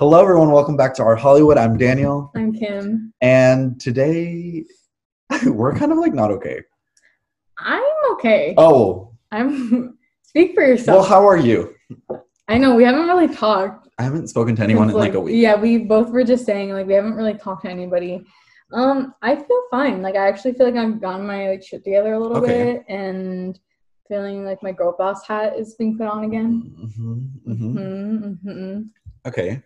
Hello, everyone. Welcome back to our Hollywood. I'm Daniel, I'm Kim. and today we're kind of like not okay. I'm okay. Oh, I'm. Speak for yourself. well, how are you? I know we haven't really talked. I haven't spoken to anyone in like a week. Yeah, we both were just saying like we haven't really talked to anybody. Um, I feel fine. Like I actually feel like I've gotten my like shit together a little Okay. bit and feeling like my girl boss hat is being put on again. hmm hmm hmm hmm Okay.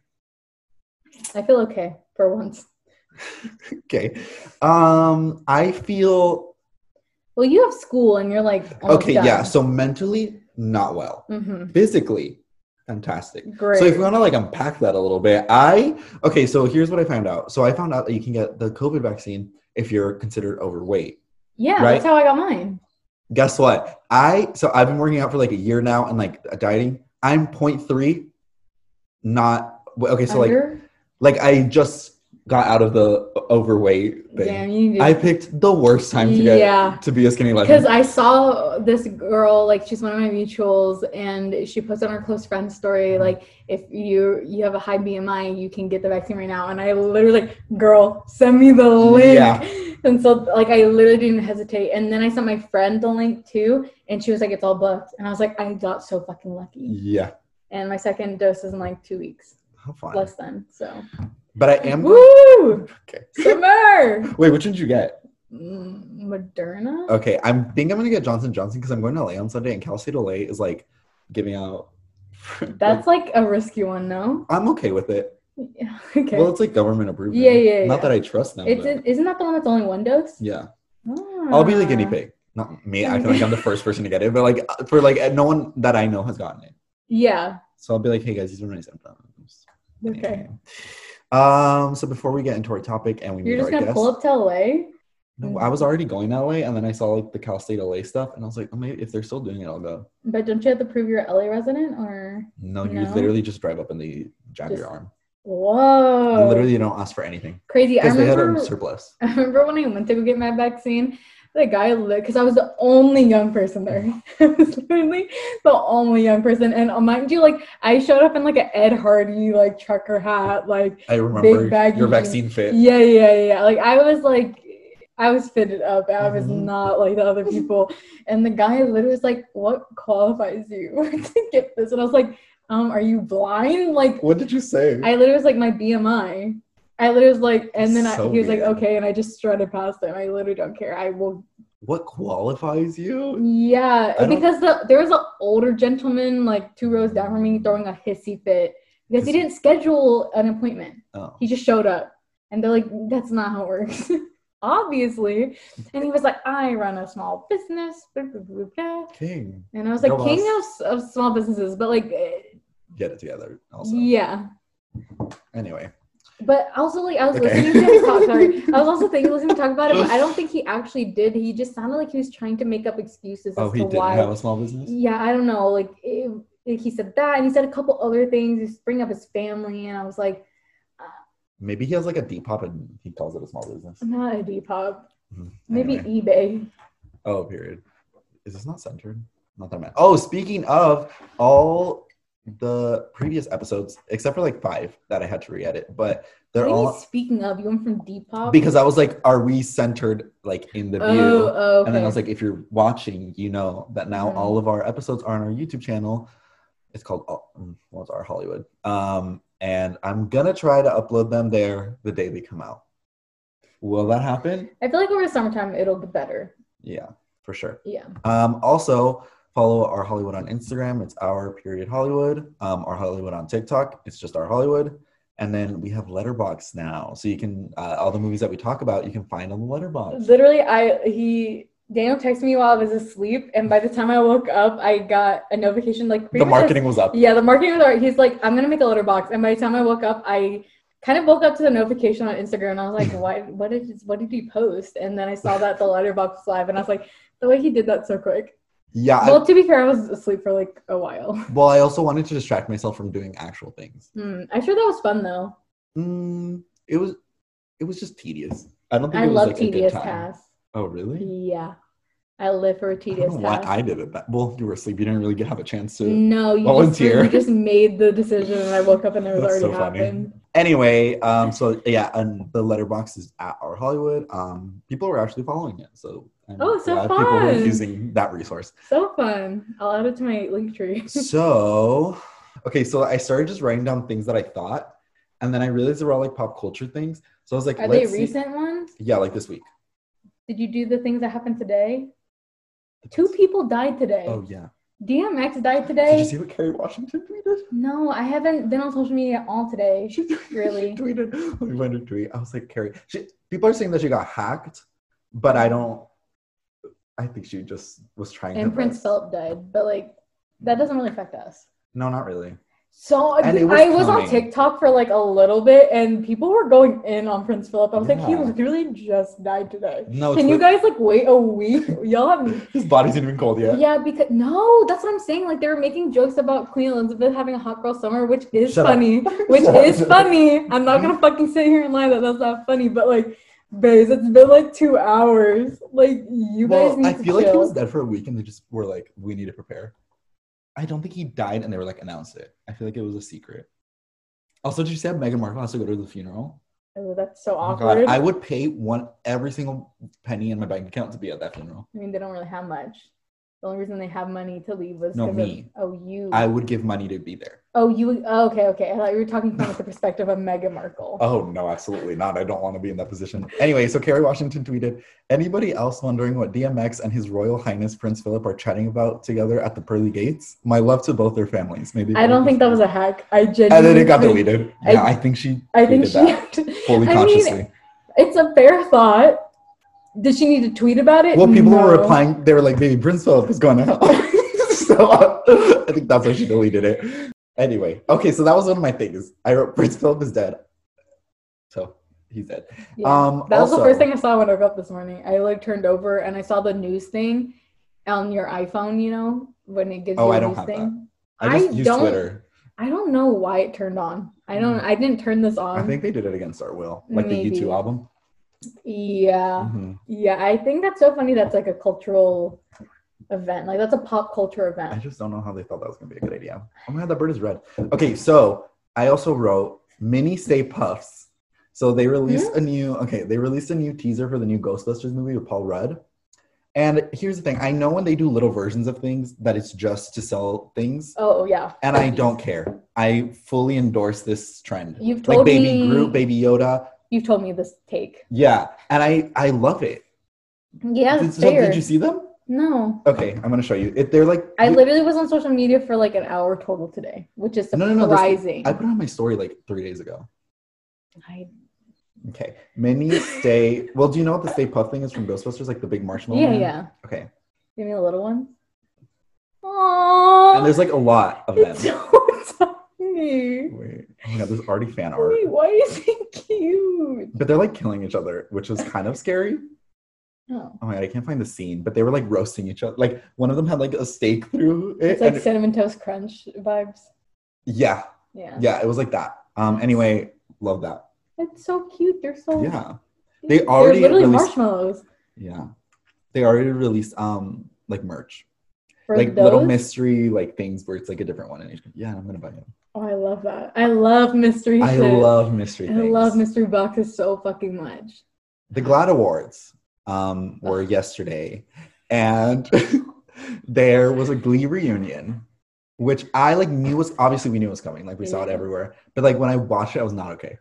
I feel okay for once. Okay. Um, I feel Well, you have school and you're like okay. done. Yeah. So mentally, not well. hmm Physically, fantastic. Great. So if you want to like unpack that a little bit, I okay. So here's what I found out. So I found out that you can get the COVID vaccine if you're considered overweight. yeah, right? that's how I got mine. Guess what? I so I've been working out for like a year now and like dieting. I'm 0.3, not okay. So Under? like I just got out of the overweight thing. Damn, you need I picked the worst time to get Yeah. to be a skinny Because. I saw this girl, like she's one of my mutuals, and she posted on her close friend story, mm-hmm. like if you you have a high BMI, you can get the vaccine right now. And I literally like, girl, send me the link. Yeah. And so like I literally didn't hesitate. And then I sent my friend the link too, and she was like, it's all booked. And I was like, I got so fucking lucky. Yeah. And my second dose is in like two weeks, How fun. less than. So But I am woo, okay. summer. Wait, which one did you get? Mm, Moderna. Okay, I think I'm gonna get Johnson Johnson because I'm going to LA on Sunday and Cal State LA is like giving out. That's like a risky one, no? I'm okay with it. Yeah. Okay. Well, it's like government approved. Yeah, yeah, yeah, Not that I trust them. It's but- isn't that the one that's only one dose? yeah. I'll be the guinea Ah. pig. Not me. I feel like I'm the first person to get it, but like for like no one that I know has gotten it. Yeah. So I'll be like, hey guys, these are my symptoms. Okay. Um. So before we get into our topic and we You're just gonna guest, pull up to LA? no, I was already going to LA, and then I saw like the Cal State LA stuff, and I was like, oh, maybe if they're still doing it, I'll go. But don't you have to prove you're a LA resident or No, you No? literally just drive up and they jab your arm. whoa? Literally, you don't ask for anything crazy. I because they had remember. surplus. I remember when I went to go get my vaccine. The guy, because I was the only young person there. I was literally the only young person, and uh, mind you, like I showed up in like an Ed Hardy like trucker hat, like I remember baggy your vaccine fit. Yeah, yeah, yeah. Like I was like, I was fitted up. I was Mhm. not like the other people. And the guy literally was like, "What qualifies you to get this?" And I was like, "Um, are you blind?" Like What did you say? I literally was like, "My BMI." I literally was like, and then So I, he was like, "Okay," and I just strutted past him. I literally don't care. I will. what qualifies you? Yeah, because the there was an older gentleman like two rows down from me throwing a hissy fit because he didn't schedule an appointment. Oh, He just showed up. And they're like, that's not how it works. Obviously. And he was like, I run a small business. blah, blah, blah, blah." king, And I was like, king of, of small businesses. But like, get it together. Also, yeah. anyway, But also, like, I was Okay. listening to him talk. Sorry. I was also thinking, listening to talk about it, but I don't think he actually did. He just sounded like he was trying to make up excuses as oh, he to didn't why. have a small business. yeah, I don't know. Like, it, it- he said that, and he said a couple other things. He's bringing up his family, and I was like, Maybe he has like a Depop and he calls it a small business. not a Depop. Mhm. Maybe Anyway. eBay. Oh, period. Is this not centered? Not that bad. Oh, speaking of all the previous episodes, except for like five that I had to re-edit, but they're What are you all speaking of? You went from Depop? because I was like, are we centered like in the view? Oh, oh, okay. And then I was like, if you're watching, you know that now Mhm. all of our episodes are on our YouTube channel. It's called oh, mm, well, it's our Hollywood. Um, and I'm gonna try to upload them there the day they come out. Will that happen? I feel like over the summertime it'll get better. Yeah, for sure. Yeah. Um, also, follow our Hollywood on Instagram. It's our period Hollywood. Um, our Hollywood on TikTok. It's just our Hollywood. And then we have Letterboxd now, so you can uh, all the movies that we talk about you can find on the Letterboxd. Literally, I he Daniel texted me while I was asleep, and by the time I woke up, I got a notification like The marketing was up. yeah, the marketing was alright. He's like, I'm gonna make a letterboxd, and by the time I woke up, I kind of woke up to the notification on Instagram, and I was like, why? What did what did he post? And then I saw that the letterboxd was live, and I was like, the way he did that so quick. Yeah. I- Well, to be fair, I was asleep for like a while. well, I also wanted to distract myself from doing actual things. Hmm. I'm sure that was fun though. Mm, it was, it was just tedious. I don't think I it was love like a good tedious time. tasks. Oh, really? Yeah. I live for a I tedious task. I did it. That well, you were asleep. You didn't really get, have a chance to. no, you volunteer. just, you just made the decision, and I woke up and it was already so funny. Anyway, um, so yeah, and the letterboxd is at our Hollywood. Um, people were actually following it, so I'm Oh, so glad people were using that resource. So fun. I'll add it to my link tree. so, okay, so I started just writing down things that I thought, and then I realized they were all like pop culture things. So I was like, Are they let's see- recent ones? Yeah, like this week. Did you do the things that happened today? Two people died today. Oh yeah. DMX died today. Did you see what Kerry Washington tweeted? No, I haven't been on social media all today. She Really? she tweeted. Let me find her tweet. I was like, Kerry. She, people are saying that she got hacked, but I don't. I think she just was trying. And Prince best. Philip died, but like that doesn't really affect us. No, not really. So And it was I was on. TikTok for like a little bit, and people were going in on Prince Philip. I was like, he Yeah. literally just died today. No, Can you guys like wait a week? Y'all have His body's not even cold yet. yeah, because no, that's what I'm saying. Like they were making jokes about Queen Elizabeth having a hot girl summer, which is Shut up. funny. Which Shut up. is funny. I'm not gonna fucking sit here and lie that that's not funny, but like, babes, it's been like two hours. Like you guys Well, need I to feel like he was dead for a week, and they just were like, "We need to prepare." I don't think he died, and they were like, "Announce it." I feel like it was a secret. Also, did you say Meghan Markle has to go to the funeral? Oh, that's so Oh awkward. God, I would pay one every single penny in my bank account to be at that funeral. I mean, they don't really have much. The only reason they have money to leave was No, 'cause of- me. oh, you. I would give money to be there. oh, you. Oh, okay, okay. I thought you were talking from the perspective of Meghan Markle. Oh no, absolutely not. I don't want to be in that position. Anyway, so Kerry Washington tweeted, "Anybody else wondering what DMX and His Royal Highness Prince Philip are chatting about together at the pearly gates? My love to both their families. Maybe." I don't think that was a hack. I genuinely. And then it got deleted. I- yeah, I think she. I think she. that fully I mean, consciously. it's a fair thought. Did she need to tweet about it? well, people No. were replying. They were like, "Baby, Prince Philip is going out." so uh, I think that's why she deleted it. Anyway, okay, so that was one of my things. I wrote Prince Philip is dead. So he's dead. Yeah. Um, that was the first thing I saw when I woke up this morning. I like turned over and I saw the news thing on your iPhone. You know when it gives Oh, you I a don't news have thing. I just I use don't- Twitter. I don't know why it turned on. I don't. I didn't turn this on. I think they did it against our will, like Maybe. the U2 album. Yeah. Mhm. Yeah. I think that's so funny. That's like a cultural event. Like that's a pop culture event. I just don't know how they thought that was gonna be a good idea. Oh my god, that bird is red. Okay, so I also wrote mini Stay Pufts. So they released Hmm? a new okay, they released a new teaser for the new Ghostbusters movie with Paul Rudd. And here's the thing: I know when they do little versions of things that it's just to sell things, Oh yeah. and I don't care. I fully endorse this trend. You've told Like Baby me. Groot, Baby Yoda, You've told me this take. yeah, and I I love it. Yeah, Did, so did you see them? No. Okay, I'm gonna show you. It, they're like I you- literally was on social media for like an hour total today, which is No, no, no, this- surprising. I put on my story like three days ago. I- Okay. Mini stay. Well, do you know what the Stay Puft thing is from Ghostbusters? Like the big marshmallow. yeah, man? yeah. Okay. Give me a little one. Aww. And there's like a lot of them. Wait. Oh my god, there's already fan art. Wait, why is he cute? But they're like killing each other, which is kind of scary. Oh. Oh my god, I can't find the scene. But they were like roasting each other. Like one of them had like a steak through it. It's like cinnamon toast crunch vibes. yeah, Yeah. yeah, it was like that. Um. Anyway, love that. It's so cute. They're so Yeah. They already They're literally released- marshmallows. yeah. They already released um like merch, For like those? little mystery like things where it's like a different one. And each, yeah, I'm gonna buy it. Oh, I love that. I love mystery I love mystery. I things. love mystery boxes so fucking much. the GLAAD Awards um, were yesterday, and there was a Glee reunion, which I like knew was obviously we knew was coming, like we saw it everywhere. But like when I watched it, I was not okay.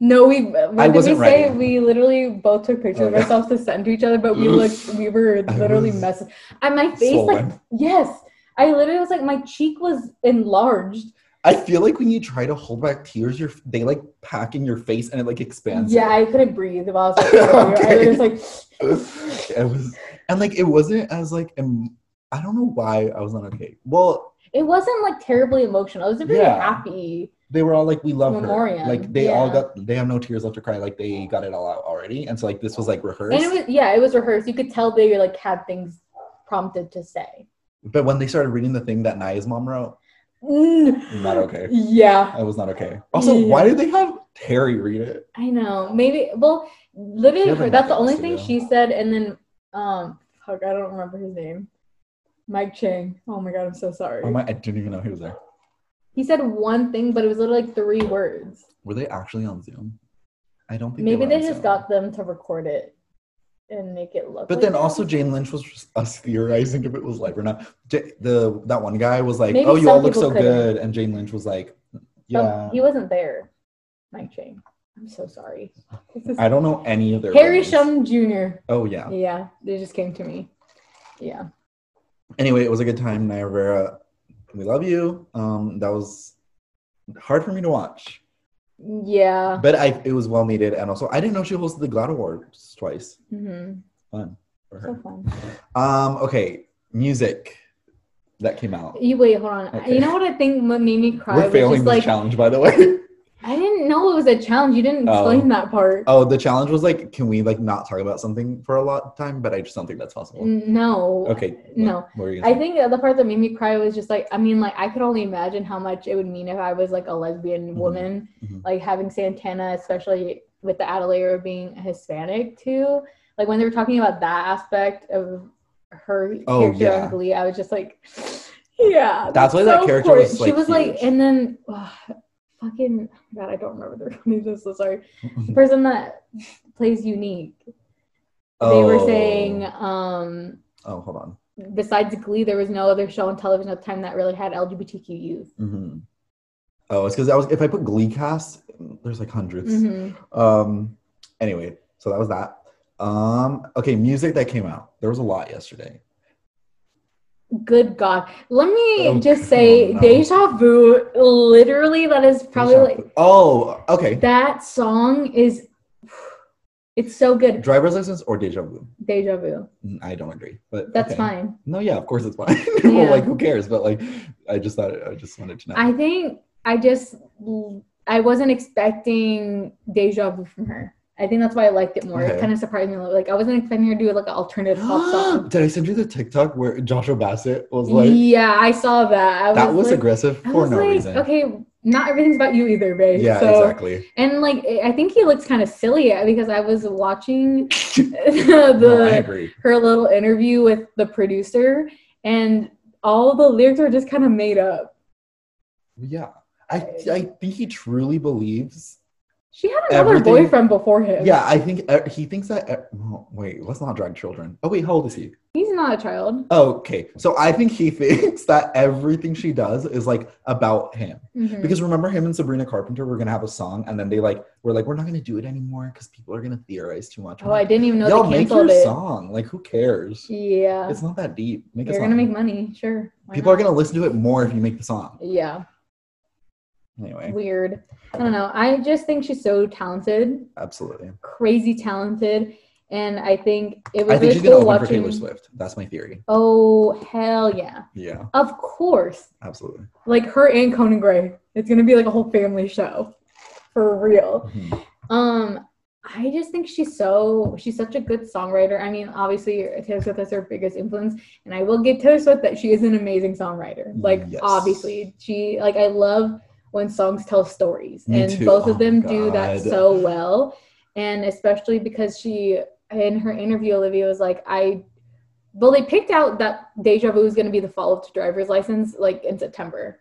No, we. What I did wasn't say? ready. We literally both took pictures Oh, of ourselves to send to each other, but we looked. We were literally messing. And my face, like, yes, I literally was like, my cheek was enlarged. I feel like when you try to hold back tears, you're they like pack in your face and it like expands. Yeah, it. I couldn't breathe while I was like, I was like, it was and like it wasn't as like em- I don't know why I was not okay. Well, it wasn't like terribly emotional. I was very Yeah. happy. they were all like we love Memoriam, her. Like they all got they have no tears left to cry. Like they got it all out already. And so like this was like rehearsed. And it was yeah, it was rehearsed. You could tell they like had things prompted to say. but when they started reading the thing that Naya's mom wrote. Not okay. Yeah, I was not okay. Also, Yeah. why did they have Terry read it? I know. Maybe well, her, that's the only thing do. she said, and then um, fuck, I don't remember his name. Mike Chang. Oh my god, I'm so sorry. Oh my! I didn't even know he was there. he said one thing, but it was literally like three words. Were they actually on Zoom? I don't think. Maybe were they on just Zoom. got them to record it and make it look. But like then that. also Jane Lynch was just us theorizing if it was live or not. J- the that one guy was like, Maybe "Oh, you all look so couldn't. good," and Jane Lynch was like, "Yeah." he wasn't there. Mike Chang. I'm so sorry. I don't know any of their. Harry names. Shum Jr. Oh yeah. Yeah, they just came to me. Yeah. Anyway, it was a good time, Naya Rivera. We love you. Um, that was hard for me to watch, Yeah. but I it was well needed, and also I didn't know she hosted the GLAAD Awards twice. hmm Fun for So her. fun. Um, okay, music that came out. You wait, hold on. Okay. You know what I think what made me cry We're failing this like challenge, by the way. I didn't know it was a challenge. You didn't Oh. explain that part. Oh, the challenge was like, can we like not talk about something for a lot of time? But I just don't think that's possible. No. Okay. No. What were you I think the part that made me cry was just like I mean like I could only imagine how much it would mean if I was like a lesbian Mhm. woman Mhm. like having Santana especially with the of being Hispanic too like when they were talking about that aspect of her Oh, character yeah. on Glee I was just like yeah That's why that so character was, important. she like, was like and then ugh, fucking God I don't remember their names I'm so sorry the person that plays unique they were Oh. saying um Oh, hold on. besides Glee, there was no other show on television at the time that really had LGBTQ youth. hmm Oh, it's because I was. If I put Glee cast, there's like 100s Mm-hmm. Um. Anyway, so that was that. Um. Okay, music that came out. There was a lot yesterday. Good God. Let me Oh, just say. Deja Vu, literally, that is probably like. Oh, okay. that song is, it's so good. Driver's license or deja vu? Deja Vu. Mm, I don't agree, but That's okay. fine. No, yeah, of course it's fine. Yeah. well, like who cares? But like, I just thought I just wanted to know. I think I just, I wasn't expecting Deja Vu from her. I think that's why I liked it more. Okay. It kind of surprised me. a little. Like, I wasn't expecting her to do like an alternative pop song. Did I send you the TikTok where Joshua Bassett was like, yeah, I saw that. I that was like, aggressive for was no like, reason? okay, not everything's about you either, babe. Yeah, so, exactly. And like, I think he looks kind of silly uh, because I was watching no, the agree. her little interview with the producer, and all the lyrics are just kind of made up. Yeah, I I think he truly believes. She had another Everything- boyfriend before him. Yeah, I think uh, he thinks that. Uh, oh, wait, let's not drag children. Oh wait, how old is he? he's not a child. Okay, so I think he thinks that everything she does is like about him. Mhm. Because remember, him and Sabrina Carpenter were gonna have a song, and then they like were like, we're not gonna do it anymore because people are gonna theorize too much. Oh, I didn't even know Yo, they make canceled your it. song. Like, who cares? Yeah, It's not that deep. Make you're gonna make money, sure. People are gonna listen to it more if you make the song. Yeah, Anyway, weird. I don't know. I just think she's so talented. absolutely. crazy talented, and I think it was I think really she's gonna cool open for watching. Taylor Swift. That's my theory. Oh hell yeah! Yeah, Of course, absolutely. like her and Conan Gray. It's gonna be like a whole family show, for real. Mhm. Um, I just think she's so she's such a good songwriter. I mean, obviously Taylor Swift is her biggest influence, and I will give Taylor Swift that she is an amazing songwriter. Like Yes. obviously, she like I love when songs tell stories, Me and too. both of Oh them do that so well. And especially because she in her interview, Olivia was like, I well, they picked out that Deja Vu is going to be the follow-up to Driver's License, like in September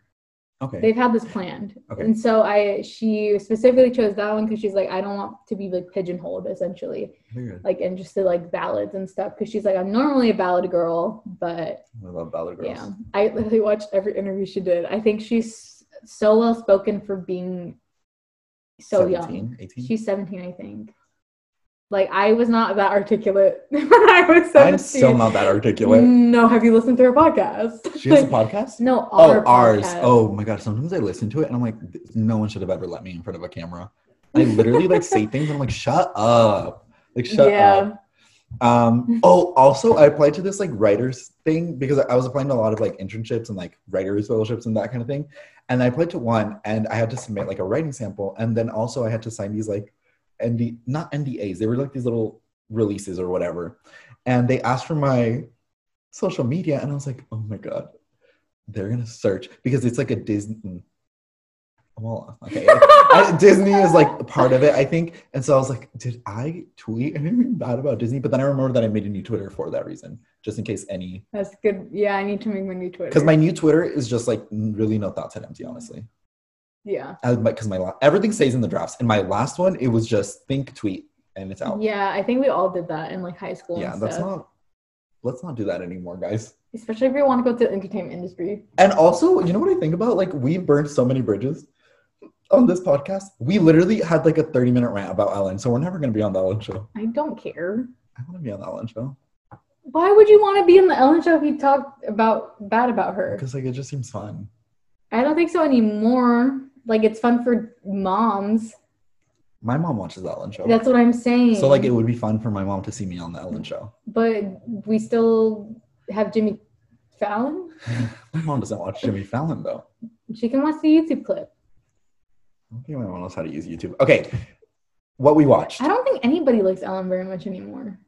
Okay. they've had this planned Okay. and so i she specifically chose that one because she's like i don't want to be like pigeonholed essentially good. like and just to like ballads and stuff because she's like i'm normally a ballad girl but I love Ballad Girls. yeah i literally watched every interview she did i think she's so well spoken for being so young 18? she's 17 i think like i was not that articulate when i was 17 I'm still not that articulate. no have you listened to her podcast She has a podcast? no Oh, ours. podcast. Oh my god. Sometimes I listen to it and I'm like, no one should have ever let me in front of a camera. I literally like say things and I'm like, shut up. Like shut yeah up. Um oh also I applied to this like writers thing because I was applying to a lot of like internships and like writers fellowships and that kind of thing. And I applied to one and I had to submit like a writing sample and then also I had to sign these like ND not NDAs. They were like these little releases or whatever. And they asked for my social media and I was like, oh my god, they're gonna search because it's like a Disney Well, okay. I, Disney is like part of it, I think. And so I was like, did I tweet anything bad about Disney? But then I remember that I made a new Twitter for that reason, just in case any. That's good. Yeah, I need to make my new Twitter. Because my new Twitter is just like really no thoughts and empty, honestly. yeah. Because my, la- everything stays in the drafts. And my last one, it was just think, tweet, and it's out. Yeah, I think we all did that in like high school. Yeah, that's stuff. not. Let's not do that anymore, guys. Especially if you want to go to the entertainment industry. And also, you know what I think about? Like, we burned so many bridges on this podcast. We literally had like a 30 minute rant about Ellen, so we're never going to be on the Ellen show. I don't care. I want to be on the Ellen show Why would you want to be on the Ellen show if you talk about bad about her? because, like, it just seems fun. I don't think so anymore. Like it's fun for moms. My mom watches the Ellen show. That's what I'm saying. so, like, it would be fun for my mom to see me on the Ellen show. but we still have Jimmy Fallon. My mom doesn't watch Jimmy Fallon, though. She can watch the YouTube clip. I don't think knows how to use YouTube. Okay, what we watched. I don't think anybody likes Ellen very much anymore.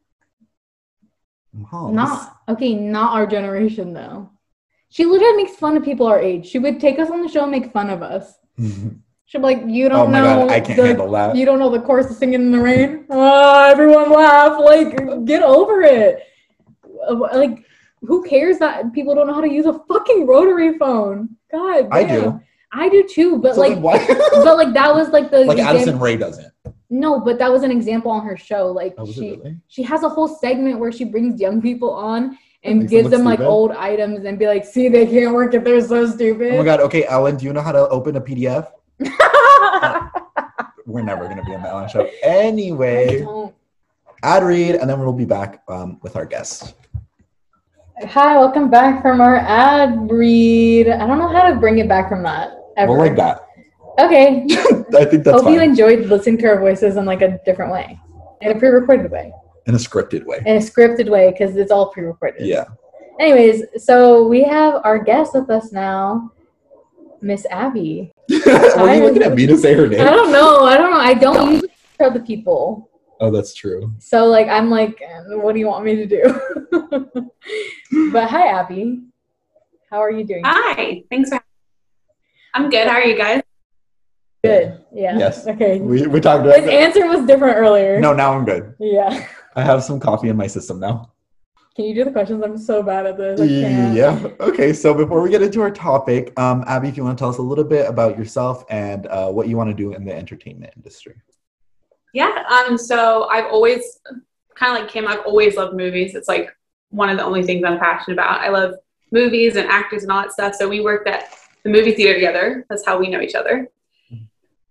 Not okay, not our generation though. She literally makes fun of people our age. She would take us on the show and make fun of us. She'd be like, "You oh don't my know, god, I can't the, handle that. you don't know the chorus of singing in the rain." Oh, everyone laugh. Like, get over it. Uh, Like, who cares that people don't know how to use a fucking rotary phone? God, I do. I do too. But So like, but like that was like the like exam- Addison Rae doesn't. No, but that was an example on her show. Like Oh, she really? she has a whole segment where she brings young people on and makes them gives them like stupid? old items and be like, see, they can't work if they're so stupid. Oh my god. Okay, Ellen, do you know how to open a PDF? We're never gonna be on the Ellen show. Anyway, ad read, and then we'll be back um, with our guest. Hi, welcome back from our ad read. I don't know how to bring it back from that. Ever. Well, like that. Okay. I think that's Hope you enjoyed listening to our voices in like a different way, in a pre-recorded way, In a scripted way. in a scripted way, because it's all pre-recorded. Yeah. Anyways, so we have our guest with us now, Miss Abby. Were you looking at me to say her name? I don't know. I don't know. I don't usually tell the people. Oh, that's true. So like I'm like, eh, what do you want me to do? but hi, Abby. How are you doing? Hi, thanks for. I'm good. How are you guys? Good. Yeah. Yes. Okay. We, we talked about His answer was different earlier. No, now I'm good. Yeah. I have some coffee in my system now. Can you do the questions? I'm so bad at this. Yeah. Okay. So before we get into our topic, um, Abby, if you want to tell us a little bit about yourself and uh, what you want to do in the entertainment industry. Yeah. Um. So I've always kind of like Kim. I've always loved movies. It's like one of the only things I'm passionate about. I love movies and actors and all that stuff. So we worked at the movie theater together. That's how we know each other.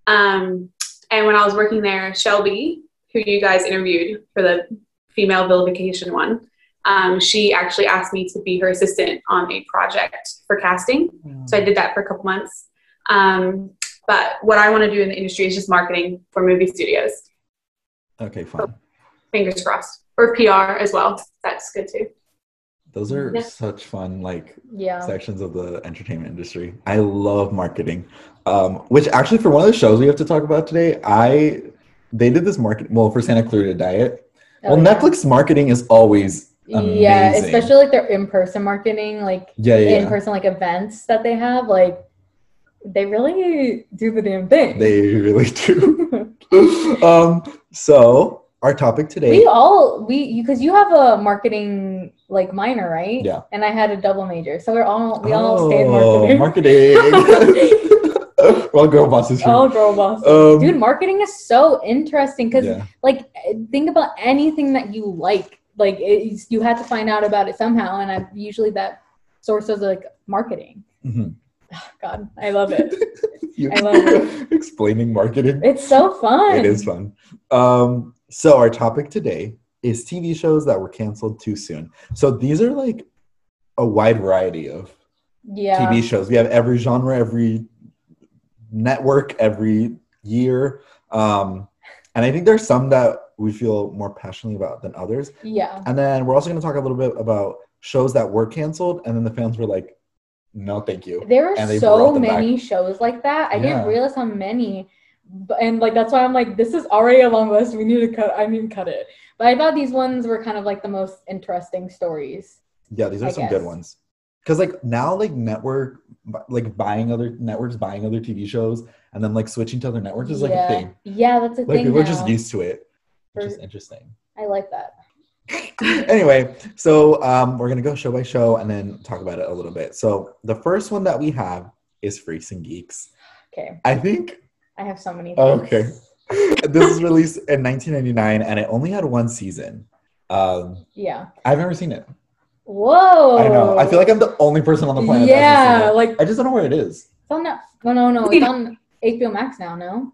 Um. And when I was working there, Shelby, who you guys interviewed for the female vilification one, um, she actually asked me to be her assistant on a project for casting. So I did that for a couple months. Um, but what I want to do in the industry is just marketing for movie studios. Okay, fine. Fingers crossed. Or PR as well. That's good too. Those are Yeah. such fun, like Yeah. sections of the entertainment industry. I love marketing. Um, which actually, for one of the shows we have to talk about today, I they did this market well for Santa Clarita Diet. Oh, well, yeah. Netflix marketing is always Yeah, especially like their in-person marketing, like yeah. in-person like events that they have, like they really do the damn thing. They really do. um, so our topic today. we all we because you have a marketing like minor, right? Yeah. And I had a double major, so we're all we all stayed Oh, marketing. marketing. well, girl bosses here. all girl boss. Um, Dude, marketing is so interesting because yeah. like think about anything that you like like it's, you had to find out about it somehow and i usually that source is like marketing Mhm. god i love it I love it. explaining marketing. it's so fun It is fun. Um, so our topic today is TV shows that were canceled too soon. So these are like a wide variety of yeah TV shows. We have every genre, every network, every year. Um, and I think there's some that we feel more passionately about than others. yeah And then we're also going to talk a little bit about shows that were canceled, and then the fans were like, "No, thank you." there are so many shows like that i Yeah. didn't realize how many but, and like that's why i'm like this is already a long list we need to cut i mean, cut it but i thought these ones were kind of like the most interesting stories Yeah, these are I some good ones. because like now like network like buying other networks buying other tv shows and then like switching to other networks is like yeah. a thing Yeah, that's a like thing. Like people are just used to it which For- is interesting I like that. anyway so um we're gonna go show by show and then talk about it a little bit so the first one that we have is freaks and geeks Okay, i think I have so many. Things. okay this was released in 1999 and it only had one season um Yeah. i've never seen it Whoa. i know i feel like i'm the only person on the planet Yeah, hasn't seen it. like i just don't know where it is it's on. No, no, no, no. It's on HBO Max now. No.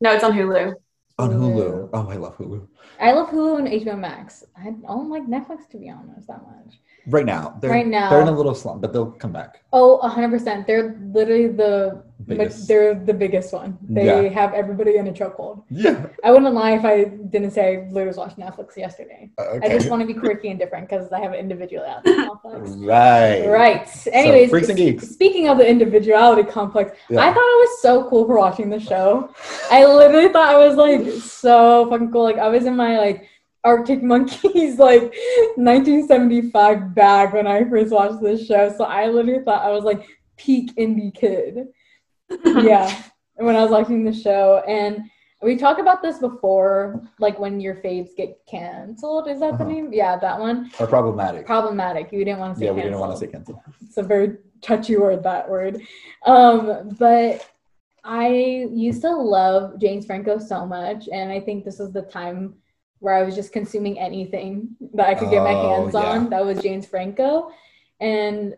No, it's on Hulu. on Hulu. hulu oh i love hulu I love Hulu and HBO Max. I don't like Netflix to be honest that much. right now they're Right now. they're in a little slump but they'll come back Oh, 100%. They're literally the Biggest. they're the biggest one. They Yeah. have everybody in a chokehold. yeah I wouldn't lie if I didn't say I literally was watching Netflix yesterday. Uh, I just want to be quirky and different because I have an individuality complex. right Right. Anyways, Freaks and Geeks. speaking of the individuality complex, Yeah. I thought it was so cool for watching the show. I literally thought I was like so fucking cool. Like I was in my like Arctic Monkeys like 1975 bag when I first watched this show. So I literally thought I was like peak indie kid. yeah. When I was watching the show. And we talked about this before, like when your faves get canceled. Is that the Uh-huh. name? Yeah, that one. or problematic Problematic. You didn't want to say yeah we canceled didn't want to say cancel it's a very touchy word that word um but i used to love james franco so much and i think this is the time where i was just consuming anything that i could get my Oh, hands yeah. on that was james franco and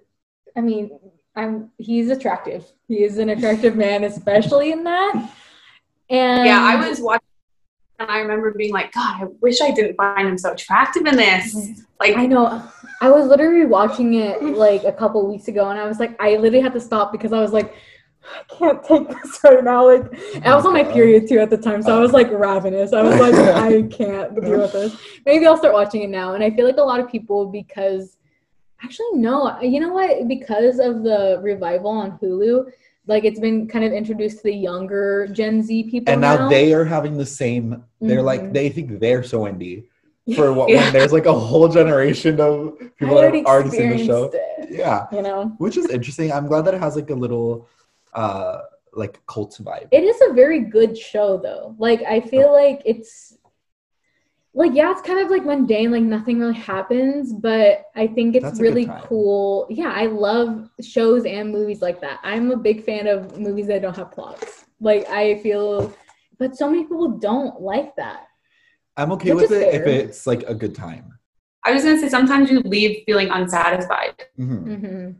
i mean i'm he's attractive he is an attractive man especially in that and yeah, I was watching and I remember being like, God, I wish I didn't find him so attractive in this. Like, I know. I was literally watching it like a couple weeks ago, and I was like, I literally had to stop because I was like, I can't take this right now. Like, I was on my period too at the time, so I was like ravenous. I was like, I can't deal with this. Maybe I'll start watching it now. And I feel like a lot of people, because actually, no, you know what? Because of the revival on Hulu, like it's been kind of introduced to the younger Gen Z people. and now they are having the same they're like Mhm. they think they're so indie for what Yeah. when there's like a whole generation of people that have already seen the show it, yeah you know. which is interesting i'm glad that it has like a little uh like cult vibe It is a very good show though. Like I feel like it's like yeah, it's kind of like mundane, like nothing really happens, but I think it's That's really cool. Yeah, I love shows and movies like that. I'm a big fan of movies that don't have plots. Like I feel but so many people don't like that. i'm okay Which with is it if it's like a good time I was gonna say sometimes you leave feeling unsatisfied. Mhm. hmm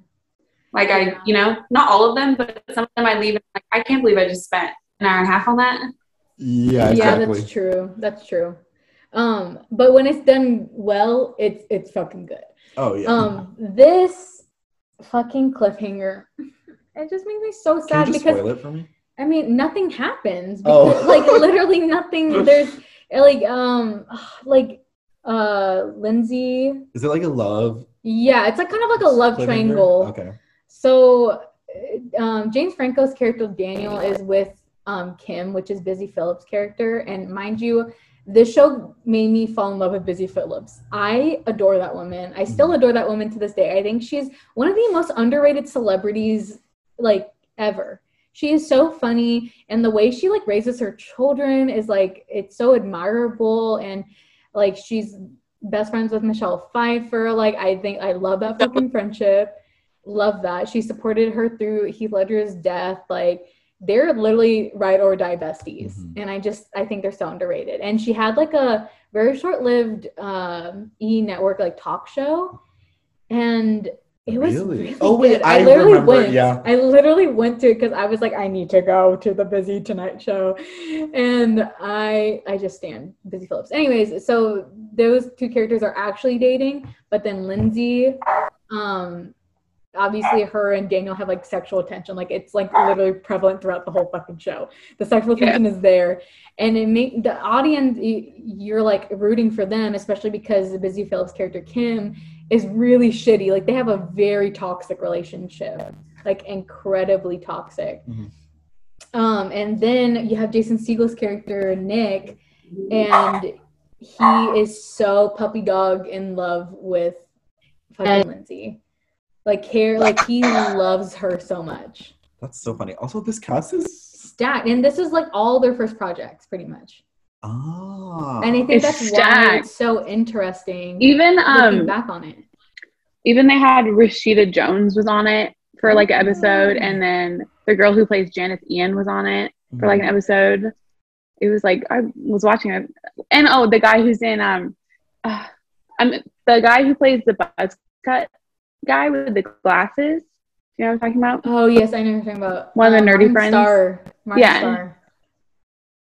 Like I, you know, not all of them, but some of them I leave. and I'm like I can't believe I just spent an hour and a half on that. yeah Yeah, that's true. That's true. Um, but when it's done well, it's it's fucking good. oh yeah Um, this fucking cliffhanger, it just makes me so can sad you just because spoil it for me I mean nothing happens. Oh. Like literally nothing. There's like um like uh Lindsay. is it like a love Yeah, it's like kind of like a love triangle. okay So, uh, um, James Franco's character Daniel is with um, Kim, which is Busy Philipps' character, and mind you, this show made me fall in love with Busy Philipps. I adore that woman. I still Mm-hmm. adore that woman to this day. I think she's one of the most underrated celebrities like ever. She is so funny, and the way she like raises her children is like it's so admirable, and like she's best friends with Michelle Pfeiffer. Like I think I love that fucking friendship love that she supported her through Heath Ledger's death. Like they're literally ride or die besties, Mhm. and I just I think they're so underrated. And she had like a very short-lived um, E Network like talk show, and it was Really? really, Oh, wait, good. I literally remember, went. yeah. I literally went to it because I was like I need to go to the Busy Tonight Show, and I I just stand Busy Philipps. Anyways, so those two characters are actually dating, but then Lindsay um obviously her and daniel have like sexual tension like it's like literally prevalent throughout the whole fucking show the sexual Yeah. tension is there and it make the audience you're like rooting for them especially because the busy philipps character kim is really shitty like they have a very toxic relationship like incredibly toxic Mhm. um and then you have jason segel's character nick and he is so puppy dog in love with fucking Lindsay. Like care, like he loves her so much. That's so funny. Also, this cast is Stacked, and this is like all their first projects, pretty much. ah. And I think It's that's why it's so interesting. Even um, back on it. even they had Rashida Jones was on it for like an episode, Oh. and then the girl who plays Janis Ian was on it for Mm. like an episode. It was like I was watching it, and oh, the guy who's in um, uh, I'm the guy who plays the buzz cut guy with the glasses. You know what I'm talking about? Oh yes, I know you're talking about. One of the Um, nerdy Martin friends? Starr. Martin Yeah. Starr.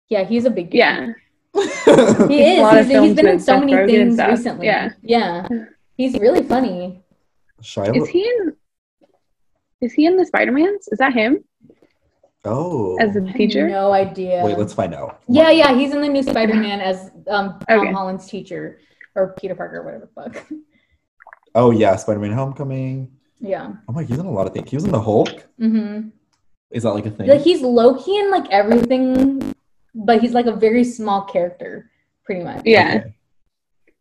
Yeah, he's a big dude. Yeah, He is. A lot of He's, he's films been in so many Rogen things stuff. recently. Yeah. Yeah. He's really funny. Shia is he in? Is he in the Spider Mans? Is that him Oh. as the I have teacher? No idea. Wait, let's find out. Yeah, yeah, he's in the new Spider-Man as um, Tom Okay. Holland's teacher or Peter Parker, whatever the fuck. Oh yeah, Spider-Man: Homecoming. yeah. Oh my, he's in a lot of things. He was in the Hulk. Mm-hmm. Is that like a thing? Like he's Loki key in like everything, but he's like a very small character, pretty much. Yeah. Okay.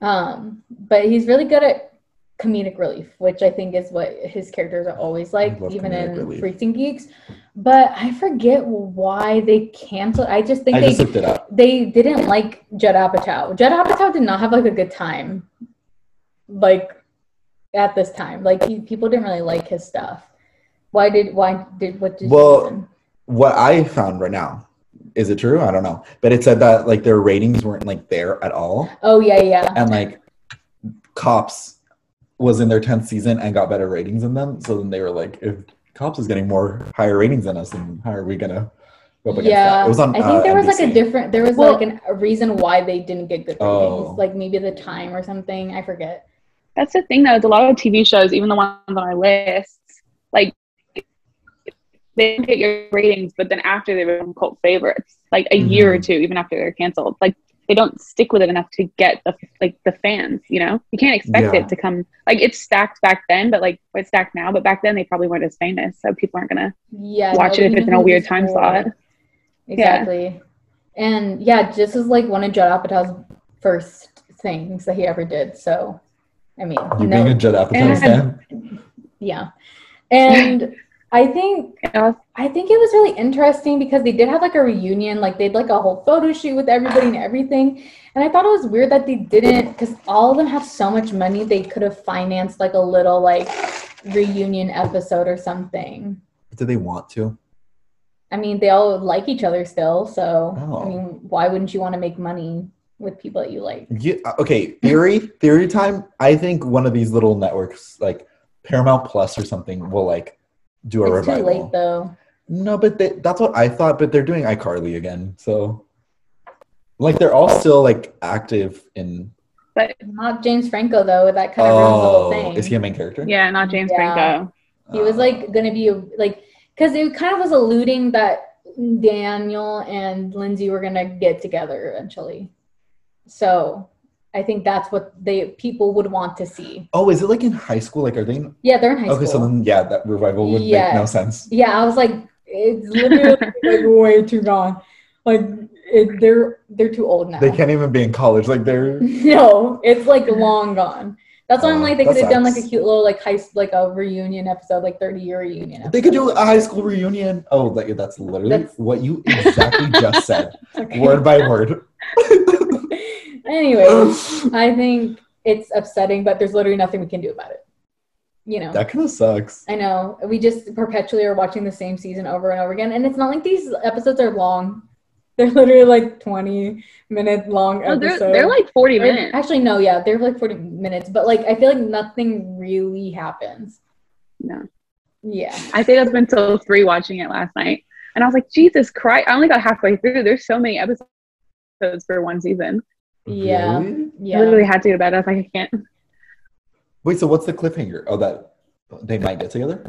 Um, but he's really good at comedic relief, which I think is what his characters are always like, even in relief. Freaks and Geeks. But I forget why they canceled. I just think I they just looked it up. they didn't like Judd Apatow. Judd Apatow did not have like a good time, like at this time. Like he, people didn't really like his stuff. Why did why did what did Well, you? What I found right now, is it true? I don't know, but it said that like their ratings weren't like there at all, Oh yeah, yeah. and like Cops was in their tenth season and got better ratings than them. So then they were like, if Cops is getting more higher ratings than us, then how are we gonna go against that? Yeah, It was on. I think uh, there was like a different. There was Well- like an, a reason why they didn't get good ratings. Oh. Like maybe the time or something. I forget. That's the thing, though. Is a lot of TV shows, even the ones on our lists, like they don't get your ratings, but then after they become cult favorites, like a year or Mhm. two, even after they're canceled, like they don't stick with it enough to get the like the fans. You know, you can't expect Yeah. it to come like it's stacked back then, but like it's stacked now. But back then they probably weren't as famous, so people aren't gonna Yeah, watch it if it's in a weird time was. slot. Exactly. And yeah, this is like one of Judd Apatow's first things that he ever did. So, I mean, You no, being a Judd Apatow fan? yeah. And I think I think it was really interesting because they did have like a reunion, like they would like a whole photo shoot with everybody and everything. And I thought it was weird that they didn't, because all of them have so much money, they could have financed like a little like reunion episode or something. Do they want to? I mean, they all like each other still, so Oh. I mean, why wouldn't you want to make money with people that you like? Yeah, uh, okay, theory, theory time. I think one of these little networks, like Paramount Plus or something, will like do a It's too late though. No, but they, that's what I thought. But they're doing iCarly again, so like they're all still like active in. But not James Franco though. That kind of ruins the whole Oh, thing. is he a main character? yeah, not James Yeah. Franco. He was like gonna be like, because it kind of was alluding that Daniel and Lindsay were gonna get together eventually. So I think that's what they people would want to see. Oh, is it like in high school? Like, are they? In, Yeah, they're in high okay, school. Okay, so then yeah, that revival would Yeah. make no sense. yeah, I was like, it's literally like way too gone. Like it, they're they're too old now. They can't even be in college. Like they're. No, it's like long gone. That's why I'm Oh, like they could have done like a cute little like high like a reunion episode, like 30 year reunion. Episode. They could do a high school reunion. Oh, like that's literally That's- what you exactly just said, Okay. word by word. anyway, I think it's upsetting, but there's literally nothing we can do about it. You know, that kind of sucks. I know we just perpetually are watching the same season over and over again, and it's not like these episodes are long. They're literally like 20 minute long Oh, they're, episodes. they're like 40 Or- minutes. Actually, no, yeah, they're like 40 minutes, but like I feel like nothing really happens. No. Yeah. I stayed up until three watching it last night, and I was like, Jesus Christ! I only got halfway through. There's so many episodes for one season. Yeah. Really? Yeah. I literally had to go to bed. I was like, I can't. Wait, so what's the cliffhanger? Oh, that they might get together.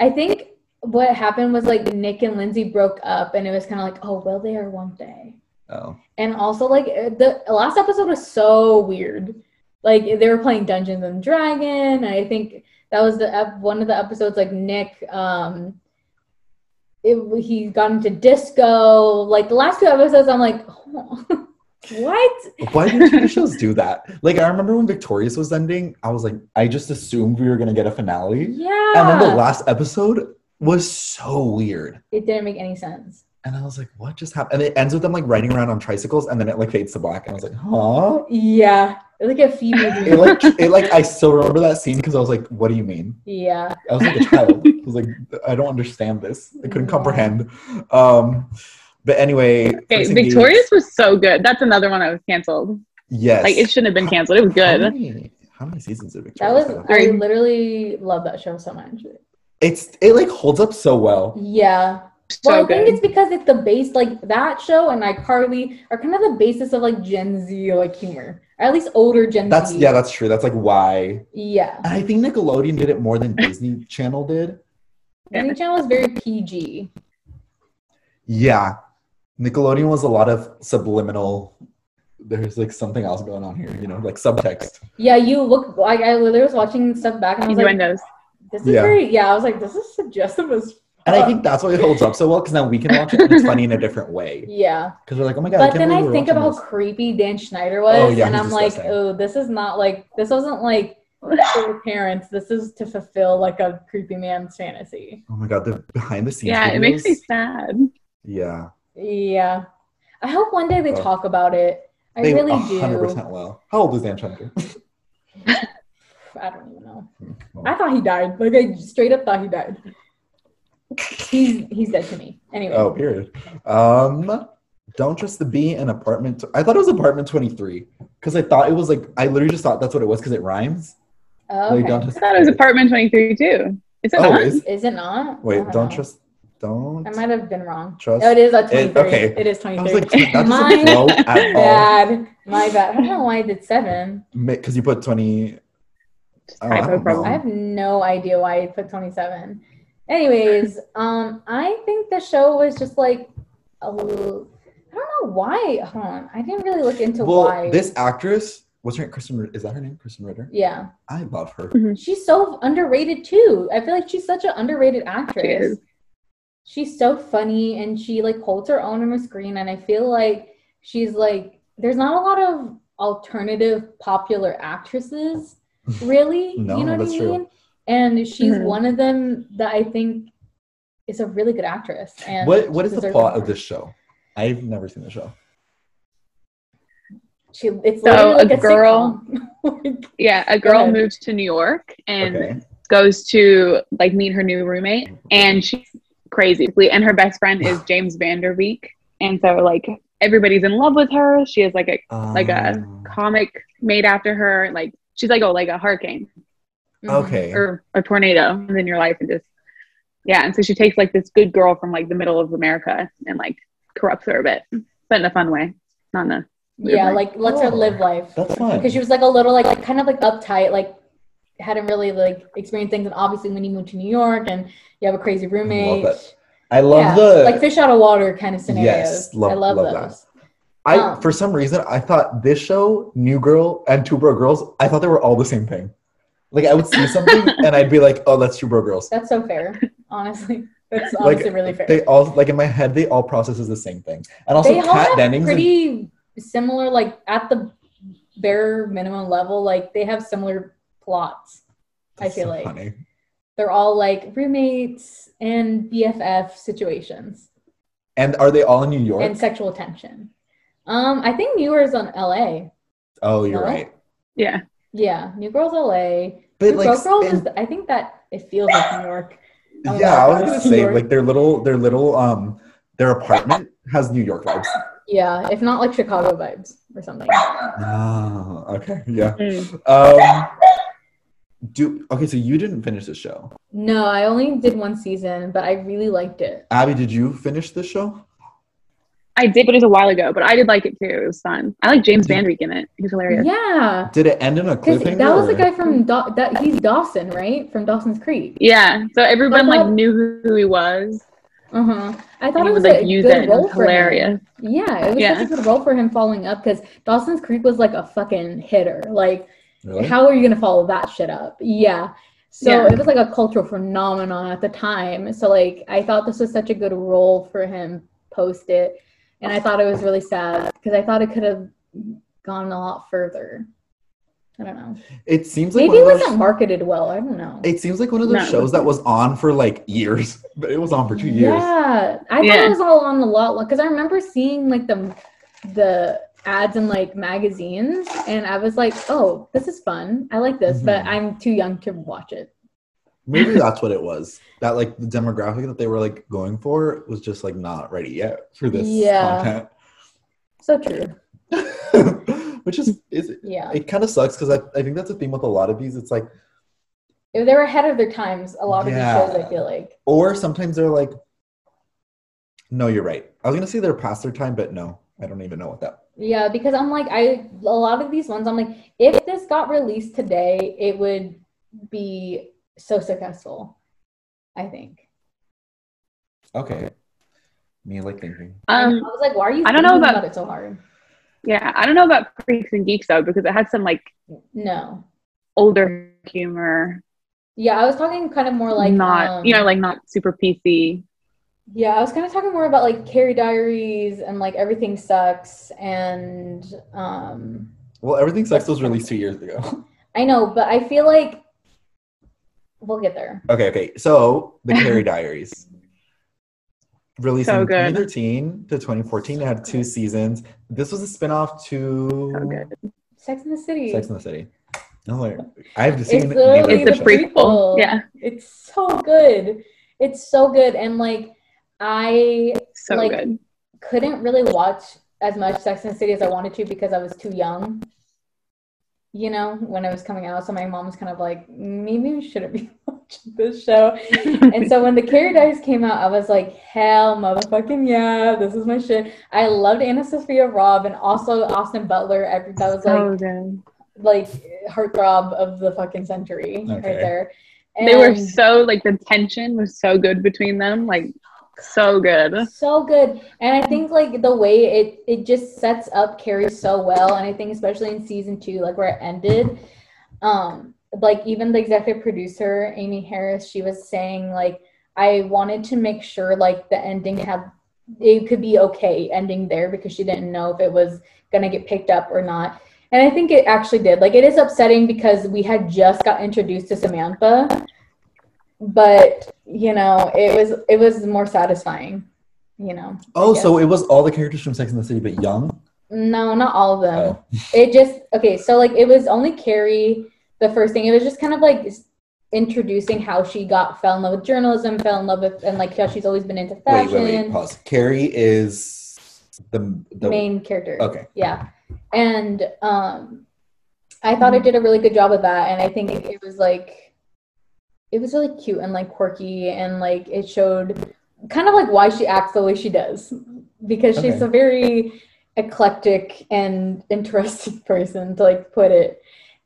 I think what happened was like Nick and Lindsay broke up, and it was kind of like, oh, will they or won't they? Oh, And also, like uh, the last episode was so weird. Like they were playing Dungeons and Dragon, and I think that was the ep- one of the episodes. Like Nick, um, it, he got into disco. Like the last two episodes, I'm like, oh. What? Why do TV shows do that? Like I remember when Victorious was ending, I was like, I just assumed we were gonna get a finale. Yeah. And then the last episode was so weird. it didn't make any sense. And I was like, what just happened? And it ends with them like riding around on tricycles and then it like fades to black. And I was like, huh? Yeah. It like a female It dream. like it like I still remember that scene because I was like, what do you mean? yeah. I was like a child. I was like, I don't understand this. I couldn't Yeah. comprehend. Um but anyway, Okay, First Victorious was so good. That's another one that was canceled. Yes. Like it shouldn't have been canceled. It was How good. many, how many seasons did That Victorious was have? I literally love that show so much. It's it like holds up so well. Yeah. So well, I good. think it's because it's the base, like that show and iCarly are kind of the basis of like Gen Z like humor, or at least older Gen That's Z. yeah, that's true. That's like why. yeah. And I think Nickelodeon did it more than Disney Channel did. Yeah. Disney Channel is very PG. Yeah. Nickelodeon was a lot of subliminal. There's like something else going on here, you know, like subtext. Yeah, you look like I literally was watching stuff back and I was like, Innuendos. This is Yeah. very yeah. I was like, this is suggestive as And I think that's why it holds up so well because now we can watch it and it's funny in a different way. yeah. Because we're like, oh my god. But can't then I we're think of watching how creepy Dan Schneider was, Oh, yeah, and I'm like, oh, this is not like this wasn't like for parents. This is to fulfill like a creepy man's fantasy. Oh my god, the behind the scenes. Yeah, it makes me sad. Yeah. Yeah. I hope one day they Oh. talk about it. I They really 100% do. will. How old is Dan Schneider? I don't even know. Well, I thought he died. Like I straight up thought he died. He's he's dead to me. Anyway. Oh, period. Um, don't trust the bee in apartment. I thought it was apartment twenty three because I thought it was like I literally just thought that's what it was because it rhymes. Oh, Like, okay. don't I thought it was apartment 23 too. Is it Oh, not? is Is it not? wait? I Don't trust. Don't I might have been wrong. trust. Oh, it is at 23. okay. It is I 23. was like, that doesn't Mine- flow all Bad. My bad. I don't know why I did seven. because you put twenty. Oh, I Typo don't problem. I have no idea why I put 27. Anyways, um, I think the show was just like a little. I don't know why. Hold on. I didn't really look into Well, why. this actress, what's her name? Krysten. Is that her name? Krysten Ritter. yeah. I love her. She's so underrated too. I feel like she's such an underrated actress. She. She's so funny and she like holds her own on the screen and I feel like she's like there's not a lot of alternative popular actresses really. No, you know what that's I true. mean? And she's Mhm. one of them that I think is a really good actress. And What What is the plot more. of this show? I've never seen the show. She it's So, like a a, girl- Yeah, a girl ahead. moves to New York and Okay. goes to like meet her new roommate, and she's crazy. And her best friend is James Van Der Beek, and so like everybody's in love with her. She has like a like a Um, comic made after her. Like she's like oh like a hurricane mhm. Okay. or a tornado in your life, and just yeah. And so she takes like this good girl from like the middle of America and like corrupts her a bit, but in a fun way, not in a Yeah, Right. like lets her Oh, live life. That's fun. because she was like a little like like kind of like uptight like hadn't really like experienced things and obviously when you move to new york and you have a crazy roommate that. I love yeah, the like fish out of water kind of scenarios Yes, love- i love, love that. I for some reason I thought this show, New Girl and Two Broke Girls, I thought they were all the same thing. Like I would see something and I'd be like, "Oh, that's Two Broke Girls." that's so fair honestly that's Like, really fair They all like in my head, they all process as the same thing. And also, they all Kat have Dennings. and- pretty similar like at the bare minimum level like they have similar plots i feel so like funny. they're all like roommates and bff situations And are they all in New York? and sexual tension. Um, I think New Girl's on LA. oh, you're No? right. yeah. Yeah, New Girl's LA. But New like, Broke Girls in- is, I think that it feels like New York. Oh, yeah, I was gonna say York. like their little, their little, um, their apartment has New York vibes. Yeah, if not like Chicago vibes or something. Oh, okay, yeah. Mm. Um, do okay. So you didn't finish the show, No, I only did one season, but I really liked it. Abby. Did you finish the show? I did, but it was a while ago. But I did like it too. It was fun. I like James Van Der Beek in it. He's hilarious. Yeah, Did it end in a because cliffhanger? that was the guy from Daw- that. He's Dawson, right? From Dawson's Creek. Yeah. So everyone But like knew who he was. Uh huh. I thought it was would like a use good role It was for him. hilarious. Yeah, it was Yeah. such a good role for him following up because Dawson's Creek was like a fucking hitter. Like Really? how are you gonna follow that shit up? Yeah. So Yeah. it was like a cultural phenomenon at the time. So like I thought this was such a good role for him post it. And I thought it was really sad because I thought it could have gone a lot further. I don't know. It seems like Maybe it wasn't those, marketed well. I don't know. it seems like one of those No, it shows that was on for like years, but it was on for two years. Yeah, I thought it was all on a lot because I remember seeing like the the ads in like magazines, and I was like, "Oh, this is fun. I like this," but Mhm. I'm too young to watch it. Maybe that's what it was. That like the demographic that they were like going for was just like not ready yet for this content. Yeah. So true. Which is is Yeah, it kind of sucks because I, I think that's a theme with a lot of these. It's like they're ahead of their times. A lot of Yeah. these shows, I feel like. or sometimes they're like no, you're right. I was gonna say they're past their time, but no, I don't even know what that Yeah, because I'm like, I a lot of these ones, I'm like, if this got released today, it would be so successful. I think. Okay. Me like thinking. Um, I was like, why are you? I don't know thinking about- it so hard. yeah, I don't know about Freaks and Geeks though because it had some like No. older humor, Yeah, I was talking kind of more like not um, you know like not super PC. Yeah, I was kind of talking more about like Carrie Diaries and like Everything Sucks and um Well, everything Sucks was released two years ago. I know, but I feel like we'll get there. Okay, okay. So the Carrie Diaries. Released So in good. 2013 to 2014. It had two seasons. This was a spin-off to So good. Sex in the City. Sex in the City. I'm like, I've seen It's the literally It's the a show. prequel. prequel. Yeah, It's so good. It's so good and like I so Like- good. couldn't really watch as much Sex and the City as I wanted to because I was too young. You know, when it was coming out, so my mom was kind of like, maybe we shouldn't be watching this show. and so when the Carrie Diaries came out, I was like, hell, motherfucking yeah, this is my shit. I loved AnnaSophia Robb and also Austin Butler. Every that was like so good. like heartthrob of the fucking century right Okay. there. They were so like the tension was so good between them, like so good. so good. And i think like the way it it just sets up carrie so well and i think especially in season two like where it ended um like even the executive producer amy harris she was saying like i wanted to make sure like the ending had it could be okay ending there because she didn't know if it was gonna get picked up or not. And i think it actually did. Like it is upsetting because we had just got introduced to samantha but you know it was it was more satisfying you know Oh, so it was all the characters from Sex in the City, but young. no not all of them Oh. it just okay so like it was only carrie the first thing it was just kind of like introducing how she got fell in love with journalism fell in love with and like how she's always been into Wait, fashion wait, wait. Pause. Carrie is the the main character Okay. yeah and um i thought it did a really good job of that and i think it was like it was really cute and like quirky and like it showed kind of like why she acts the way she does because she's Okay. a very eclectic and interesting person to like put it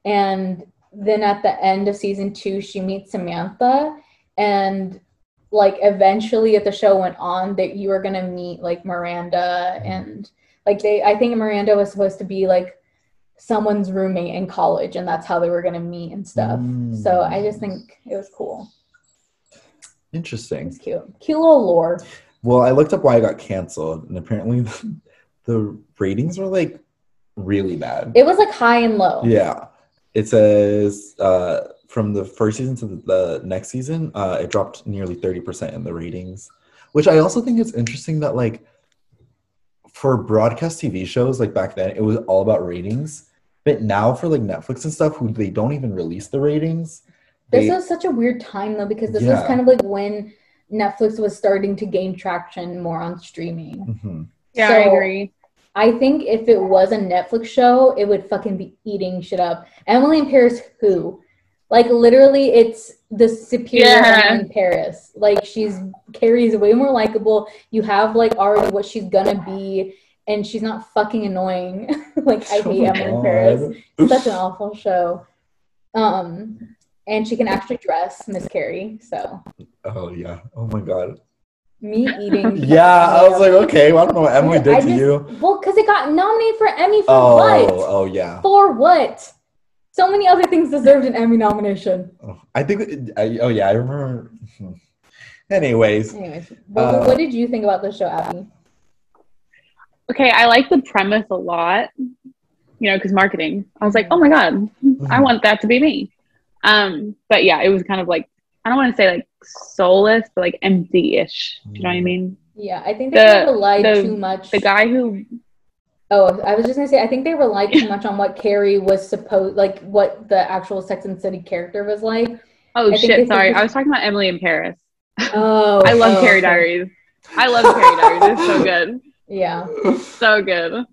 and then at the end of season two she meets samantha and like eventually if the show went on that you were gonna meet like miranda and like they i think miranda was supposed to be like someone's roommate in college and that's how they were gonna meet and stuff Mm. so i just think it was cool Interesting. it's cute cute little lore Well, I looked up why I got canceled, and apparently the ratings were like really bad. it was like high and low Yeah. It says uh, from the first season to the, next season, uh, it dropped nearly 30% in the ratings, which I also think it's interesting that, like, for broadcast TV shows, like back then, it was all about ratings. But now for like Netflix and stuff, who they don't even release the ratings. this They, was such a weird time though because this was kind of like when netflix was starting to gain traction more on streaming Mhm. Yeah, I agree. I think if it was a Netflix show, it would fucking be eating shit up. Emily in Paris, who? Like literally, it's the superior Yeah. In Paris. Like she's Carrie's way more likable. You have like already what she's gonna be, and she's not fucking annoying. like I Oh hate my Emily in Paris. Such an awful show. Um, and she can actually dress, Miss Carrie. So Oh yeah. Oh my god. me eating. Yeah, I was like, okay, well, I don't know what Emily did I to just- you. Well, because it got nominated for Emmy for Oh, what? oh yeah. For what? So many other things deserved an Emmy nomination. Oh, I think. it- I, oh yeah, I remember. Anyways, Anyways, what, Uh, what did you think about the show, Abby? Okay, I like the premise a lot, you know, because marketing. I was like, oh my god, Mm-hmm. I want that to be me. Um, but yeah, it was kind of like I don't want to say like soulless, but like empty-ish. Do you know what I Mm. mean? Yeah, I think they The- kind of relied the- too much. The guy who Oh, I was just gonna say, I think they relied too much on what Carrie was supposed, like what the actual Sex and City character was like. Oh I think shit! Sorry, think- I was talking about Emily in Paris. Oh, I love oh, Carrie okay. Diaries. I love Carrie Diaries. It's so good, Yeah, so good.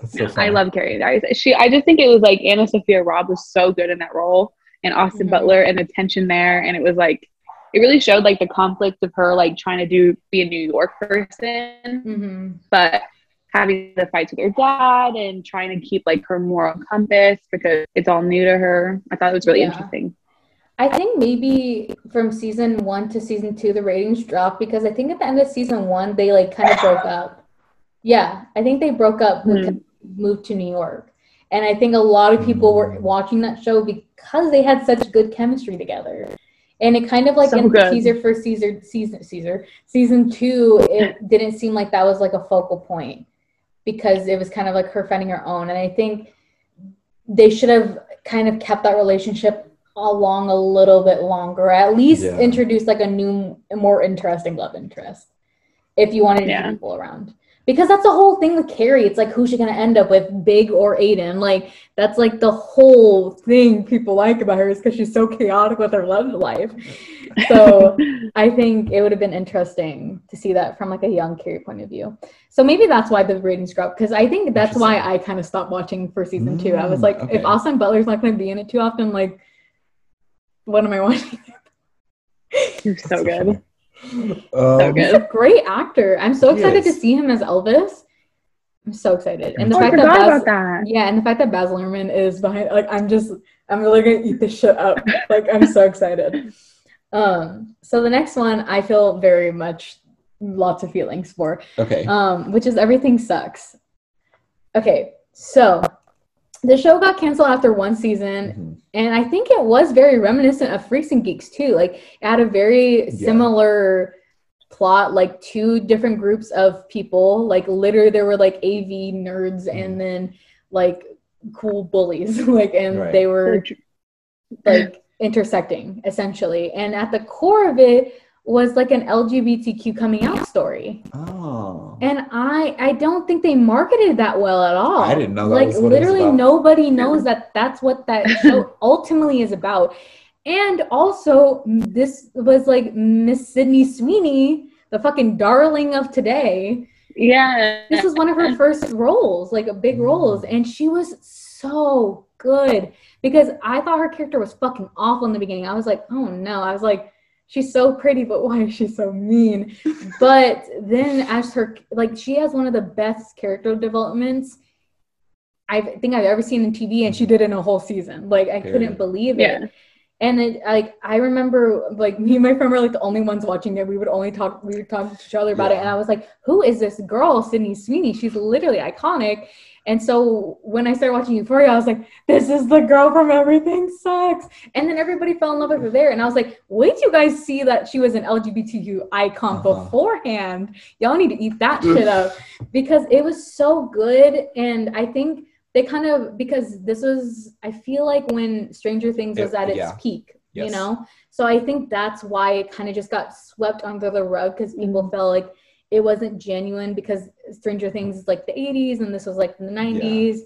That's so I love Carrie Diaries. She, I just think it was like AnnaSophia Robb was so good in that role, and Austin Mhm. Butler and the tension there, and it was like it really showed like the conflict of her like trying to do be a New York person, hmm but having the fights with her dad and trying to keep like her moral compass because it's all new to her. I thought it was really Yeah. interesting. I think maybe from season one to season two, the ratings dropped because I think at the end of season one, they like kind of broke up. Yeah, I think they broke up, Hmm. to moved to New York. And I think a lot of people were Hmm. watching that show because they had such good chemistry together. And it kind of like So in good. teaser for Caesar season Caesar season two, it didn't seem like that was like a focal point because it was kind of like her finding her own. And I think they should have kind of kept that relationship along a little bit longer, at least Yeah. introduce like a new, more interesting love interest if you wanted to Yeah. people around. Because that's the whole thing with Carrie. It's like who's she gonna end up with, Big or Aiden? Like that's like the whole thing people like about her is because she's so chaotic with her love life. So I think it would have been interesting to see that from like a young Carrie point of view. So maybe that's why the ratings dropped because I think that's why I kind of stopped watching for season two. I was Mm, like, okay. if Austin Butler's not going to be in it too often, like, what am I watching? You're so good. Um, So He's a great actor. I'm so excited to see him as Elvis. I'm so excited, and the Oh, I fact that Baz, about that. yeah, and the fact that Baz Luhrmann is behind, like, I'm just, I'm really gonna eat this shit up. like, I'm so excited. Um, so the next one, I feel very much lots of feelings for, Okay. um, which is everything sucks. Okay, so the show got canceled after one season, Mhm. and I think it was very reminiscent of Freaks and Geeks too. Like it had a very Yeah. similar plot, like two different groups of people. Like literally there were like AV nerds Mhm. and then like cool bullies. like and Right. they were like intersecting essentially. And at the core of it was like an LGBTQ coming out story. Oh. And I I don't think they marketed that well at all. I didn't know that like was what it was literally about. nobody knows that that's what that show ultimately is about. And also this was like Miss Sydney Sweeney, the fucking darling of today. Yeah. This was one of her first roles, like a big roles, mm. and she was so good because I thought her character was fucking awful in the beginning. I was like, oh no. I was like, she's so pretty, but why is she so mean? but then as her like she has one of the best character developments I think I've ever seen in TV, and she did it in a whole season. Like I couldn't believe Yeah. it. And it, like I remember, like me and my friend were like the only ones watching it. We would only talk, we would talk to each other about it, and I was like, "Who is this girl, Sydney Sweeney? She's literally iconic." And so when I started watching Euphoria, I was like, "This is the girl from Everything Sucks." And then everybody fell in love with her there, and I was like, "Wait you guys see that she was an LGBTQ icon Uh-huh. beforehand. Y'all need to eat that shit up because it was so good." And I think they kind of because this was I feel like when Stranger Things was It- at its yeah. peak, you know. So I think that's why it kind of just got swept under the rug because people felt like it wasn't genuine because Stranger Things is like the 80s and this was like the 90s.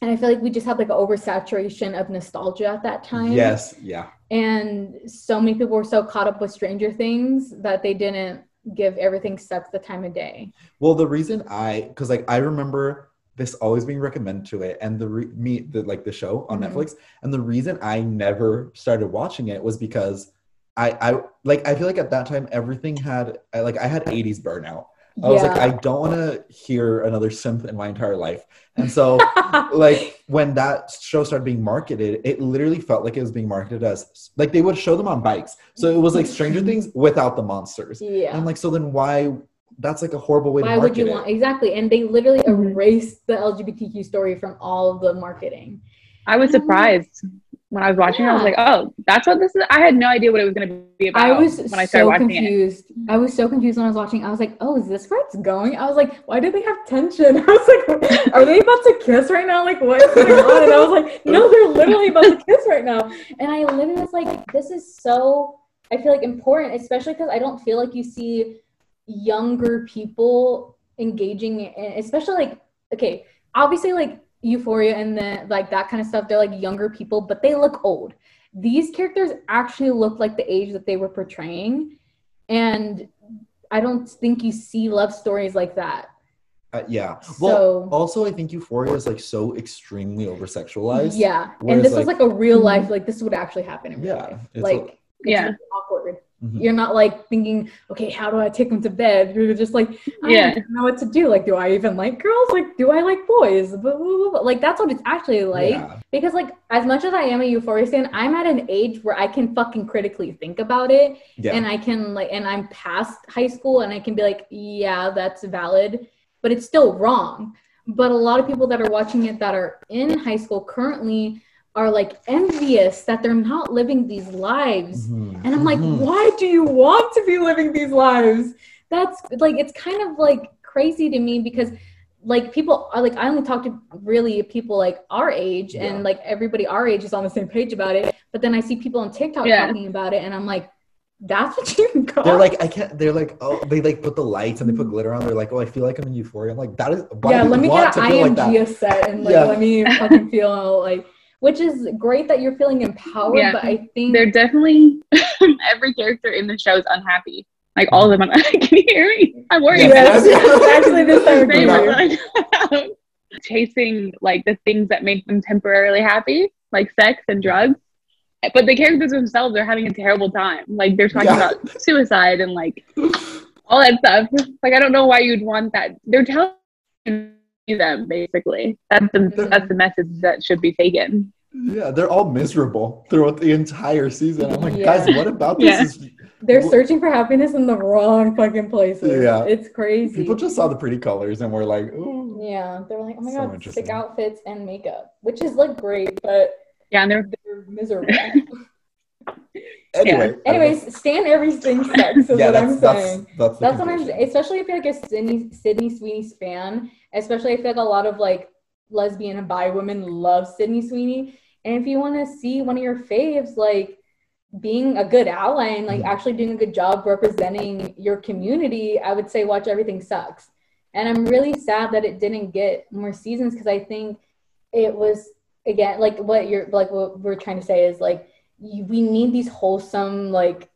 And I feel like we just had like an oversaturation of nostalgia at that time. Yes. Yeah. And so many people were so caught up with Stranger Things that they didn't give everything sucks the time of day. Well, the reason I, because like I remember this always being recommended to it, and the re- me the like the show on Mhm. Netflix, and the reason I never started watching it was because I I like I feel like at that time everything had I, like I had '80s burnout. I was like I don't want to hear another synth in my entire life, and so like when that show started being marketed, it literally felt like it was being marketed as like they would show them on bikes, so it was like Stranger Things without the monsters. And yeah. I'm like, so then why? That's like a horrible way Why to would market you it. want exactly? And they literally Mhm. erased the LGBTQ story from all of the marketing. I was surprised when I was watching. it, I was like, oh, that's what this is. I had no idea what it was going to be about. I was when I started so watching it. confused. I was so confused when I was watching. I was like, "Oh, is this where it's going?" I was like, "Why do they have tension?" I was like, "Are they about to kiss right now? Like, what is going on?" And I was like, "No, they're literally about to kiss right now." And I literally was like, "This is so." I feel like important, especially because I don't feel like you see younger people engaging in, especially like, okay, obviously like Euphoria and then like that kind of stuff. They're like younger people, but they look old these characters actually look like the age that they were portraying and i don't think you see love stories like that Uh, yeah. Well, so also I think Euphoria is like so extremely over sexualized. yeah and this is like- like a real life like this would actually happen in real Yeah, life like Yeah. really awkward Mhm. you're not like thinking okay how do i take them to bed you're just like i Yeah. don't know what to do like do i even like girls like do i like boys Blah, blah, blah, blah. like that's what it's actually like Yeah. because like as much as i am a euphoria fan i'm at an age where i can fucking critically think about it Yeah. and I can like and I'm past high school and I can be like, yeah, that's valid, but it's still wrong. But a lot of people that are watching it that are in high school currently are like envious that they're not living these lives. Mhm. And I'm like, Mhm. why do you want to be living these lives? That's like it's kind of like crazy to me because like people are like I only talk to really people like our age Yeah. and like everybody our age is on the same page about it. But then I see people on TikTok Yeah. talking about it and I'm like, that's what you got. They're like, I can't. They're like, oh, they like put the lights and they put glitter on. They're like, oh, I feel like I'm in Euphoria. I'm like, that is. Why yeah, let me get an feel like? IMG set and like Yeah. let me fucking feel like which is great that you're feeling empowered, Yeah. but I think They're definitely every character in the show is unhappy. Like all of them. I can you hear me? I'm worried. Yes, actually this time They agree. were like chasing like the things that make them temporarily happy, like sex and drugs. But the characters themselves are having a terrible time. Like they're talking Yeah. about suicide and like all that stuff. Like I don't know why you'd want that. They're telling them basically. That's the mm-hmm. that's the message that should be taken. Yeah, they're all miserable throughout the entire season. I'm like, Yeah. guys, what about this? Yeah. Is, They're Wh- searching for happiness in the wrong fucking places. Yeah. It's crazy. people just saw the pretty colors and were like, ooh. yeah, they're like, oh my So god, sick outfits and makeup, which is like great, but Yeah, and they're they're miserable. Anyway. Anyways, stand everything sucks is yeah, what that's, I'm that's, saying. that's, the That's what I'm saying. Especially if you're like a Sydney, Sydney Sweeney fan. Especially I feel like a lot of like lesbian and bi women love Sydney Sweeney. And if you want to see one of your faves like being a good ally and like Mhm. actually doing a good job representing your community, I would say watch Everything Sucks. And I'm really sad that it didn't get more seasons because I think it was again like what you're like what we're trying to say is like we need these wholesome like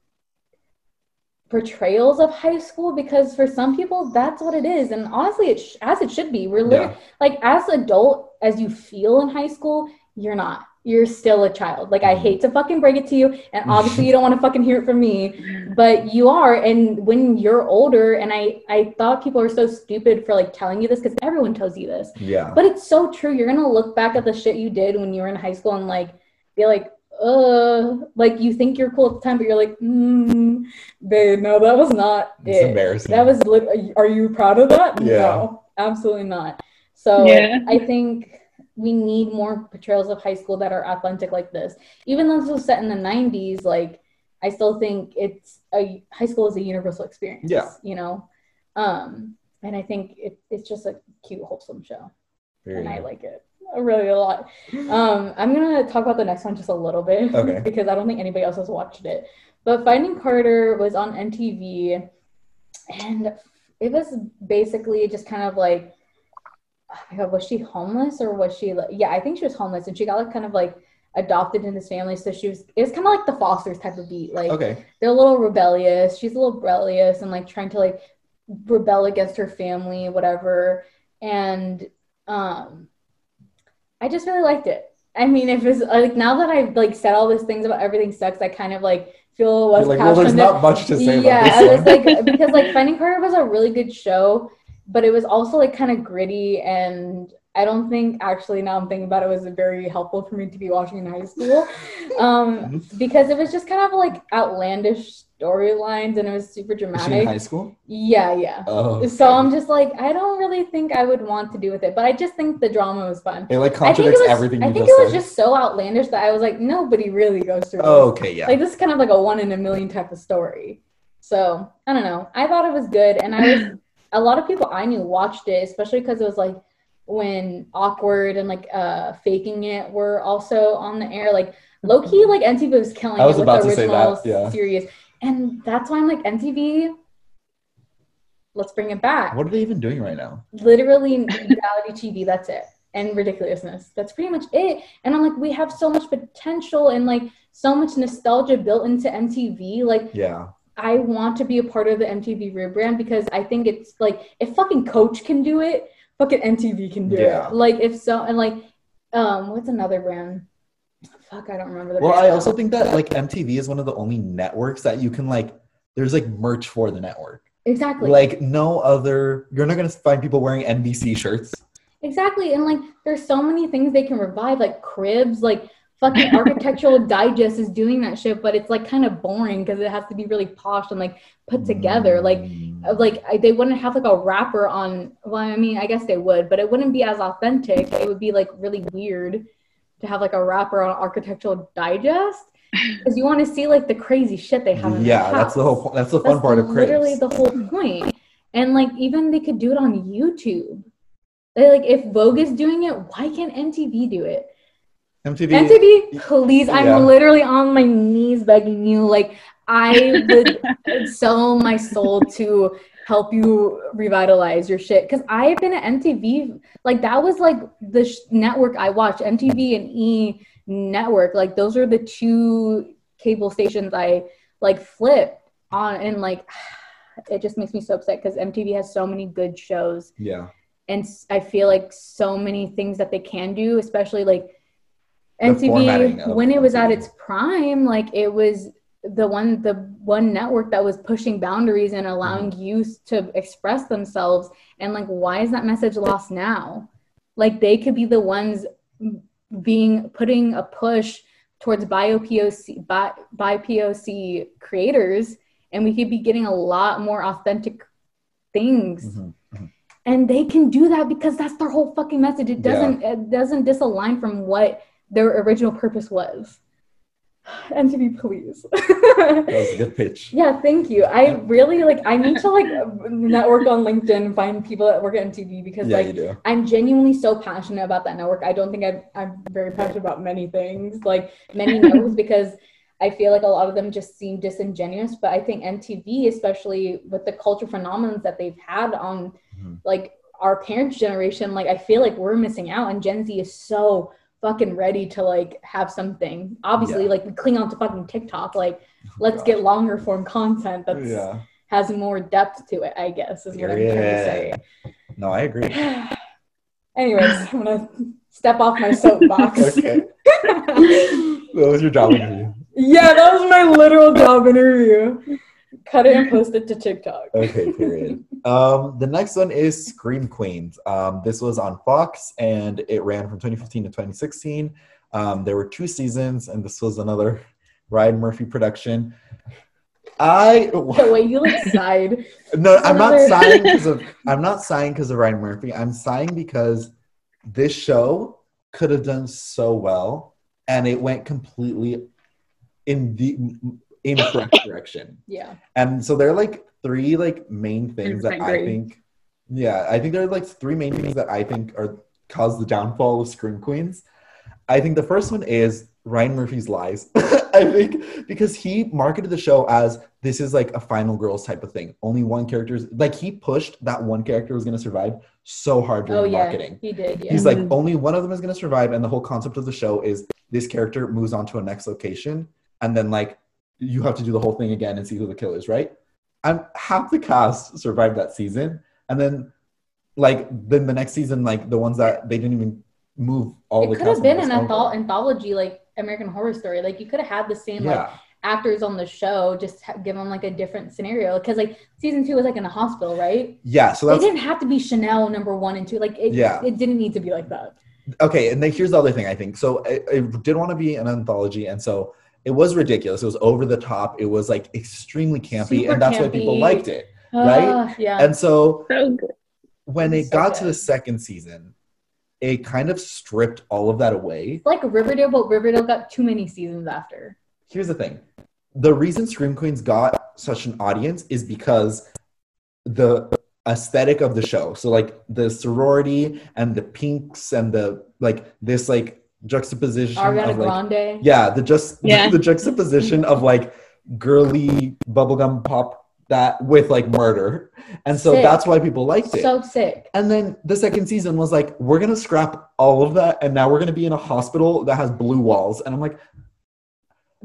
portrayals of high school because for some people that's what it is and honestly it sh- as it should be we're literally Yeah. like as adult as you feel in high school you're not you're still a child like i Mhm. hate to fucking break it to you and obviously you don't want to fucking hear it from me but you are and when you're older and i i thought people were so stupid for like telling you this because everyone tells you this Yeah. but it's so true. You're gonna look back at the shit you did when you were in high school and like be like, uh, like you think you're cool at the time, but you're like, mm, babe, no, that was not It's it. embarrassing. That was lit- are you proud of that? Yeah. No, absolutely not. So Yeah. I think we need more portrayals of high school that are authentic like this. Even though this was set in the 90s, like I still think it's a high school is a universal experience. Yeah. You know? Um, and I think it, it's just a cute, wholesome show Very and I like it really a lot. Um, I'm gonna talk about the next one just a little bit, Okay. because I don't think anybody else has watched it. But Finding Carter was on MTV, and it was basically just kind of like, oh my God, was she homeless or was she? Like, yeah, I think she was homeless, and she got like kind of like adopted into this family. So she was. It was kind of like the Fosters type of beat, like Okay. they're a little rebellious. She's a little rebellious and like trying to like rebel against her family, whatever. And um I just really liked it. I mean, if it's like now that I've like said all these things about everything sucks, I kind of like feel You're like, well, there's not much to say yeah, about I was like because like Finding Carter was a really good show, but it was also like kind of gritty and I don't think actually now I'm thinking about it was very helpful for me to be watching in high school. Um because it was just kind of like outlandish storylines and it was super Is she in dramatic. high school? Yeah, yeah. Oh. So I'm just like, I don't really think I would want to do with it, but I just think the drama was fun. It like I think it contradicts was, everything I think it was said. just so outlandish that I was like, nobody really goes through. oh, okay, yeah. Like this is kind of like a one in a million type of story. So I don't know. I thought it was good, and I was a lot of people I knew watched it, especially because it was like when awkward and like uh faking it were also on the air. Like low key, like MTV was killing I was it with about the to say original that, yeah. series, and that's why I'm like MTV. Let's bring it back what are they even doing right now? literally reality TV. That's it. And ridiculousness. That's pretty much it. And I'm like, we have so much potential and like so much nostalgia built into MTV. Like, Yeah. I want to be a part of the MTV rebrand because I think it's like if fucking Coach can do it, fucking MTV can do Yeah. it. Like if so, and like, um, what's another brand? Fuck, I don't remember the. Well, I also think that like MTV is one of the only networks that you can like. There's like merch for the network. exactly Like no other. You're not gonna find people wearing NBC shirts. Exactly. And like there's so many things they can revive, like cribs, like fucking architectural digest is doing that shit, but it's like kind of boring because it has to be really posh and like put together. Like Mm. like I, they wouldn't have like a wrapper on well, I mean, I guess they would, but it wouldn't be as authentic. It would be like really weird to have like a wrapper on architectural digest. Because you want to see like the crazy shit they have in their yeah, that's the whole. po- That's the fun That's part of crazy. literally the whole point. And like even they could do it on YouTube. They, like if Vogue is doing it, why can't MTV do it? MTV. MTV, please! I'm Yeah. literally on my knees begging you. Like I would sell my soul to help you revitalize your shit. Because I've been at MTV. Like that was like the sh- network I watched. MTV and E network. Like those are the two cable stations I like flipped on, and like it just makes me so upset because MTV has so many good shows Yeah. and I feel like so many things that they can do, especially like The MTV when it was at its prime, like it was the one the one network that was pushing boundaries and allowing Mm-hmm. youth to express themselves. And like, why is that message lost now? Like they could be the ones being putting a push towards BIPOC by, by POC creators, and we could be getting a lot more authentic things Mhm. and they can do that because that's their whole fucking message it doesn't it doesn't disalign from what their original purpose was MTV please That was a good pitch. yeah thank you I really like I need to like network on LinkedIn find people that work at MTV because Yeah, like. I'm genuinely so passionate about that network. I don't think I'm, I'm very passionate about many things, like many networks, because I feel like a lot of them just seem disingenuous. But I think MTV, especially with the culture phenomenons that they've had on Mhm. like our parents' generation, like I feel like we're missing out. And Gen Z is so fucking ready to like have something. Obviously, Yeah. like we cling on to fucking TikTok. Like, Oh, let's get longer form content that's Yeah. has more depth to it. I guess is what I'm trying to say. No, I agree. Anyways, I'm gonna step off my soapbox. okay. What was your job interview? yeah, that was my literal job interview. Cut it and post it to TikTok. Okay, period. um, the next one is Scream Queens. Um, this was on Fox and it ran from 2015 to 2016. Um, there were two seasons, and this was another Ryan Murphy production. I The way you like sighed. no, I'm not sighing because of I'm not sighing because of Ryan Murphy. I'm sighing because this show could have done so well, and it went completely in the incorrect direction. Yeah. And so there are like three like main things that I think. Yeah, I think there are like three main things that I think are cause the downfall of Scream Queens. I think the first one is Ryan Murphy's lies. I think because he marketed the show as this is like a final girls type of thing. Only one character is like he pushed that one character was gonna survive so hard during Oh the yeah. marketing. He did. Yeah. He's like, Mhm. only one of them is going to survive, and the whole concept of the show is this character moves on to a next location, and then like you have to do the whole thing again and see who the killer is, right? And half the cast survived that season, and then like then the next season, like the ones that they didn't even move all the it could have been an anthol- anthology like American Horror Story. Like you could have had the same like actors on the show, just give them like a different scenario. Because like season two was like in a hospital, right? yeah. So that's didn't have to be Chanel number one and two. Like it, Yeah. it didn't need to be like that. okay and then here's the other thing i think so it, it did want to be an anthology and so it was ridiculous. It was over the top. It was like extremely campy, Super and that's why people liked it. Right? Ah, yeah. And so So good. when it So got to the second season, it kind of stripped all of that away. It's like Riverdale, but Riverdale got too many seasons after. Here's the thing. The reason Scream Queens got such an audience is because the aesthetic of the show. So like the sorority and the pinks and the like this like juxtaposition Ariana of like Grande. yeah, the just Yeah. the juxtaposition of like girly bubblegum pop that with like murder. And so Sick. that's why people liked it. So sick. And then the second season was like, we're gonna scrap all of that, and now we're gonna be in a hospital that has blue walls. And I'm like,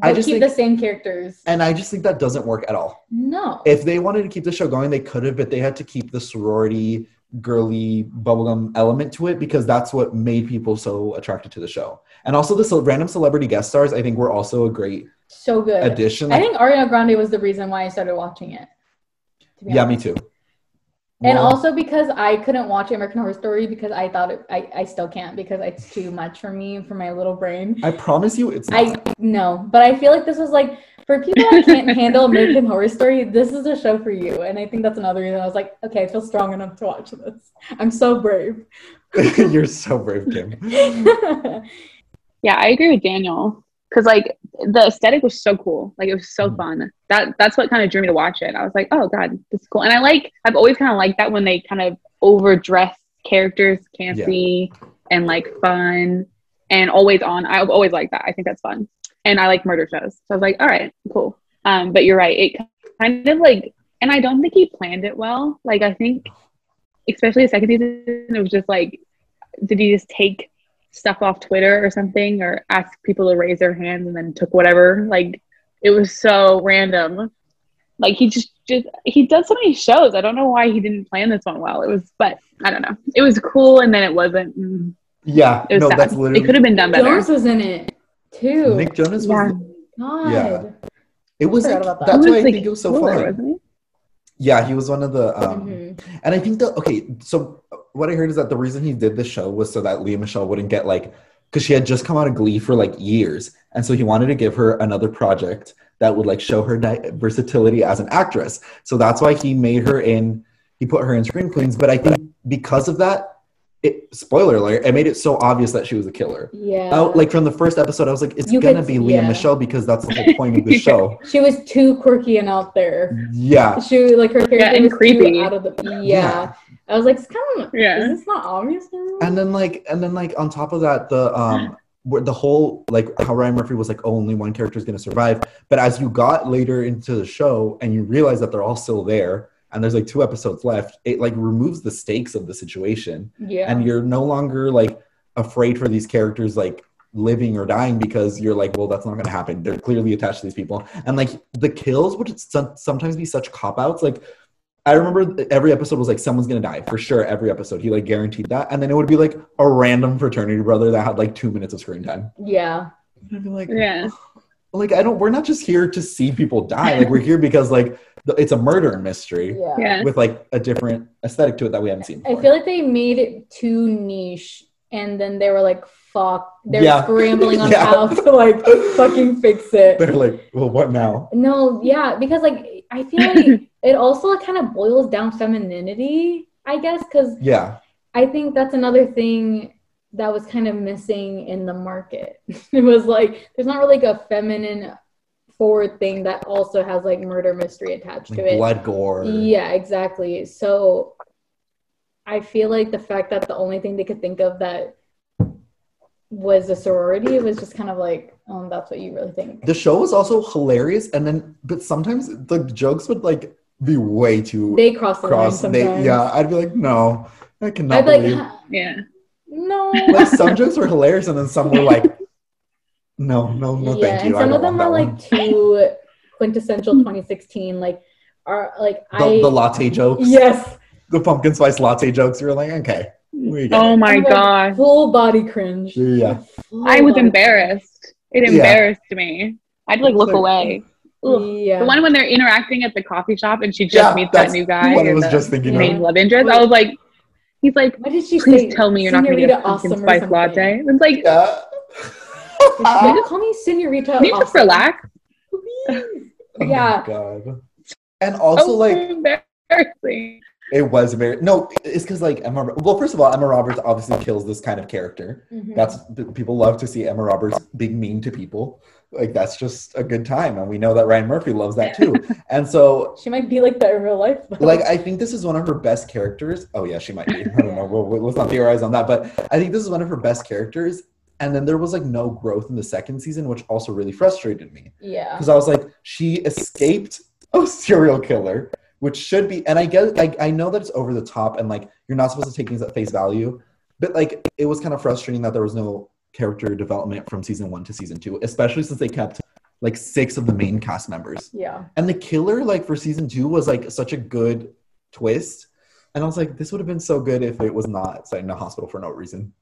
I just keep think- the same characters. and I just think that doesn't work at all. No. If they wanted to keep the show going, they could have, but they had to keep the sorority, girly, bubblegum element to it because that's what made people so attracted to the show. And also the ce- random celebrity guest stars, I think were also a great so good. addition. I think Ariana Grande was the reason why I started watching it. yeah, honest. me too. And Well, also because I couldn't watch American Horror Story because I thought it, I, I still can't because it's too much for me for my little brain. I promise you, it's I no, but I feel like this was like for people that can't handle American Horror Story, this is a show for you. And I think that's another reason I was like, okay, I feel strong enough to watch this. I'm so brave. you're so brave, Kim. Yeah, I agree with Daniel because like the aesthetic was so cool. Like it was so Mhm. fun. That that's what kind of drew me to watch it. I was like, oh god, this is cool. And I like I've always kind of liked that when they kind of overdress characters, campy and like fun and always on. I've always liked that. I think that's fun. And I like murder shows. So I was like, all right, cool. Um, but you're right. It kind of like, and I don't think he planned it well. Like I think, especially the second season, it was just like, did he just take stuff off Twitter or something, or ask people to raise their hands and then took whatever? Like it was so random. Like he just just he does so many shows. I don't know why he didn't plan this one well. It was, but I don't know. It was cool, and then it wasn't. Mm, Yeah, It was no, sad. that's It could have been done better. Jonas was in it too. Nick Jonas was Yeah. God. Yeah. It was like, about that. that's He why I was, like, think it was so cooler, fun. Yeah, he was one of the um Mhm. and I think that okay, so what I heard is that the reason he did the show was so that Lea Michele wouldn't get like because she had just come out of Glee for like years, and so he wanted to give her another project that would like show her di- versatility as an actress. So that's why he made her in. He put her in Scream Queens, but I think because of that, it spoiler alert, it made it so obvious that she was a killer. Yeah. Oh, like from the first episode, I was like, it's You gonna could- be Lea yeah. Michele because that's the whole point of the show. she was too quirky and out there. Yeah, She like her character and was too creepy. out of the yeah. Yeah. I was like, it's kind of Yeah. is this not obvious? now? and then like and then like on top of that the um where the whole like how ryan murphy was like oh, only one character is going to survive but as you got later into the show and you realize that they're all still there and there's like two episodes left it like removes the stakes of the situation yeah. and you're no longer like afraid for these characters like living or dying because you're like well that's not going to happen they're clearly attached to these people and like the kills would sometimes be such cop outs like I remember every episode was like someone's gonna die for sure. Every episode, he like guaranteed that, and then it would be like a random fraternity brother that had like two minutes of screen time. yeah. And I'd be like, Yeah. Like I don't. We're not just here to see people die. Like we're here because like it's a murder mystery Yeah. Yeah. with like a different aesthetic to it that we haven't seen. I feel like they made it too niche and then they were like, fuck. They're Yeah. scrambling on Yeah. how to like fucking fix it. they're like, well, what now? No, yeah, because like I feel like it also kind of boils down femininity, I guess, because Yeah, I think that's another thing that was kind of missing in the market. it was like there's not really like a feminine forward thing that also has like murder mystery attached like to it. blood gore. Yeah, exactly. So I feel like the fact that the only thing they could think of that was a sorority was just kind of like, um, that's what you really think. The show was also hilarious, and then but sometimes the jokes would like be way too They cross the line cross. They, sometimes. yeah, I'd be like, no, I cannot I'd be like, believe. "Huh, Yeah. No. like some jokes were hilarious, and then some were like, no, no, no, yeah, thank and you. I some don't of them want are that like one. too quintessential 2016. Like, are like the, I the latte jokes, yes, the pumpkin spice latte jokes. You're like, okay, Oh my I'm like, gosh. full body cringe. yeah, Full I was body embarrassed. It Yeah. embarrassed me. I'd like look Like- away. Ugh. Yeah. The one when they're interacting at the coffee shop and she just Yeah, meets that new guy. what I was the just thinking main of. love interest. I was like, he's like, what did she say? please tell me you're not going to get a Senorita pumpkin Awesome or spice something. latte. It's like, yeah. They could call me Senorita. Can you just Austin. relax? Oh my Yeah. God. And also, so like, embarrassing. it was very no. It's because like Emma. Well, first of all, Emma Roberts obviously kills this kind of character. Mhm. That's people love to see Emma Roberts being mean to people. Like that's just a good time, and we know that Ryan Murphy loves that too. and so, She might be like that in real life. though. like, I think this is one of her best characters. Oh yeah, she might be. I don't know. Well, well, let's not theorize on that, but I think this is one of her best characters. And then there was like no growth in the second season, which also really frustrated me yeah. because I was like, she escaped a serial killer, which should be, and I get, I, I know that it's over the top, and like you're not supposed to take things at face value, but like it was kind of frustrating that there was no character development from season one to season two, especially since they kept like six of the main cast members, Yeah. and the killer like for season two was like such a good twist, and I was like, this would have been so good if it was not set in a hospital for no reason,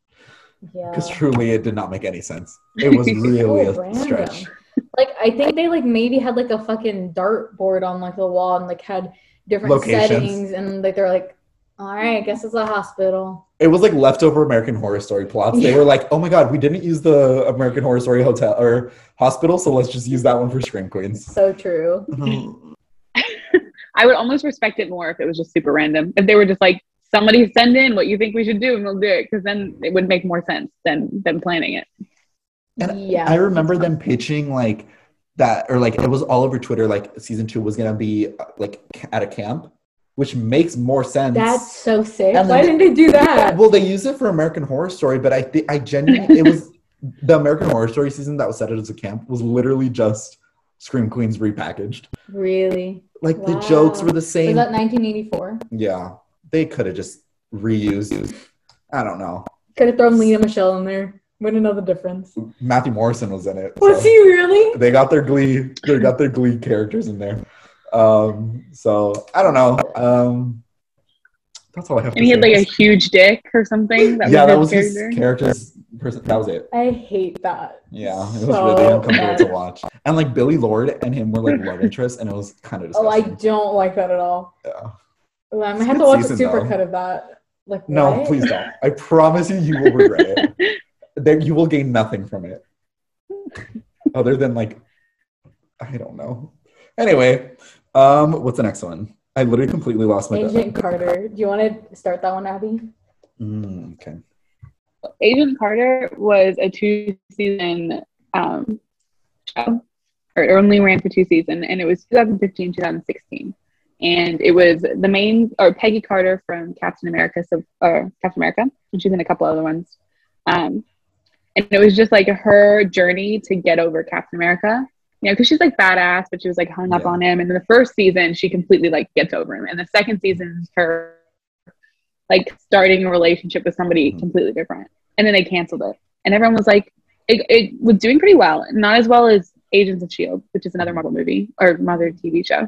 Yeah. because truly it did not make any sense. It was really So a random. stretch. Like I think they like maybe had like a fucking dart board on like the wall and like had different Locations. settings and like they're like, all right, I guess it's a hospital. It was like leftover American Horror Story plots. They were like, "Oh my god, we didn't use the American Horror Story hotel or hospital, so let's just use that one for Scream Queens." So true. I would almost respect it more if it was just super random. If they were just like, somebody send in what you think we should do and we'll do it, because then it would make more sense than than planning it. And yeah. I remember them pitching like that, or like it was all over Twitter. Like season two was gonna be uh, like at a camp, which makes more sense. That's so sick. And Why then- didn't they do that? well, they used it for American Horror Story, but I think I genuinely it was the American Horror Story season that was set as a camp was literally just Scream Queens repackaged. Really? Like the jokes were the Was same. that 1984? Yeah, they could have just reused. I don't know. Could have thrown Lea Michele in there. Wouldn't know the difference. Matthew Morrison was in it. Was so he really? They got their Glee. They got their Glee characters in there. Um, so I don't know. Um, that's all I have And he had like a huge dick or something. That yeah, that was was his his character. character's person. That was it. I hate that. Yeah, it was So really uncomfortable to watch. And like Billie Lourd and him were like love interests, and it was kind of Oh, I don't like that at all. yeah. Well, I It's might a have to watch season, a super though. cut of that. Like No, what? please don't. I promise you, you will regret it. That you will gain nothing from it, other than like, I don't know. Anyway, um, what's the next one? I literally completely lost my. Agent Carter. Do you want to start that one, Abby? Mm, okay. Agent Carter was a two season um, show, or it only ran for two seasons, and it was 2015 2016. And it was the main, or Peggy Carter from Captain America, so, or Captain America, and she's in a couple other ones. Um, and it was just like her journey to get over Captain America. You know, because she's like badass, but she was like hung up Yeah. on him. And in the first season, she completely like gets over him. And the second season is her like starting a relationship with somebody Mhm. completely different. And then they canceled it. And everyone was like, it, it was doing pretty well. Not as well as Agents of S.H.I.E.L.D., which is another Marvel movie or Marvel TV show.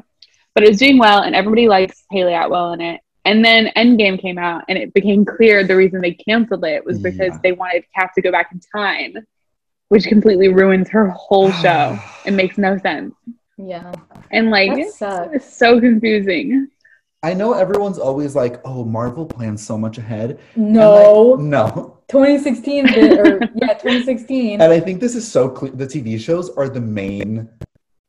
But it was doing well, and everybody likes Hayley Atwell in it. And then Endgame came out, and it became clear the reason they canceled it was because Yeah. they wanted Cap to go back in time, which completely ruins her whole show. It makes no sense. Yeah. And like, it's so confusing. I know everyone's always like, "Oh, Marvel plans so much ahead." No. Like, no. 2016 bit, or yeah, 2016. And I think this is so clear. The TV shows are the main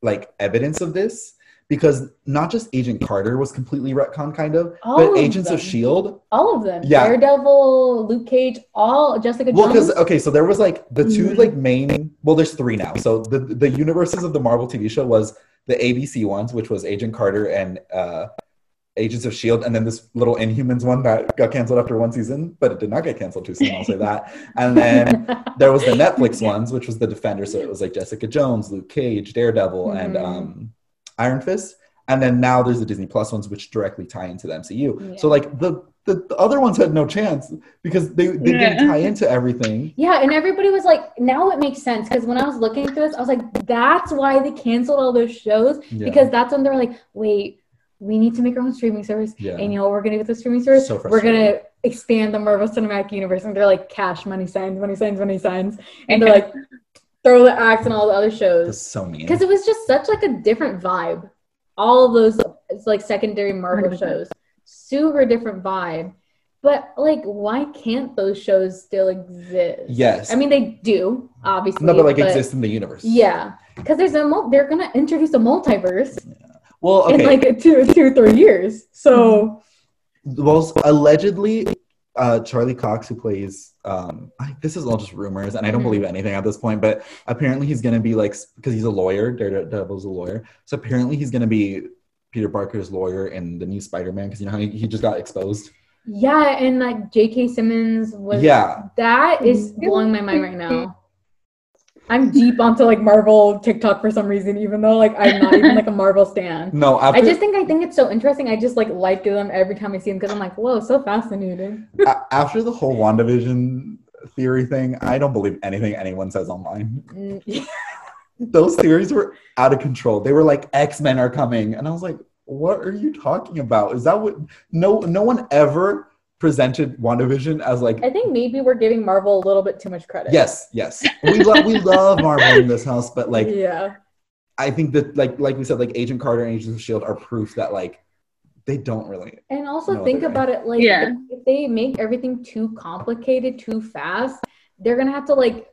like evidence of this because not just Agent Carter was completely retcon, kind of, All but of Agents of. Shield. all of them. Yeah. Daredevil, Luke Cage, all Jessica Well, Jones. because okay, so there was like the two Mhm. like main. Well, there's three now. So the the universes of the Marvel TV show was the ABC ones, which was Agent Carter and uh, Agents of Shield, and then this little Inhumans one that got canceled after one season, but it did not get canceled too soon. I'll say that. And then there was the Netflix ones, which was the Defender. So it was like Jessica Jones, Luke Cage, Daredevil, and Mhm. um, Iron Fist. And then now there's the Disney Plus ones, which directly tie into the MCU. Yeah. So like the, the the other ones had no chance because they, they didn't tie into everything. Yeah, and everybody was like, now it makes sense because when I was looking through this, I was like, that's why they canceled all those shows Yeah. because that's when they're like, wait, we need to make our own streaming service. Yeah. And you know we're gonna get the streaming service? So we're gonna expand the Marvel Cinematic Universe, and they're like, cash, money signs, money signs, money signs, and they're like, throw the axe and all the other That's shows so mean. because it was just such like a different vibe. All of those it's like secondary Marvel shows, super different vibe. But like, why can't those shows still exist? Yes. I mean, they do, obviously. no, but like exist in the universe. Yeah, because there's a mul- they're gonna introduce a multiverse Well, okay. in like two, two, three years. So well, allegedly, uh, Charlie Cox, who plays, um, I, this is all just rumors, and I don't Mhm. believe anything at this point. But apparently, he's gonna be like because he's a lawyer. Daredevil's a lawyer, so apparently he's gonna be Peter Parker's lawyer in the new Spider-Man because you know how he, he just got exposed. yeah, and like J.K. Simmons was. Yeah. that is blowing my mind right now. I'm deep onto like Marvel TikTok for some reason, even though like I'm not even like a Marvel stan. No, after I just think I think it's so interesting. I just like like them every time I see them because I'm like, whoa, so fascinating. after the whole WandaVision theory thing, I don't believe anything anyone says online. Mm, Those theories were out of control. They were like X Men are coming, and I was like, "What are you talking about? Is that what?" No, no one ever presented WandaVision as like, I think maybe we're giving Marvel a little bit too much credit. "Yes, yes, we love we love Marvel in this house," but like, yeah, I think that like like we said, like Agent Carter and Agents of Shield are proof that like they don't really. and also No, think they're about it like Yeah. if they make everything too complicated too fast, they're gonna have to like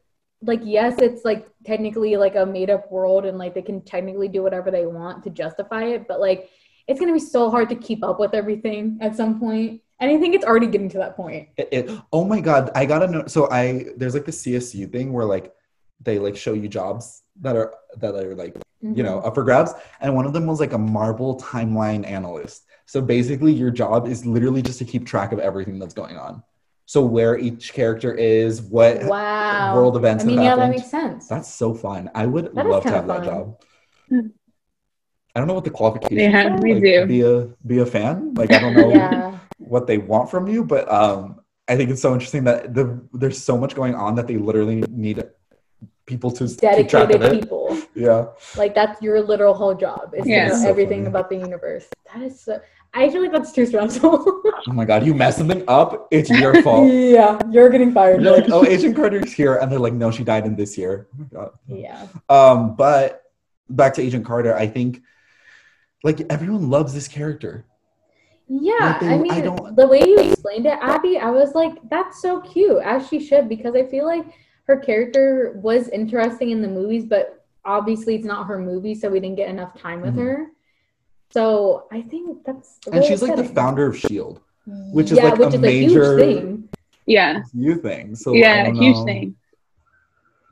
like yes, it's like technically like a made up world and like they can technically do whatever they want to justify it, but like it's gonna be so hard to keep up with everything at some point. And I think it's already getting to that point. It, it, oh my god, I gotta know. So I there's like the CSU thing where like they like show you jobs that are that are like you know up for grabs, and one of them was like a Marvel timeline analyst. So basically, your job is literally just to keep track of everything that's going on. So where each character is, what Wow. world events I mean, have yeah, that makes sense. That's so fun. I would That is love to kinda have that fun. job. Hmm. I don't know what the qualifications. Yeah, are. me like, too. Be a be a fan. Like I don't know yeah. What they want from you, but um, I think it's so interesting that the there's so much going on that they literally need people to s- keep track of Dedicated it. people. Yeah, Like that's your literal whole job is Yeah. to know So everything funny. about the universe. That is so I feel like that's too stressful. oh my god, you mess something up, it's your fault. yeah, you're getting fired. You're like, oh, Agent Carter's here, and they're like, no, she died in this year. Oh my god. yeah. Um, but back to Agent Carter, I think like everyone loves this character. Yeah, Like, they- I I mean, don't- the way you explained it, Abby, I was like, that's so cute, as she should, because I feel like her character was interesting in the movies, but obviously it's not her movie, so we didn't get enough time with Mhm. her. So I think that's And she's like the founder of Shield, which is yeah, like which a is major- a huge thing. Yeah. It's you thing. So I yeah, don't huge know. thing.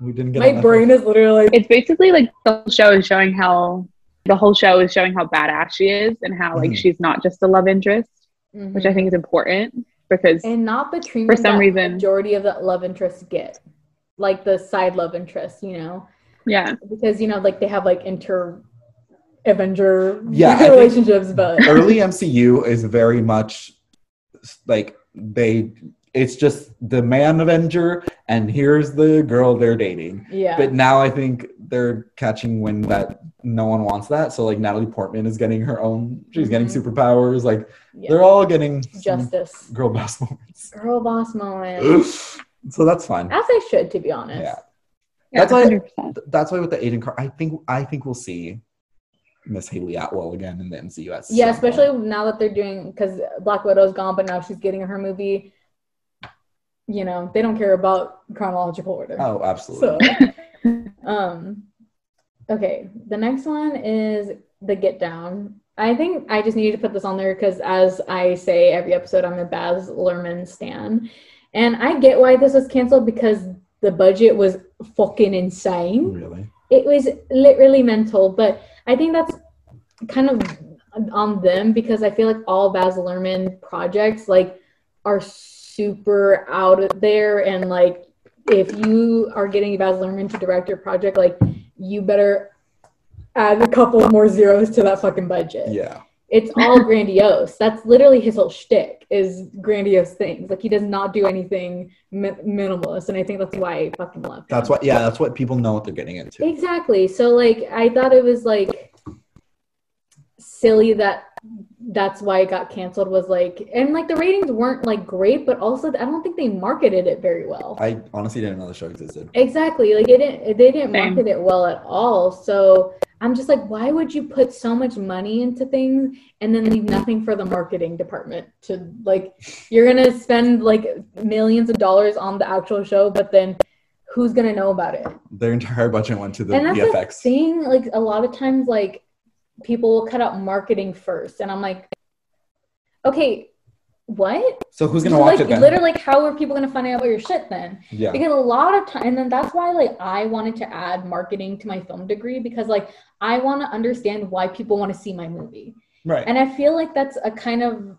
We didn't get My enough brain is literally It's basically like the show is showing how the whole show is showing how badass she is and how like Mhm. she's not just a love interest, which I think is important because and not the treatment some that reason- majority of the love interests get, like the side love interests, you know, yeah, because you know, like they have like inter Avenger Yeah, I think- relationships, but early MCU is very much like they it's just the man Avenger and here's the girl they're dating. yeah, But now I think they're catching wind that no one wants that. So like Natalie Portman is getting her own she's getting Mhm. superpowers. Like yeah. they're all getting justice, girl boss moments. girl boss moment, so that's fine. as they should, to be honest. Yeah. yeah, That's why- 100%. That's why with the Agent Car I think I think we'll see Miss Hayley Atwell again in the MCU. at Yeah, some point. especially now that they're doing because Black Widow's gone, but now she's getting her movie. You know, they don't care about chronological order. Oh, absolutely. So, um, okay, the next one is the Get Down. I think I just needed to put this on there because, as I say every episode, I'm a Baz Luhrmann stan, and I get why this was canceled because the budget was fucking insane. Really? It was literally mental, but I think that's kind of on them because I feel like all Baz Luhrmann projects like are super out there and like if you are getting Baz Luhrmann to direct your project, like you better add a couple more zeros to that fucking budget. Yeah. It's all grandiose. That's literally his whole shtick is grandiose things. Like he does not do anything mi- minimalist, and I think that's why I fucking love him. That's what yeah, that's what people know what they're getting into. Exactly. So like I thought it was like silly that that's why it got canceled was like and like the ratings weren't like great but also I don't think they marketed it very well. I honestly didn't know the show existed. Exactly. Like it didn't they didn't Same. market it well at all. So I'm just like, why would you put so much money into things and then leave nothing for the marketing department to like? You're gonna spend like millions of dollars on the actual show, but then who's gonna know about it? Their entire budget went to the and that's the thing. Like a lot of times, like people will cut out marketing first, and I'm like, okay, what? So who's gonna watch like it then? literally, like, how are people gonna find out about your shit then? yeah. because a lot of time and then that's why like i wanted to add marketing to my film degree because like i want to understand why people want to see my movie Right. and i feel like that's a kind of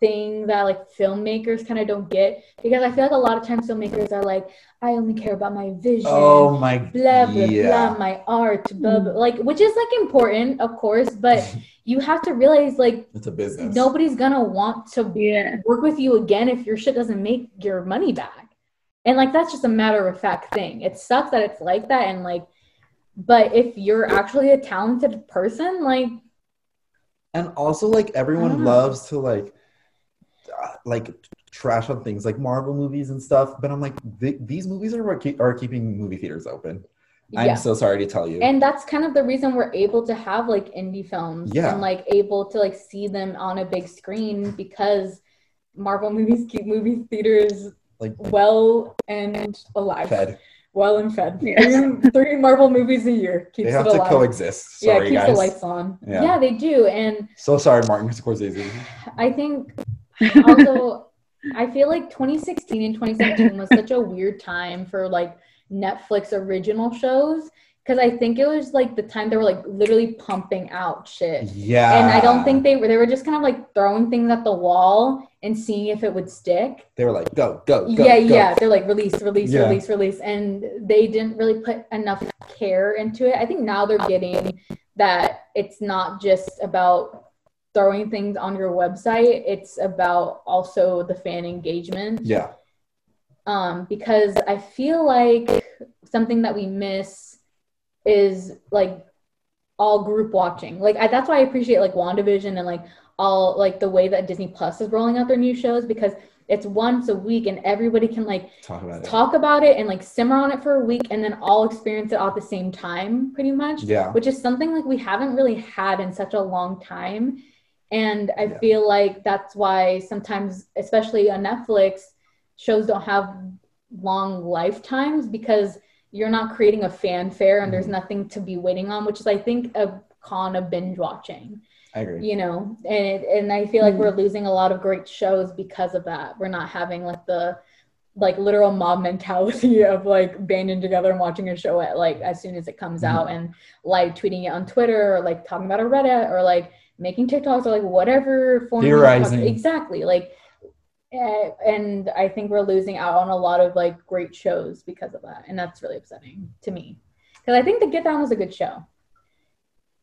thing that like filmmakers kind of don't get because i feel like a lot of times filmmakers are like i only care about my vision oh my blah blah yeah. blah my art blah, blah like which is like important of course but you have to realize like It's a business. nobody's gonna want to Yeah. work with you again if your shit doesn't make your money back. And like that's just a matter of fact thing. It sucks that it's like that and like but if you're actually a talented person, like And also, like everyone loves to like, like trash on things like Marvel movies and stuff. But I'm like, th- these movies are what keep, are keeping movie theaters open. yeah. I'm so sorry to tell you. and that's kind of the reason we're able to have like indie films Yeah. and like able to like see them on a big screen because Marvel movies keep movie theaters like well and alive. fed, Well and fed. Yes. Three, three Marvel movies a year keeps they have it to alive. coexist. yeah, Sorry, keeps guys. the lights on. Yeah. yeah, they do. And So sorry, Martin Scorsese. I think also I feel like 2016 and 2017 was such a weird time for like Netflix original shows because I think it was like the time they were like literally pumping out shit. Yeah. And I don't think they were they were just kind of like throwing things at the wall and seeing if it would stick. they were like, go, go, go. yeah, go. yeah. They're like release, release, Yeah. release, release. And they didn't really put enough care into it. I think now they're getting that it's not just about throwing things on your website, it's about also the fan engagement. Yeah. Um, because I feel like something that we miss is like all group watching. Like I, that's why I appreciate like WandaVision and like all like the way that Disney Plus is rolling out their new shows because it's once a week and everybody can like Talk about it. talk about it and like simmer on it for a week and then all experience it all at the same time pretty much Yeah. which is something like we haven't really had in such a long time and i Yeah. feel like that's why sometimes especially on netflix shows don't have long lifetimes because you're not creating a fanfare and there's Mhm. nothing to be waiting on which is i think a con of binge watching I agree. you know and it, and i feel like Mm. we're losing a lot of great shows because of that we're not having like the like literal mob mentality of like banding together and watching a show at like as soon as it comes Mhm. out and live tweeting it on twitter or like talking about it on reddit or like making tiktoks or like whatever form Theorizing. exactly like eh, and i think we're losing out on a lot of like great shows because of that and that's really upsetting to me because i think the get down was a good show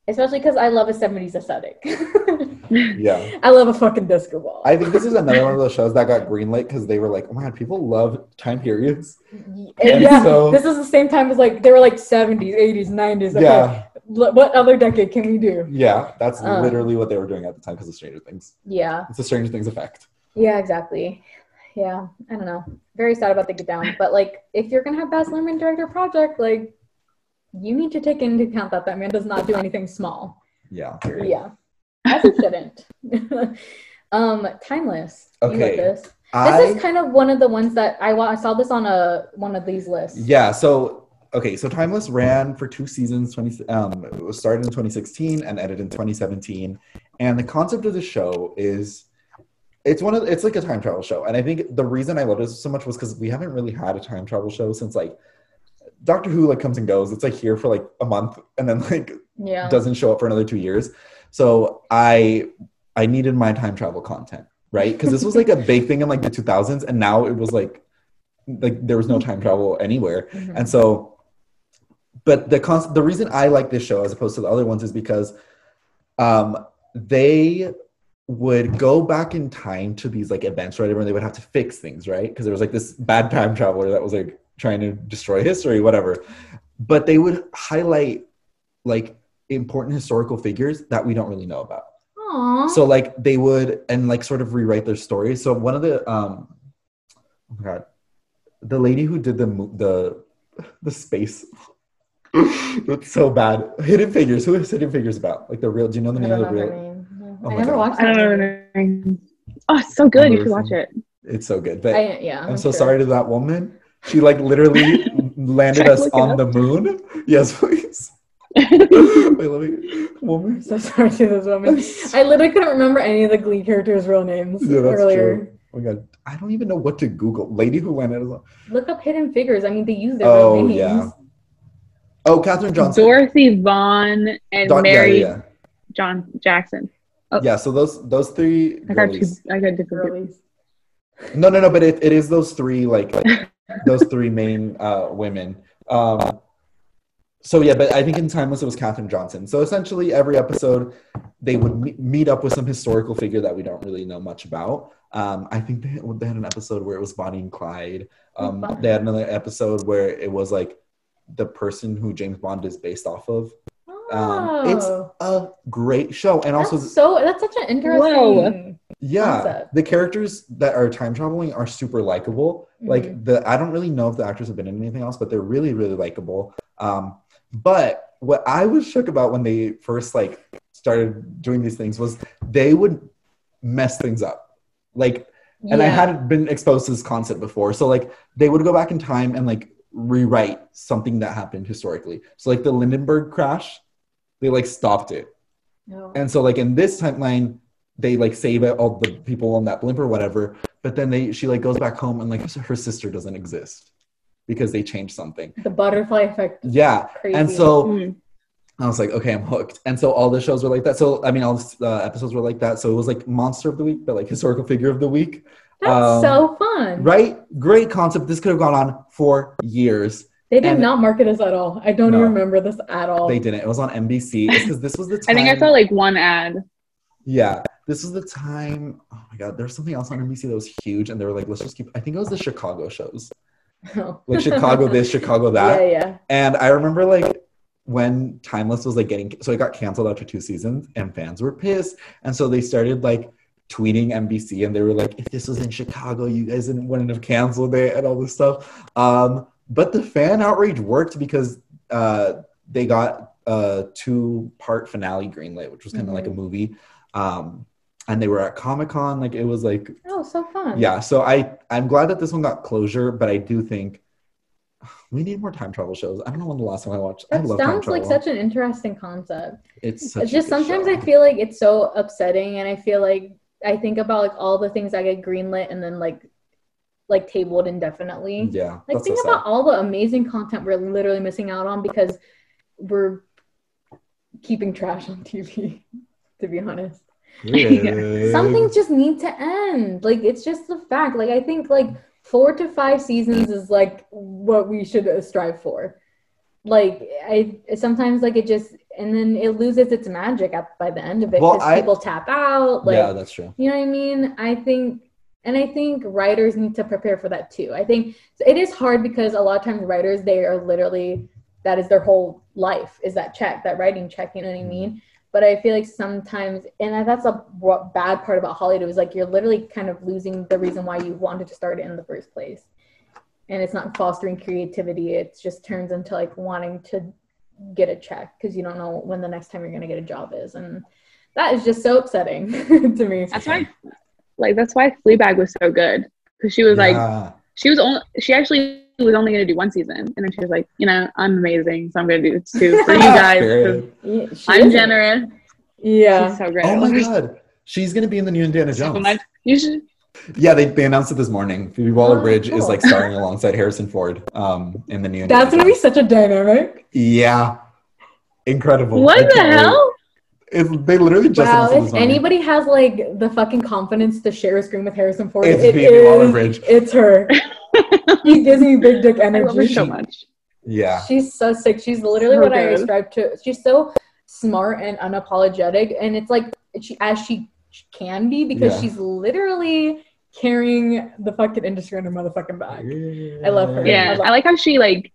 especially because i love a 70s aesthetic Yeah. I love a fucking disco ball. I think this is another one of those shows that got greenlit because they were like, oh my god, people love time periods. And And yeah, so- this is the same time as like they were like 70s, 80s, 90s. Okay, Yeah. What other decade can we do? Yeah. That's Um, literally what they were doing at the time because of Stranger Things. Yeah, It's a Stranger Things effect. yeah, exactly. Yeah, I don't know. Very sad about the get down, but like if you're gonna have Baz Luhrmann direct your project, like you need to take into account that that man does not do anything small. Yeah. period. Yeah, as he shouldn't. um, timeless. Okay. this. This is kind of one of the ones that I, wa- I saw this on a one of these lists. Yeah. So okay. So Timeless ran for two seasons. Twenty. Um, it was started in 2016 and ended in 2017. And the concept of the show is, it's one of it's like a time travel show. And I think the reason I loved it so much was because we haven't really had a time travel show since like Doctor Who like comes and goes. It's like here for like a month and then like Yeah. doesn't show up for another two years. So I I needed my time travel content, right? Because this was like a big thing in like the 2000s, and now it was like like there was no time travel anywhere. Mhm. And so, but the con- the reason I like this show as opposed to the other ones is because um, they would go back in time to these like events, right? Where they would have to fix things, right? Because there was like this bad time traveler that was like trying to destroy history, whatever. But they would highlight like important historical figures that we don't really know about. Aw. So like they would and like sort of rewrite their stories. So one of the um oh my god, the lady who did the the the space That's so bad. Hidden Figures. Who is Hidden Figures about? Like the real? Do you know the I name of the real? name. Oh I my never God. watched I don't that know. movie. her name. Oh, it's so good. You should watch it. It's so good. But I, yeah, I'm so sure. sorry to that woman. She like literally landed us on up? the moon. Yes, please. Wait, let me. Woman. I'm so sorry to this woman. I literally couldn't remember any of the Glee characters' real names Yeah, that's earlier. true. Oh my god, I don't even know what to Google. Lady who landed us on. Look up Hidden Figures. I mean, they use their Oh real names. yeah. Oh, Katherine Johnson. Dorothy Vaughan and Don- Mary yeah, John Jackson. yeah. Yeah, so those those three. I got two. I got different. Girlies. No, no, no. But it, it is those three like like those three main uh, women. Um, so yeah, but I think in Timeless it was Katherine Johnson. So essentially, every episode they would me- meet up with some historical figure that we don't really know much about. Um, I think they had, they had an episode where it was Bonnie and Clyde. Um, Oh, they had another episode where it was like the person who James Bond is based off of. Um, it's Oh, a great show, and also so that's such an interesting. Whoa. yeah, concept. the characters that are time traveling are super likable. Mhm. Like the I don't really know if the actors have been in anything else, but they're really really likable. Um, but what I was shook about when they first like started doing these things was they would mess things up. Like and I hadn't been exposed to this concept before. So like they would go back in time and like rewrite something that happened historically. So like the Hindenburg crash, they like stopped it. No. And so like in this timeline, they like save it, all the people on that blimp or whatever. But then they she like goes back home and like her sister doesn't exist because they changed something. the butterfly effect. Yeah. Crazy. And so Mm. I was like, okay, I'm hooked. And so all the shows were like that. So I mean, all the uh, episodes were like that. So it was like monster of the week, but like historical figure of the week. That's um, so fun. Right? Great concept. This could have gone on for years. They did and- not market us at all. I don't No. even remember this at all. They didn't. It was on NBC because this was the time. I think I saw like one ad. Yeah, this was the time. Oh my god, there was something else on NBC that was huge, and they were like, let's just keep. I think it was the Chicago shows, Oh. like Chicago this, Chicago that. Yeah, yeah. And I remember like when Timeless was like getting, so it got canceled after two seasons, and fans were pissed, and so they started like tweeting NBC, and they were like, if this was in Chicago, you guys didn't wouldn't have canceled it, and all this stuff. Um, but the fan outrage worked because uh, they got a two part finale greenlit, which was kind of like a movie. Um, and they were at Comic Con, like it was like Oh, so fun. yeah. So I I'm glad that this one got closure, but I do think we need more time travel shows. I don't know when the last time I watched. I That love time sounds like such an interesting concept. it's such It's a just sometimes show. I feel like it's so upsetting, and I feel like I think about like all the things that get greenlit and then like like tabled indefinitely. yeah. Like think so about sad. all the amazing content we're literally missing out on because we're keeping trash on TV. To be honest, Yeah. some things just need to end. Like it's just the fact. Like I think like four to five seasons is like what we should strive for. Like I sometimes like it just and then it loses its magic at by the end of it Well, because I- people tap out. Like yeah, that's true. you know what I mean? I think, and I think writers need to prepare for that too. I think it is hard because a lot of times writers, they are literally, that is their whole life, is that check, that writing check, you know what I mean? Mm-hmm. But I feel like sometimes, and that's a bad part about Hollywood is like you're literally kind of losing the reason why you wanted to start it in the first place. And it's not fostering creativity. It just turns into like wanting to get a check because you don't know when the next time you're going to get a job is. And that is just so upsetting to me. That's why, like, that's why Fleabag was so good because she was like, she was only, she actually was only going to do one season, and then she was like, you know, I'm amazing, so I'm going to do two for you guys. Yeah, I'm generous. Yeah. She's so great. Oh my god. She's gonna be in the new Indiana so Jones. much- You should. Yeah, they, they announced it this morning. Phoebe Waller Oh, Bridge is like starring alongside Harrison Ford um, in the new. That's gonna be such a dynamic. Yeah, incredible. I What the can't hell? It, they literally just Wow, if anybody has like the fucking confidence to share a screen with Harrison Ford, It's it Phoebe Waller-Bridge. It's her. she gives me big dick I love her energy. so much. Yeah, She's so sick. She's literally So what I good. ascribe to. She's so smart and unapologetic, and it's like she as she can be because Yeah. she's literally carrying the fucking industry on her motherfucking back. I love her. I Yeah, love- I like how she like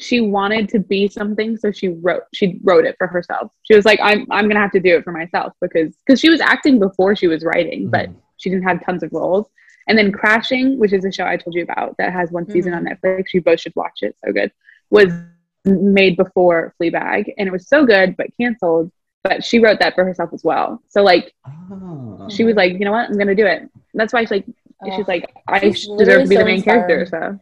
she wanted to be something, so she wrote she wrote it for herself. She was like, I'm I'm gonna have to do it for myself because because she was acting before she was writing, but Mhm. she didn't have tons of roles. And then Crashing, which is a show I told you about that has one season on Mm-hmm. Netflix, you both should watch it. So good. Was made before Fleabag, and it was so good, but canceled. But she wrote that for herself as well. So like Ah. she was like, you know what, I'm gonna do it. That's why she's like, Oh, she's like, I she's deserve to be so the main character. So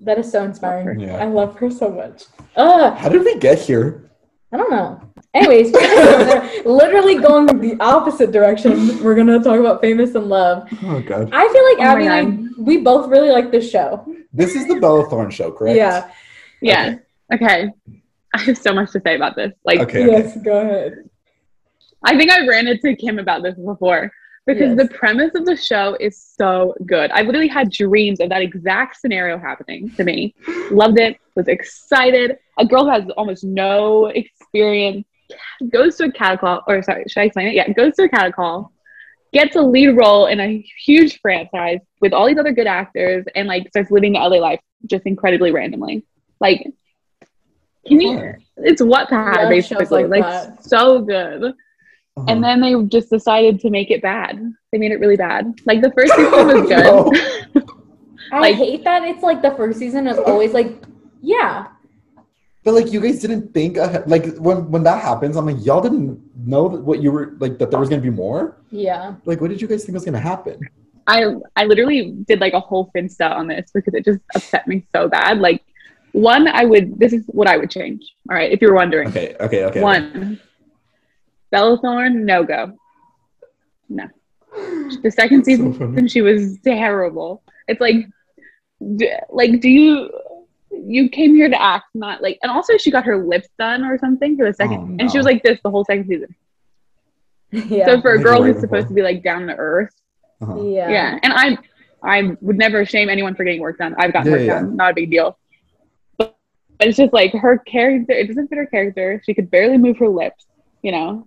that is so inspiring. Yeah. I love her so much. Ugh, How did we get here? I don't know. Anyways, literally going the opposite direction. We're gonna talk about Famous in Love. Oh god. I feel like Oh Abby and I, we both really like this show. This is the Bella Thorne show, correct? Yeah. yeah, okay. I have so much to say about this. Like, Okay. okay. Yes. Go ahead. I think I ran into Kim about this before because Yes. the premise of the show is so good. I literally had dreams of that exact scenario happening to me. Loved it, was excited. A girl who has almost no experience goes to a cattle call, or sorry, should I explain it? Yeah, goes to a cattle call, gets a lead role in a huge franchise with all these other good actors, and like starts living the LA life just incredibly randomly. Like, can you? It's what shows basically, like like, so good. Uh-huh. And then they just decided to make it bad. They made it really bad. Like the first season was good. I Like- hate that it's like the first season is always like, yeah, But like you guys didn't think ahead. like when when that happens, I'm like y'all didn't know that what you were like that there was gonna be more. yeah. Like what did you guys think was gonna happen? I I literally did like a whole finsta on this because it just upset me so bad. Like one, I would this is what I would change. All right, if you're wondering. Okay, okay, okay. One, Bella Thorne, no go. No. The second season, funny. she was terrible. It's like, d- like, do you? You came here to act, not like. And also, she got her lips done or something for the second, Oh, and she was like this the whole second season. Yeah. So for a girl who's supposed to be like down to earth, Uh-huh. yeah. yeah. And I, I would never shame anyone for getting work done. I've gotten Yeah, work yeah, done, not a big deal. But, but it's just like her character. It doesn't fit her character. She could barely move her lips. You know,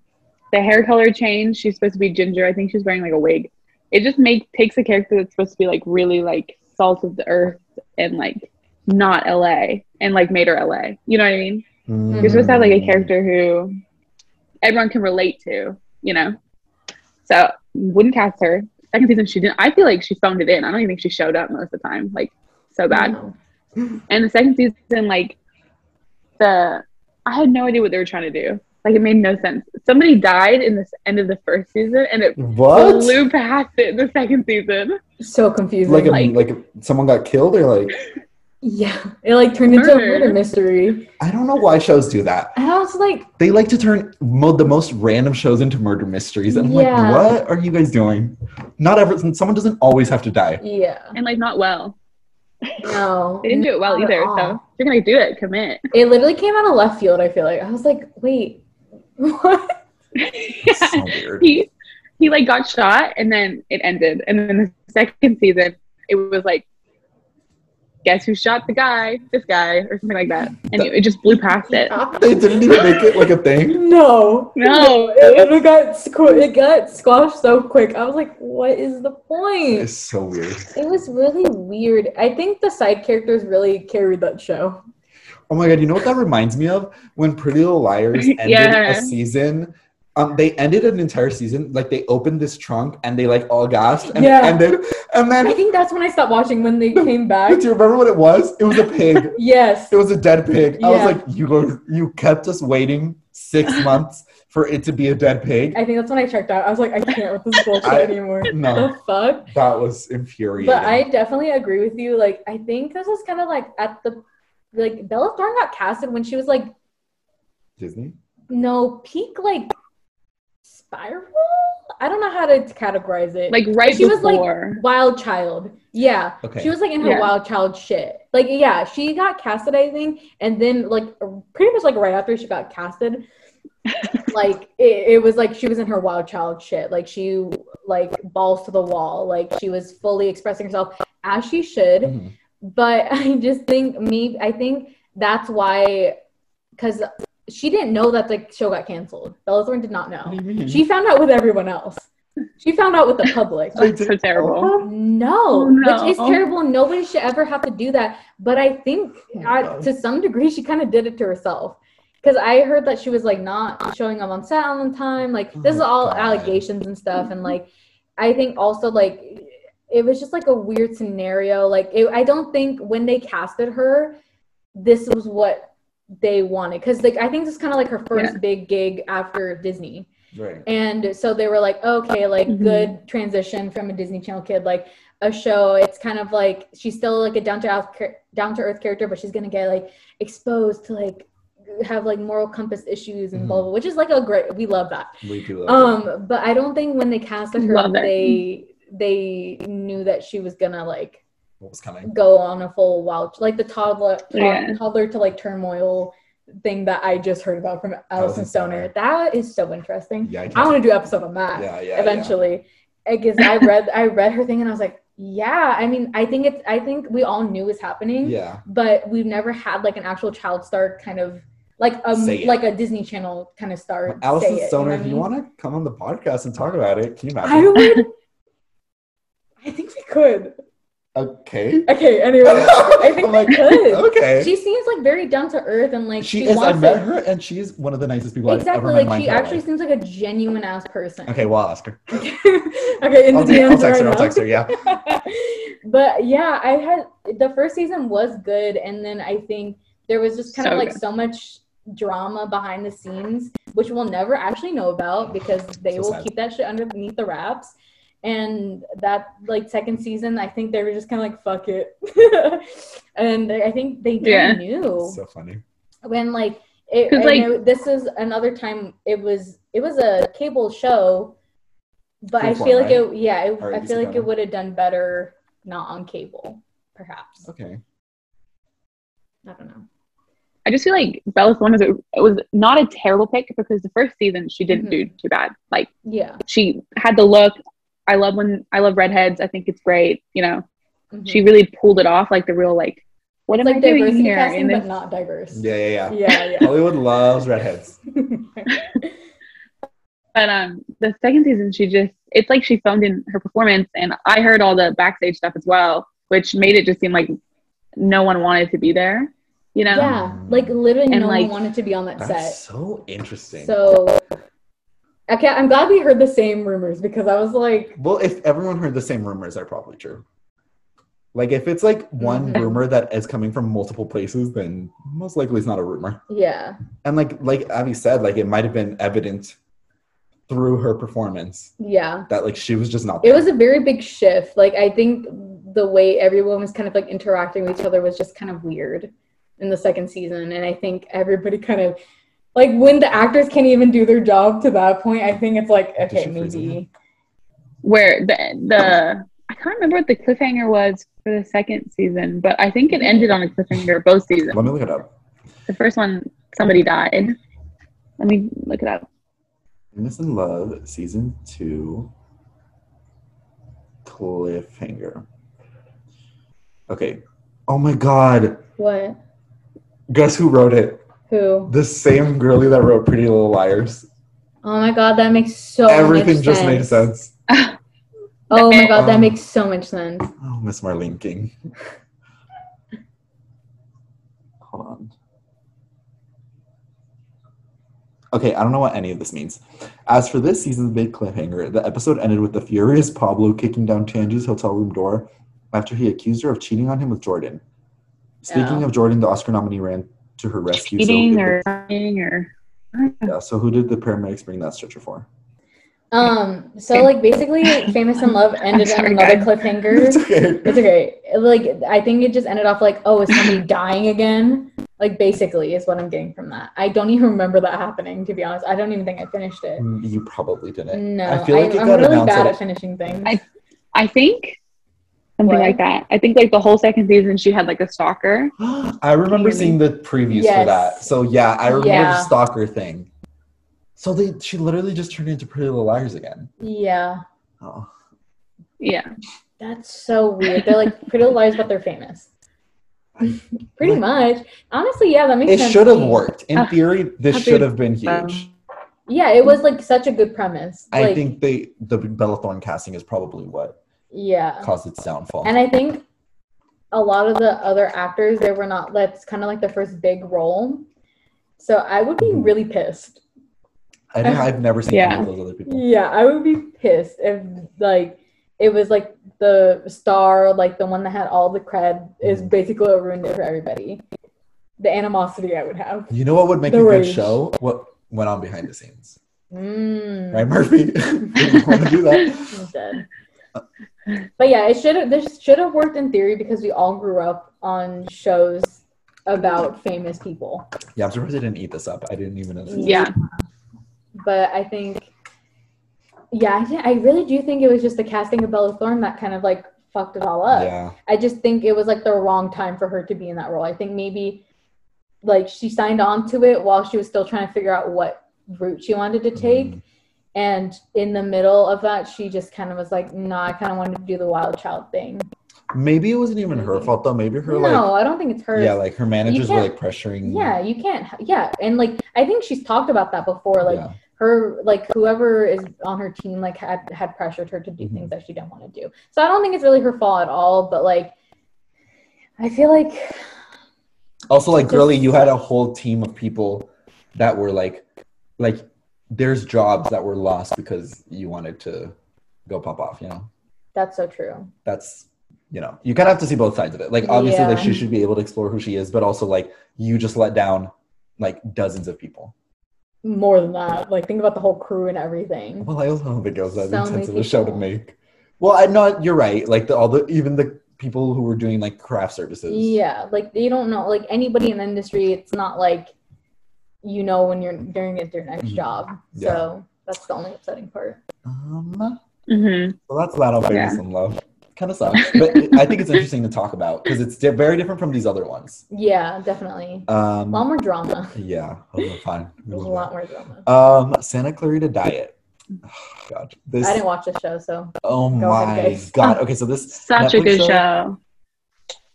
the hair color change. She's supposed to be ginger. I think she's wearing like a wig. It just make takes a character that's supposed to be like really like salt of the earth and like not LA and like made her LA. You know what I mean? Mm. You're supposed to have like a character who everyone can relate to, you know? So wouldn't cast her. Second season, she didn't. I feel like she phoned it in. I don't even think she showed up most of the time. Like, so bad. No. And the second season, like, the I had no idea what they were trying to do. Like, it made no sense. Somebody died in the end of the first season, and it What? blew past it in the second season. So confusing. Like, a, Like- like someone got killed or like yeah. It like turned into a Murder. murder mystery. I don't know why shows do that. And I was like, They like to turn mo- the most random shows into murder mysteries, and I'm Yeah. like, what are you guys doing? Not ever. Someone doesn't always have to die. yeah. And, like, not well. No. They didn't do it well either. So, if you're going to do it, commit. It literally came out of left field, I feel like. I was like, wait, what? It's so weird. he he like got shot and then it ended and then the second season it was like guess who shot the guy this guy or something like that and it, it just blew past it They didn't even make it like a thing. No. No. It, it got squ- it got squashed so quick. I was like, what is the point? It's so weird. It was really weird. I think the side characters really carried that show. Oh my god, you know what that reminds me of? When Pretty Little Liars ended Yeah. a season. Um, they ended an entire season. Like they opened this trunk and they like all gasped and Yeah. it ended. And then I think that's when I stopped watching when they came back. do you remember what it was? It was a pig. Yes. It was a dead pig. I was like, you go, you kept us waiting six months for it to be a dead pig. I think that's when I checked out. I was like, I can't with this bullshit I- anymore. No. The fuck? That was infuriating. But I definitely agree with you. Like, I think this was kind of like at the like Bella Thorne got casted when she was like Disney. no peak like spiral. I don't know how to categorize it. like right She was, like, wild child. Yeah. Okay. She was like in her Yeah. wild child shit. Like yeah, she got casted I think, and then like pretty much like right after she got casted, like it, it was like she was in her wild child shit. Like she like balls to the wall. Like she was fully expressing herself as she should. Mhm. But I just think me. I think that's why because she didn't know that the show got canceled. Bella Thorne did not What know. do you mean? She found out with everyone else. She found out with the public. They That's so terrible No, Oh, no. which is terrible. Nobody should ever have to do that. But I think Oh my uh, to some degree she kind of did it to herself. Because I heard that she was like not showing up on set on time. Like this is Oh, all God. allegations and stuff. And like I think also like it was just like a weird scenario. Like it, I don't think when they casted her, this was what they wanted because like I think this is kind of like her first Yeah. big gig after Disney. Right. And so they were like, okay, like Mhm. good transition from a Disney Channel kid, like a show. It's kind of like she's still like a down to earth down to earth character, but she's gonna get like exposed to like have like moral compass issues and Mhm. blah blah, which is like a great. We love that. We do love Um, but I don't think when they casted her, Love it. They they knew that she was gonna like what was coming. go on a full wild like the toddler tod- Yeah. toddler to like turmoil thing that I just heard about from Alyson Alyson Stoner. Stoner. That is so interesting. Yeah, I, I want to do an episode on that yeah, yeah, eventually. Because I read I read her thing and I was like, yeah. I mean, I think it's I think we all knew it was happening, Yeah. but we've never had like an actual child star kind of like um like a Disney Channel kind of star. Alyson say it, you Stoner, know if you want to come on the podcast and talk about it, can you imagine? I think we could. okay. Okay. Anyway, I think I'm could. Okay. She seems like very down to earth and like she she, is. I met it. her, and she is one of the nicest people I've Exactly. ever Like my she actually life. seems like a genuine ass person. Okay, well, I'll ask her. okay. In I'll, the te- I'll text right her. I'll text her. Yeah. but yeah, I had the first season was good, and then I think there was just kind So of like good. so much drama behind the scenes, which we'll never actually know about because they So will sad. keep that shit underneath the wraps. And that like second season, I think they were just kind of like fuck it, and I think they kind of Yeah. knew So funny. when like it, 'Cause, I like- know this is another time it was it was a cable show but i Freeform, feel like right? it yeah it, i feel like Channel. it would have done better not on cable perhaps Okay. i don't know I just feel like Bella Thorne was a, it was not a terrible pick because the first season she didn't Mhm. do too bad. Like yeah she had the look. I love when I love redheads. I think it's great. You know, Mhm. she really pulled it off. Like the real like, what it's am like I doing here? casting And but then- not diverse Yeah, yeah, yeah. yeah Hollywood loves redheads. But um, the second season, she just it's like she phoned in her performance, and I heard all the backstage stuff as well, which made it just seem like no one wanted to be there. You know? yeah like literally And, no like, one wanted to be on that That's set so interesting. so okay i'm glad we heard the same rumors because i was like well, if everyone heard the same rumors, they're probably true. Like if it's like one Mhm. rumor that is coming from multiple places, then most likely it's not a rumor. yeah And like like Abby said, like it might have been evident through her performance yeah that like she was just not. it was a very big shift like i think the way everyone was kind of like interacting with each other was just kind of weird in the second season and i think everybody kind of like when the actors can't even do their job to that point i think it's like okay maybe Where the the I can't remember what the cliffhanger was for the second season, but I think it ended on a cliffhanger both seasons. Let me look it up. The first one, somebody died. Let me look it up. Famous in Love season two cliffhanger. Okay. Oh my god. what Guess who wrote it? Who The same girlie that wrote Pretty Little Liars. oh my god that makes so Everything just sense. made sense. oh my god that Um, makes so much sense Oh, Miss Marlene King. Hold on. Okay, I don't know what any of this means. As for this season's big cliffhanger, the episode ended with the furious Pablo kicking down Tangey's hotel room door after he accused her of cheating on him with Jordan. Speaking Oh. of Jordan, the Oscar nominee ran to her rescue. so Eating who- or something or yeah, so who did the paramedics bring that stretcher for? um so like basically famous in love ended on sorry, another guys. cliffhanger it's okay. It's okay. Like I think it just ended off like, oh, is somebody dying again? Like basically is what I'm getting from that. I don't even remember that happening, to be honest. I don't even think I finished it. Mm, You probably didn't. No, I feel like it am got really bad at- at finishing things. I- I think something What? like that. I think like the whole second season she had like a stalker. I remember seeing the previews Yes. for that. So yeah, I remember Yeah. the stalker thing. So they she literally just turned into Pretty Little Liars again. yeah, Oh. Yeah. that's so weird. They're like Pretty Little Liars, but they're famous. Pretty Like- much. Honestly, yeah, that makes It sense. It should have worked. In Uh, theory, this should have been huge. Yeah, it was like such a good premise. I Like, think they the Bella Thorne casting is probably what yeah. caused its downfall. And I think a lot of the other actors, they were not, that's kind of like the first big role. So I would be Mhm. really pissed. I think I've never seen Yeah. any of those other people. Yeah, I would be pissed if like it was like the star, like the one that had all the cred, is Mhm. basically what ruined it for everybody. the animosity I would have. You know what would make The a good show? What went on behind the scenes, Mm. right, Murphy? you want to do that? I'm dead. But yeah, it should have. This should have worked in theory because we all grew up on shows about famous people. Yeah, I'm surprised I didn't eat this up. I didn't even know. This. Yeah. But I think, yeah, I, I really do think it was just the casting of Bella Thorne that kind of like fucked it all up. Yeah, I just think it was like the wrong time for her to be in that role. I think maybe like she signed on to it while she was still trying to figure out what route she wanted to take. Mhm. And in the middle of that, she just kind of was like, "Nah, I kind of wanted to do the wild child thing." maybe it wasn't even her fault though. Maybe her no, like No, I don't think it's her. yeah, like her managers were like pressuring. yeah, you can't. Yeah, and like I think she's talked about that before. Like yeah. her, like whoever is on her team, like had had pressured her to do Mhm. things that she didn't want to do. So I don't think it's really her fault at all. But like, I feel like Also, like, girly, you had a whole team of people that were like, like, there's jobs that were lost because you wanted to go pop off. You know, that's so true. that's you know, you kind of have to see both sides of it. Like, obviously, like she should be able to explore who she is, but also like you just let down like dozens of people. More than that, like think about the whole crew and everything. Well, I also don't think it was that So intense of a show to make. Well, I know you're right. Like the all the even the people who were doing like craft services. Yeah, like you don't know, like anybody in the industry, it's not like you know when you're doing it your next Mhm. job. Yeah. So that's the only upsetting part. Um, hmm so that's that on Famous Yeah. in Love. Kind of sucks, but I think it's interesting to talk about because it's di- very different from these other ones. Yeah, definitely. Um, a lot more drama. yeah, okay, fine. There's a love lot more drama. Um, Santa Clarita Diet. Oh, God, this. I didn't watch the show, so oh Go my ahead. God. Okay, so this Such a Netflix good show.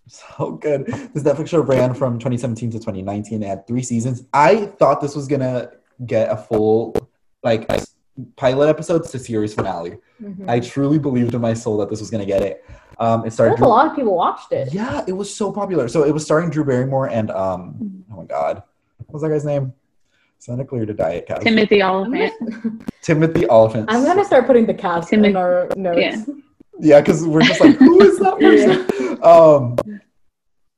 So good. This Netflix show ran from 2017 to 2019. It had three seasons. I thought this was gonna get a full like pilot episodes to series finale. mhm. I truly believed in my soul that this was gonna get it. Um, it started. feel like a lot of people watched it. yeah, it was so popular. So it was starring Drew Barrymore and um, oh my god, what was that guy's name? Santa Clarita Diet cast. Timothy I'm Olyphant. Timothy Olyphant. I'm gonna start putting the cast in our notes. yeah. Yeah, because we're just like, who is that person? Um,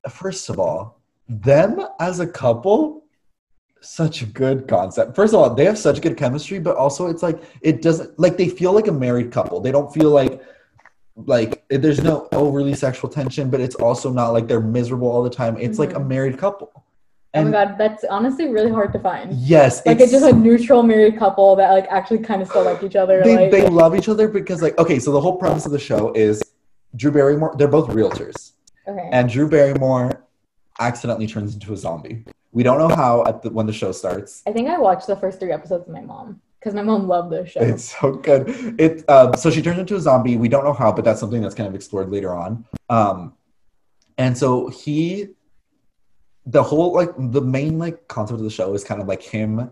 first of all, them as a couple, such a good concept. First of all, they have such good chemistry, but also it's like it doesn't like they feel like a married couple. They don't feel like like there's no overly sexual tension, but it's also not like they're miserable all the time. It's like a Mhm. married couple. Oh my god, that's honestly really hard to find. yes, Like it's, just a neutral married couple that like actually kind of still like each other. they, like, they love each other because like okay, so the whole premise of the show is Drew Barrymore. They're both realtors. okay. and Drew Barrymore accidentally turns into a zombie. We don't know how at the, when the show starts. I think I watched the first three episodes with my mom because my mom loved this show. It's so good. It um, so she turns into a zombie. We don't know how, but that's something that's kind of explored later on. Um, and so he, the whole like the main like concept of the show is kind of like him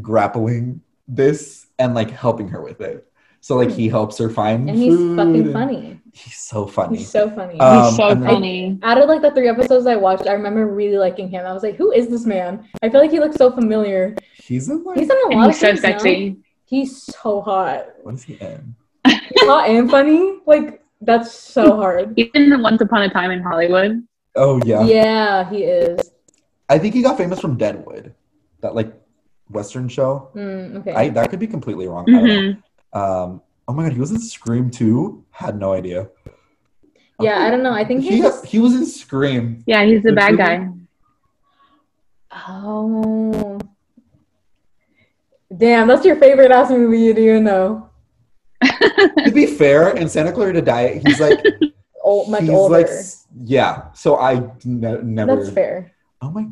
grappling this and like helping her with it. So like he helps her find and he's food fucking and- funny. He's so funny. He's so funny. Um, He's so and then- funny. Out of like the three episodes I watched, I remember really liking him. I was like, "Who is this man?" I feel like he looks so familiar. He's in like He's in a lot he's of so things now. sexy. He's so hot. what is he in? He's hot and funny. Like that's so hard. Even Once Upon a Time in Hollywood. Oh yeah. Yeah, he is. I think he got famous from Deadwood, that like Western show. Mm, okay. I that could be completely wrong. I don't know. hmm Um, oh my god, he was in Scream too. Had no idea. yeah, I don't know. I think he, He just. he was in Scream. Yeah, he's the The bad Drew- guy. Oh. Damn, that's your favorite ass movie. You do you know? to be fair, in Santa Clarita Diet, he's like Old, much he's older. like s- yeah. So I ne- never. That's fair. Oh my,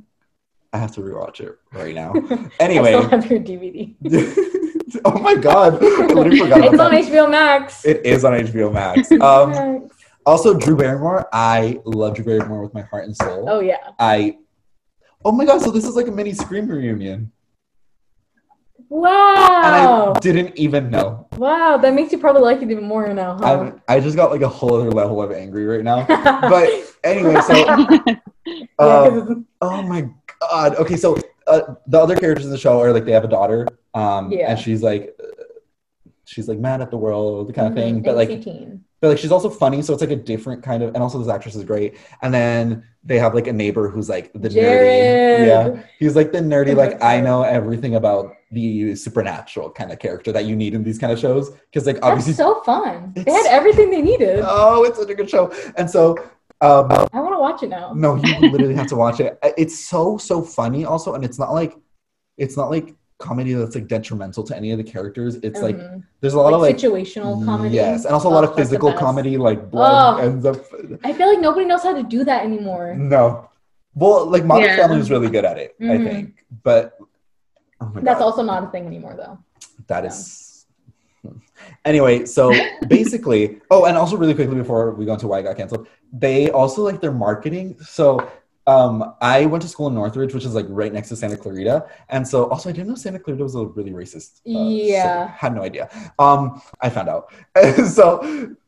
I have to rewatch it right now. Anyway, I still have your DVD. oh my god, I literally forgot it's on that. HBO Max. It is on HBO Max. Um, Max. also, Drew Barrymore. I love Drew Barrymore with my heart and soul. Oh yeah. I. Oh my god! So this is like a mini Scream reunion, and Wow. I didn't even know. Wow, that makes you probably like it even more now, huh? I I just got like a whole other level of angry right now. But anyway, so um, oh my god. Okay, so uh, the other characters in the show are like they have a daughter, um, Yeah. and she's like, she's like mad at the world, kind of thing. Mhm, But like, teen. but like she's also funny, so it's like a different kind of. And also this actress is great. And then they have like a neighbor who's like the nerdy. Yeah, he's like the nerdy. Like I know everything about the supernatural kind of character that you need in these kind of shows because like obviously. That's so fun. They had everything they needed. Oh, it's such a good show. And so, um, I want to watch it now. no, you literally have to watch it. It's so so funny also, and it's not like it's not like comedy that's like detrimental to any of the characters. It's like Mhm. there's a lot of like situational comedy. Yes, and also a lot Oh, of physical comedy, like blood Oh. ends up. I feel like nobody knows how to do that anymore. No, well, like Modern Yeah. Family was really good at it, I Mhm. think. But oh That's god, also not a thing anymore, though. that is. Anyway, so basically, oh, and also really quickly before we go into why it got canceled, they also like their marketing. So um, I went to school in Northridge, which is like right next to Santa Clarita, and so also I didn't know Santa Clarita was a really racist. uh, Yeah. city. had no idea. Um, I found out. so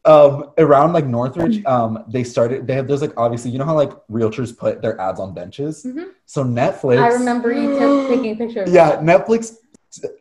um, around like Northridge, um, they started. They have there's like obviously you know how like realtors put their ads on benches. Mhm. So Netflix. I remember you t- taking a picture Yeah, that. Netflix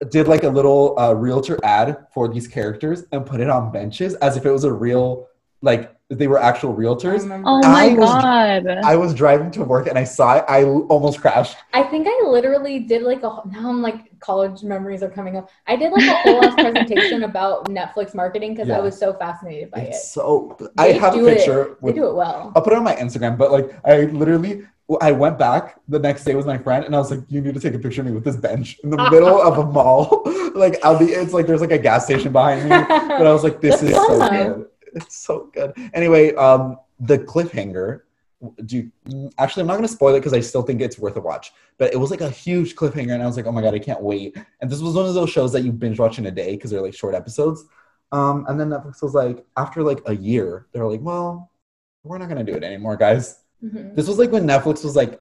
did like a little uh, realtor ad for these characters and put it on benches as if it was a real like they were actual realtors. Oh remember. Oh I my was- god. I was driving to work and I saw it. I l- almost crashed. I think I literally did like a now I'm like college memories are coming up. I did like a whole ass presentation about Netflix marketing because Yeah. I was so fascinated by it. It's so. I They have a do it- picture. They do it well. I'll put it on my Instagram. But like, I literally, I went back the next day with my friend, and I was like, "You need to take a picture of me with this bench in the middle of a mall. like, I'll be. It's like there's like a gas station behind me." But I was like, "This That's is so fun. good. It's so good." Anyway, um, the cliffhanger. Do you, actually, I'm not gonna spoil it because I still think it's worth a watch. But it was like a huge cliffhanger, and I was like, "Oh my god, I can't wait!" And this was one of those shows that you binge watch in a day because they're like short episodes. Um, and then Netflix was like, after like a year, they're like, "Well, we're not gonna do it anymore, guys." Mhm. This was like when Netflix was like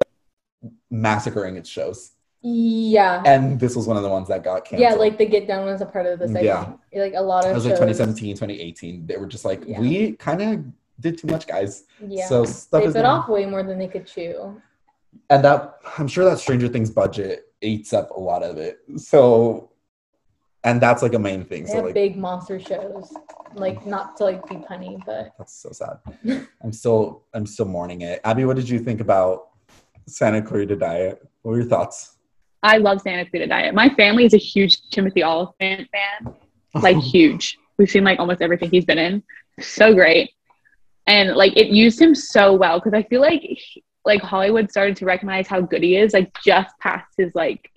massacring its shows, Yeah. and this was one of the ones that got canceled. Yeah, like the Get Down was a part of this. I Yeah. think. Like a lot of it was like 2017, 2018. They were just like, Yeah. we kind of did too much, guys. Yeah. So stuff they is bit gonna- off way more than they could chew. and that I'm sure that Stranger Things budget eats up a lot of it. So, and that's like a main thing. They So have like, big monster shows. Like not to like be punny, but that's so sad. I'm still, I'm still mourning it. Abby, what did you think about Santa Clarita Diet? What were your thoughts? I love Santa Clarita Diet. My family is a huge Timothy Olyphant fan, like huge. We've seen like almost everything he's been in. So great, and like it used him so well because I feel like like Hollywood started to recognize how good he is, like just past his like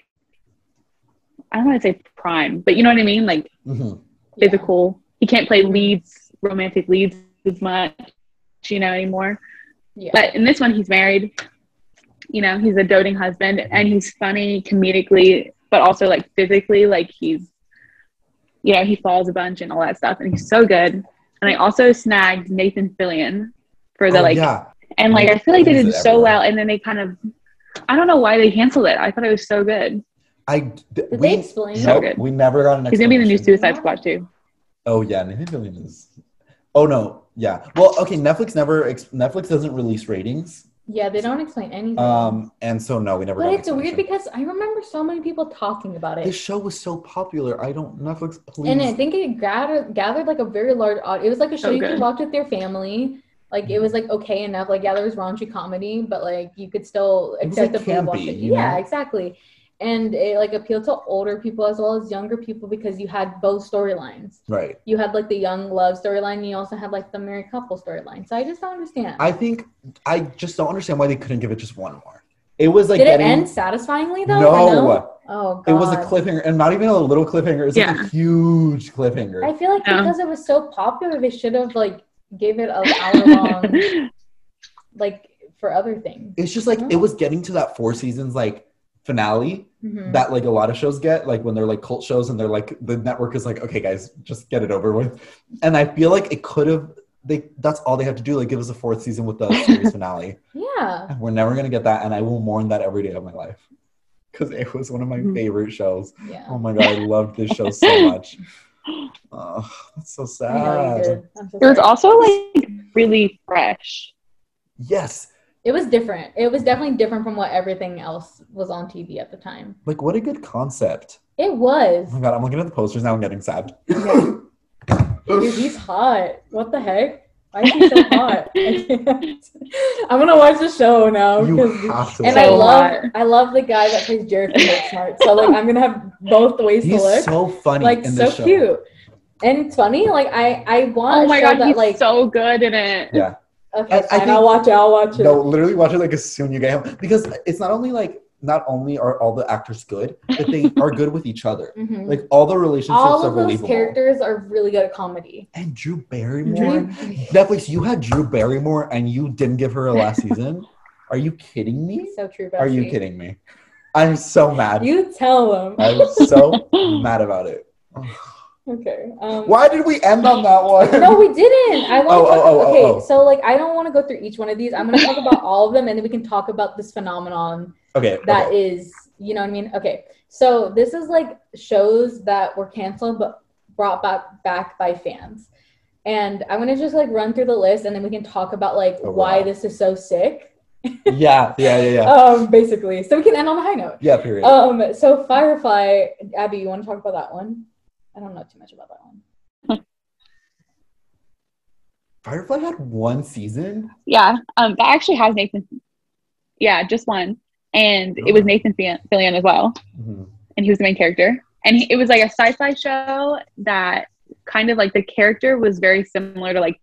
I don't want to say prime, but you know what I mean, like Mhm. yeah. physical. He can't play leads, romantic leads as much, you know, anymore. Yeah. But in this one, he's married. You know, he's a doting husband, mm-hmm. and he's funny comedically, but also like physically, like he's, you know, he falls a bunch and all that stuff, and he's so good. And I also snagged Nathan Fillion for the Oh, like, yeah. and like I feel like they did so everywhere. well, and then they kind of, I don't know why they canceled it. I thought it was so good. I Did we, they explain? So nope, good. we never got an He's gonna be in the new explanation. Suicide Squad too. Oh yeah, Nathan Fillion is. Oh no, yeah. Well, okay. Netflix never. Ex- Netflix doesn't release ratings, Yeah, they don't explain anything. um, and so no, we never. but got it's weird because I remember so many people talking about it. The show was so popular. I don't Netflix. Please. And I think it gathered gathered like a very large audience. It was like a show So you could watch with your family. Like it was like okay enough. Like yeah, there was raunchy comedy, but like you could still accept the like, acceptably watch campy, it. you Yeah, know? exactly. And it like appealed to older people as well as younger people because you had both storylines. right. You had like the young love storyline. And you also had like the married couple storyline. So I just don't understand. I think I just don't understand why they couldn't give it just one more. It was like Did getting. it end satisfyingly though? no, no? Oh god. it was a cliffhanger, and not even a little cliffhanger. It was like a huge cliffhanger. I feel like Yeah. because it was so popular, they should have like gave it an hour long, like for other things. it's just like it was getting to that four seasons like finale Mhm. that like a lot of shows get like when they're like cult shows and they're like the network is like okay guys just get it over with and i feel like it could have they that's all they have to do like give us a fourth season with the series finale yeah. and we're never gonna get that and i will mourn that every day of my life because it was one of my Mhm. favorite shows Yeah. oh my god i loved this show so much oh that's so I know you sad did. So It was also like really fresh. yes It was different. It was definitely different from what everything else was on TV at the time. like what a good concept It was. oh my god i'm looking at the posters now i'm getting sad Yeah. Dude, he's hot. What the heck? Why is he so hot? I can't. I'm gonna watch the show now You because have to. and I love hot. I love the guy that plays Jared from Booksmart. So like I'm gonna have both ways He's to look. so funny like in so this show. cute. And it's funny, like I I want Oh a my show god, that he's like so good in it. Yeah. Okay, I- I fine, think- I'll watch it, I'll watch it. No, literally watch it like as soon you get home because it's not only like not only are all the actors good, but they are good with each other. Mhm. Like all the relationships All are of those believable. characters are really good at comedy. And Drew Barrymore. Netflix, you had Drew Barrymore and you didn't give her a last season. Are you kidding me? So true. Are you kidding me? I'm so mad. You tell them. I'm so mad about it. Okay. Um, Why did we end on that one? No, we didn't. I want Oh, to talk. oh, oh, oh, okay, oh. so like I don't want to go through each one of these. I'm going to talk about all of them, and then we can talk about this phenomenon Okay. that okay. is, you know what I mean? Okay, so this is like shows that were canceled but brought back back by fans, and I'm gonna just like run through the list, and then we can talk about like Oh, why this is so sick. Yeah, yeah, yeah, yeah. Um, basically, so we can end on a high note. yeah, period. Um, so Firefly, Abby, you want to talk about that one? I don't know too much about that one. Firefly had one season. Yeah, um, that actually has Nathan. Yeah, just one, and it was Oh. Nathan Fi- Fillion as well, Mhm. and he was the main character. And he, it was like a sci-fi show that kind of like the character was very similar to like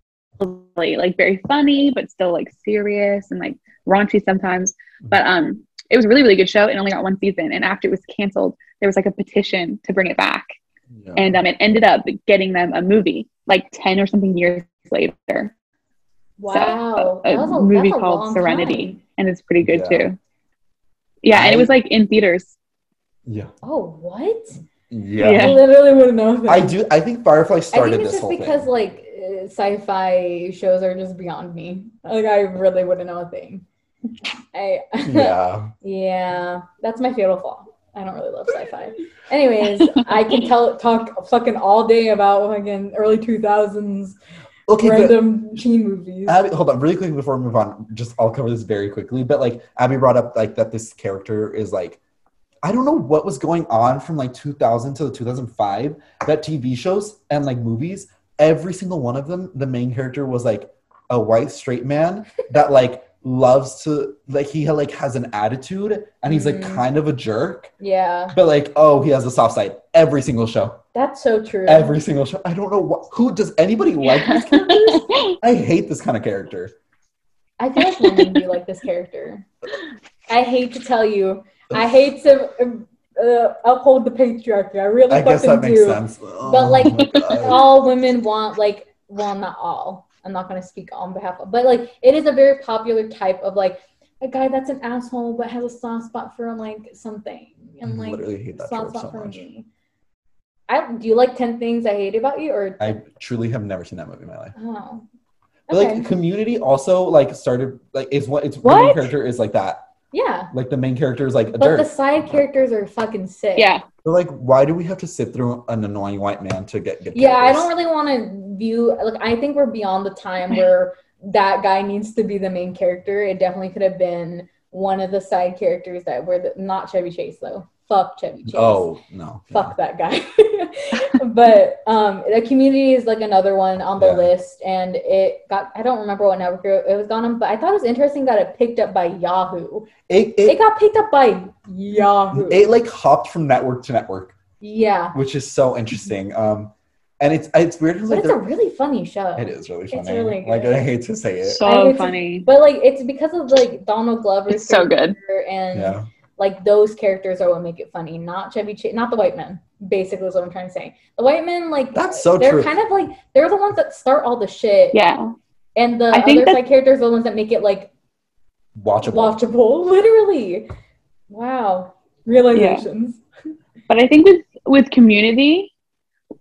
like very funny, but still like serious and like raunchy sometimes. But um, it was a really really good show. It only got one season, and after it was canceled, there was like a petition to bring it back, Yeah. and um, it ended up getting them a movie like ten or something years later. Wow, a that was a movie that's a called long Serenity. time. and it's pretty good Yeah. too. Yeah, and it was like in theaters. yeah. Oh, what? Yeah. Yeah. I literally wouldn't know. That. I do. I think Firefly I started think it's this just whole because thing. like sci-fi shows are just beyond me. Like I really wouldn't know a thing. I yeah. yeah, that's my fatal flaw. I don't really love sci-fi. Anyways, I can tell talk fucking all day about fucking early two thousands Okay, random teen movies. Abby, hold on, really quick before we move on. Just I'll cover this very quickly. But like Abby brought up like that this character is like I don't know what was going on from like 2000 to 2005 that TV shows and like movies every single one of them the main character was like a white straight man that like loves to like he like has an attitude and he's like Mhm. kind of a jerk yeah, but like oh he has a soft side every single show that's so true. every single show I don't know what who does anybody like these characters I hate this kind of character I feel like women do like this character. I hate to tell you, I hate to uh, uphold the patriarchy. I really I guess fucking that makes do. sense. But like Oh my God. all women want like well not all. I'm not gonna speak on behalf of but like it is a very popular type of like a guy that's an asshole but has a soft spot for like something. I And mm-hmm. like literally hate that soft spot so for much. me. I do you like ten things I hate about you or I truly have never seen that movie in my life. oh But okay. like Community also like started like is what it's the What? main character is like that. yeah. Like the main character is like a But jerk. the side characters are fucking sick. yeah, But like why do we have to sit through an annoying white man to get good Yeah, I don't really want to view like I think we're beyond the time where that guy needs to be the main character. It definitely could have been one of the side characters that were the, not Chevy Chase though. Fuck Chevy Chase. Oh no. Fuck that guy. but um the community is like another one on the Yeah. list and it got I don't remember what network it was gone on, but I thought it was interesting that it picked up by Yahoo. It It it, got picked up by Yahoo. it like hopped from network to network, yeah. which is so interesting. Um and it's it's weird because But like it's a really funny show. it is really It's funny. really like good. I hate to say it. I so hate to- funny. But like it's because of like Donald Glover. It's so good. and Yeah. Like those characters are what make it funny, not Chevy Chase, not the white men. Basically, is what I'm trying to say. The white men, like That's so they're true. kind of like they're the ones that start all the shit, Yeah, and the I other that- side characters are the ones that make it like Watchable. watchable. Literally, wow, realizations. but I think with with Community,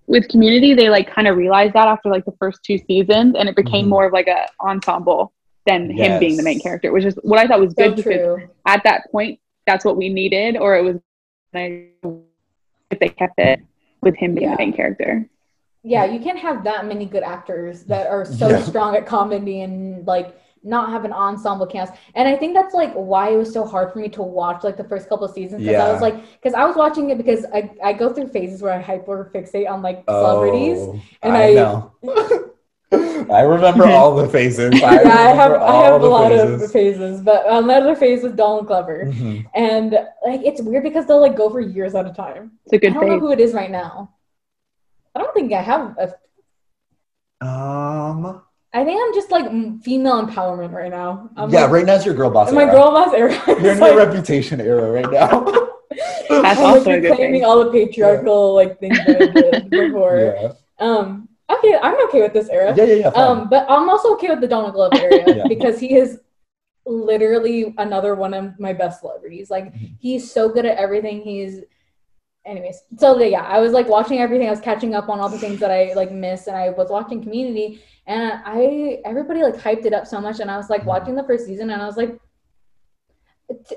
with Community, they like kind of realized that after like the first two seasons, and it became Mhm. more of like a ensemble than him being the main Yes. character, which is what I thought was So good because true. at that point that's what we needed, or it was like, if they kept it with him being Yeah. the main character. Yeah, you can't have that many good actors that are so Yeah. strong at comedy and like not have an ensemble cast. And I think that's like why it was so hard for me to watch like the first couple of seasons because I was Yeah. like because I was watching it because I, I go through phases where I hyper fixate on like celebrities. Oh, and I, I- know. I remember all the phases. I, yeah, I have I have a lot faces. of phases, but another phase was Donald Glover. Mhm. And like it's weird because they'll like go for years at a time. It's a I good I don't know who it is right now. I don't think I have a Um. I think I'm just like female empowerment right now. I'm yeah, like, right now it's your girl boss. My era. girl boss era. You're It's in your like- reputation era right now. That's I'm also like a good claiming thing. all the patriarchal like things that I did before. yeah. Um, okay, I'm okay with this era. yeah, yeah, yeah. fine. Um, but I'm also okay with the Donald Glover area Yeah. because he is literally another one of my best celebrities. Like Mhm. he's so good at everything. He's anyways. So yeah, I was like watching everything. I was catching up on all the things that I like missed, and I was watching Community, and I everybody like hyped it up so much, and I was like Mhm. watching the first season, and I was like,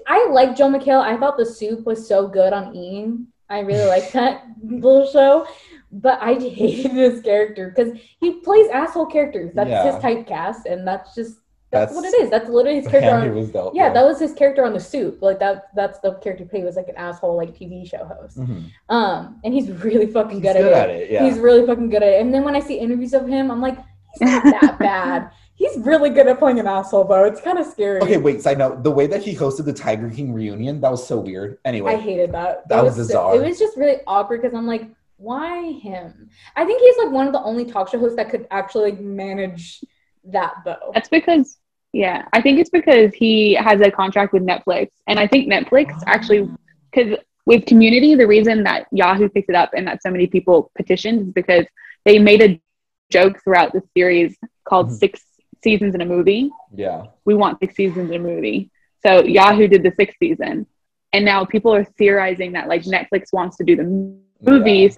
I like Joel McHale. I thought the soup was so good on E. I really liked that little show. But I hated his character because he plays asshole characters. That's Yeah. his typecast, and that's just that's, That's- what it is. That's literally his character. On, was dealt. yeah, that was his character on the soup. Like that. That's the character he was like an asshole like TV show host. Mhm. Um, and he's really fucking He's good, at, it. Yeah. He's really fucking good at it. And then when I see interviews of him, I'm like, he's not that bad. He's really good at playing an asshole, though. It's kind of scary. okay, wait. Side note: the way that he hosted the Tiger King reunion that was so weird. Anyway, I hated that. That It was so- bizarre. it was just really awkward because I'm like, why him? I think he's like one of the only talk show hosts that could actually manage that though. That's because, yeah, I think it's because he has a contract with Netflix. And I think Netflix actually, because with Community, the reason that Yahoo picked it up and that so many people petitioned is because they made a joke throughout the series called Mhm. Six Seasons in a Movie. yeah. We want six seasons in a movie. So Yahoo did the sixth season. And now people are theorizing that like Netflix wants to do the movies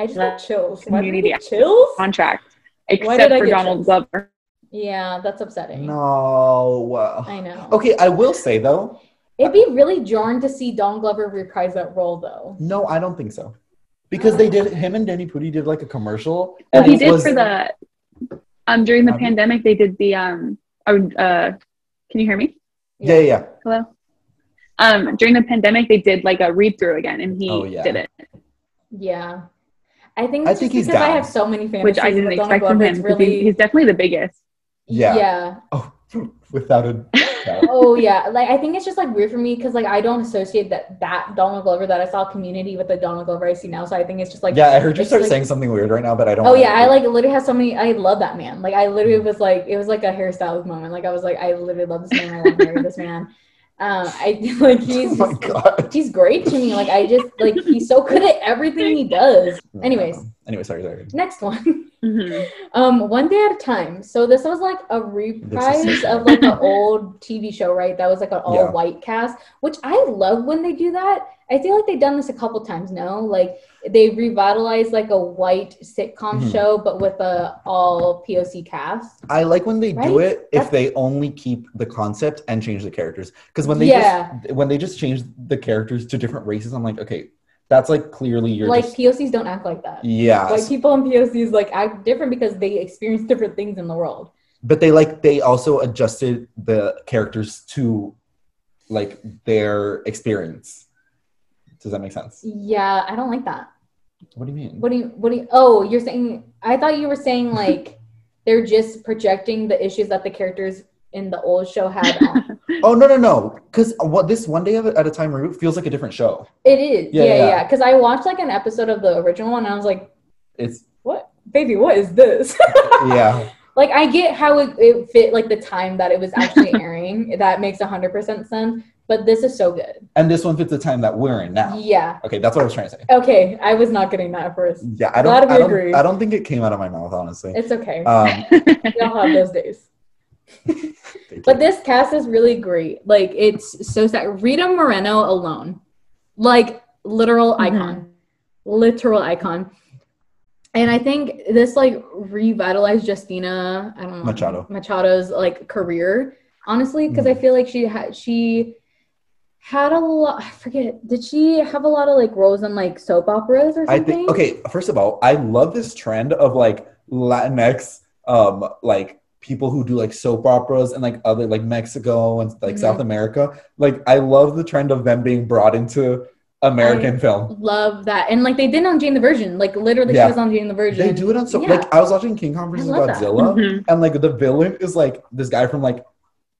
I just got chills. Why Community get chills? contract, except for Donald chills? Glover. Yeah, that's upsetting. No. Wow. I know. Okay, I will say though. It'd be really jarring to see Don Glover reprise that role though. No, I don't think so. Because they did him and Danny Pudi did like a commercial. Well, he did was- for the um during the Um, pandemic. They did the um. Uh, uh, can you hear me? Yeah, yeah, yeah. Hello. Um, during the pandemic, they did like a read through again, and he Oh, yeah. did it, Yeah. I think I think just he's because I have so many fantasies which I didn't expect from him really he's, he's definitely the biggest. Yeah. yeah. Oh, without a oh yeah like i think it's just like weird for me because like i don't associate that that donald glover that i saw community with the donald glover i see now so i think it's just like yeah, I heard you start like- saying something weird right now, but I don't. oh yeah i like literally have so many i love that man like i literally mm. was like it was like a hairstyle moment like i was like i literally love this man i want to marry this man um i like Oh he's my just, he's great to me like i just like he's so good at everything he does anyways Anyway, sorry, sorry. next one Mhm. Um, one day at a time. So this was like a reprise of like an old TV show, right? That was like an all Yeah. white cast, which I love when they do that. I feel like they've done this a couple times. No, like they revitalized like a white sitcom Mhm. show, but with a all POC cast. I like when they do Right? it if they only keep the concept and change the characters. Because when they Yeah. just when they just change the characters to different races, I'm like, okay, that's like clearly you're like just POCs don't act like that. yeah. Like people in POCs like act different because they experience different things in the world. but they like they also adjusted the characters to like their experience. Does that make sense? Yeah, I don't like that. What do you mean? What do you what do you oh, you're saying I thought you were saying like they're just projecting the issues that the characters in the old show had. Oh no no no! Because uh, what this one day at a time reboot feels like a different show. It is. Yeah, Yeah, yeah. yeah. Because I watched like an episode of the original one and I was like, It's what? Baby, what is this? yeah. like I get how it, it fit like the time that it was actually airing. that makes hundred percent sense. But this is so good. And this one fits the time that we're in now. Yeah. Okay, that's what I was trying to say. Okay. I was not getting that at first. Yeah, I don't. Glad we I don't, agree. I don't think it came out of my mouth, honestly. It's okay. Um, we all have those days. But this cast is really great. Like it's so sad. Rita Moreno alone, like literal Mhm. icon, literal icon. And I think this like revitalized Justina. I don't know Machado. Machado's like career, honestly, because Mm-hmm. I feel like she had she had a lot. I forget. Did she have a lot of like roles in like soap operas or I something? think okay. First of all, I love this trend of like Latinx, um, like people who do like soap operas and like other like Mexico and like Mhm. South America. Like I love the trend of them being brought into American film. Love that. And like they did on Jane the Virgin. Like literally Yeah. she was on Jane the Virgin. They do it on so Yeah. like I was watching King Kong versus love that. Godzilla Mhm. and like the villain is like this guy from like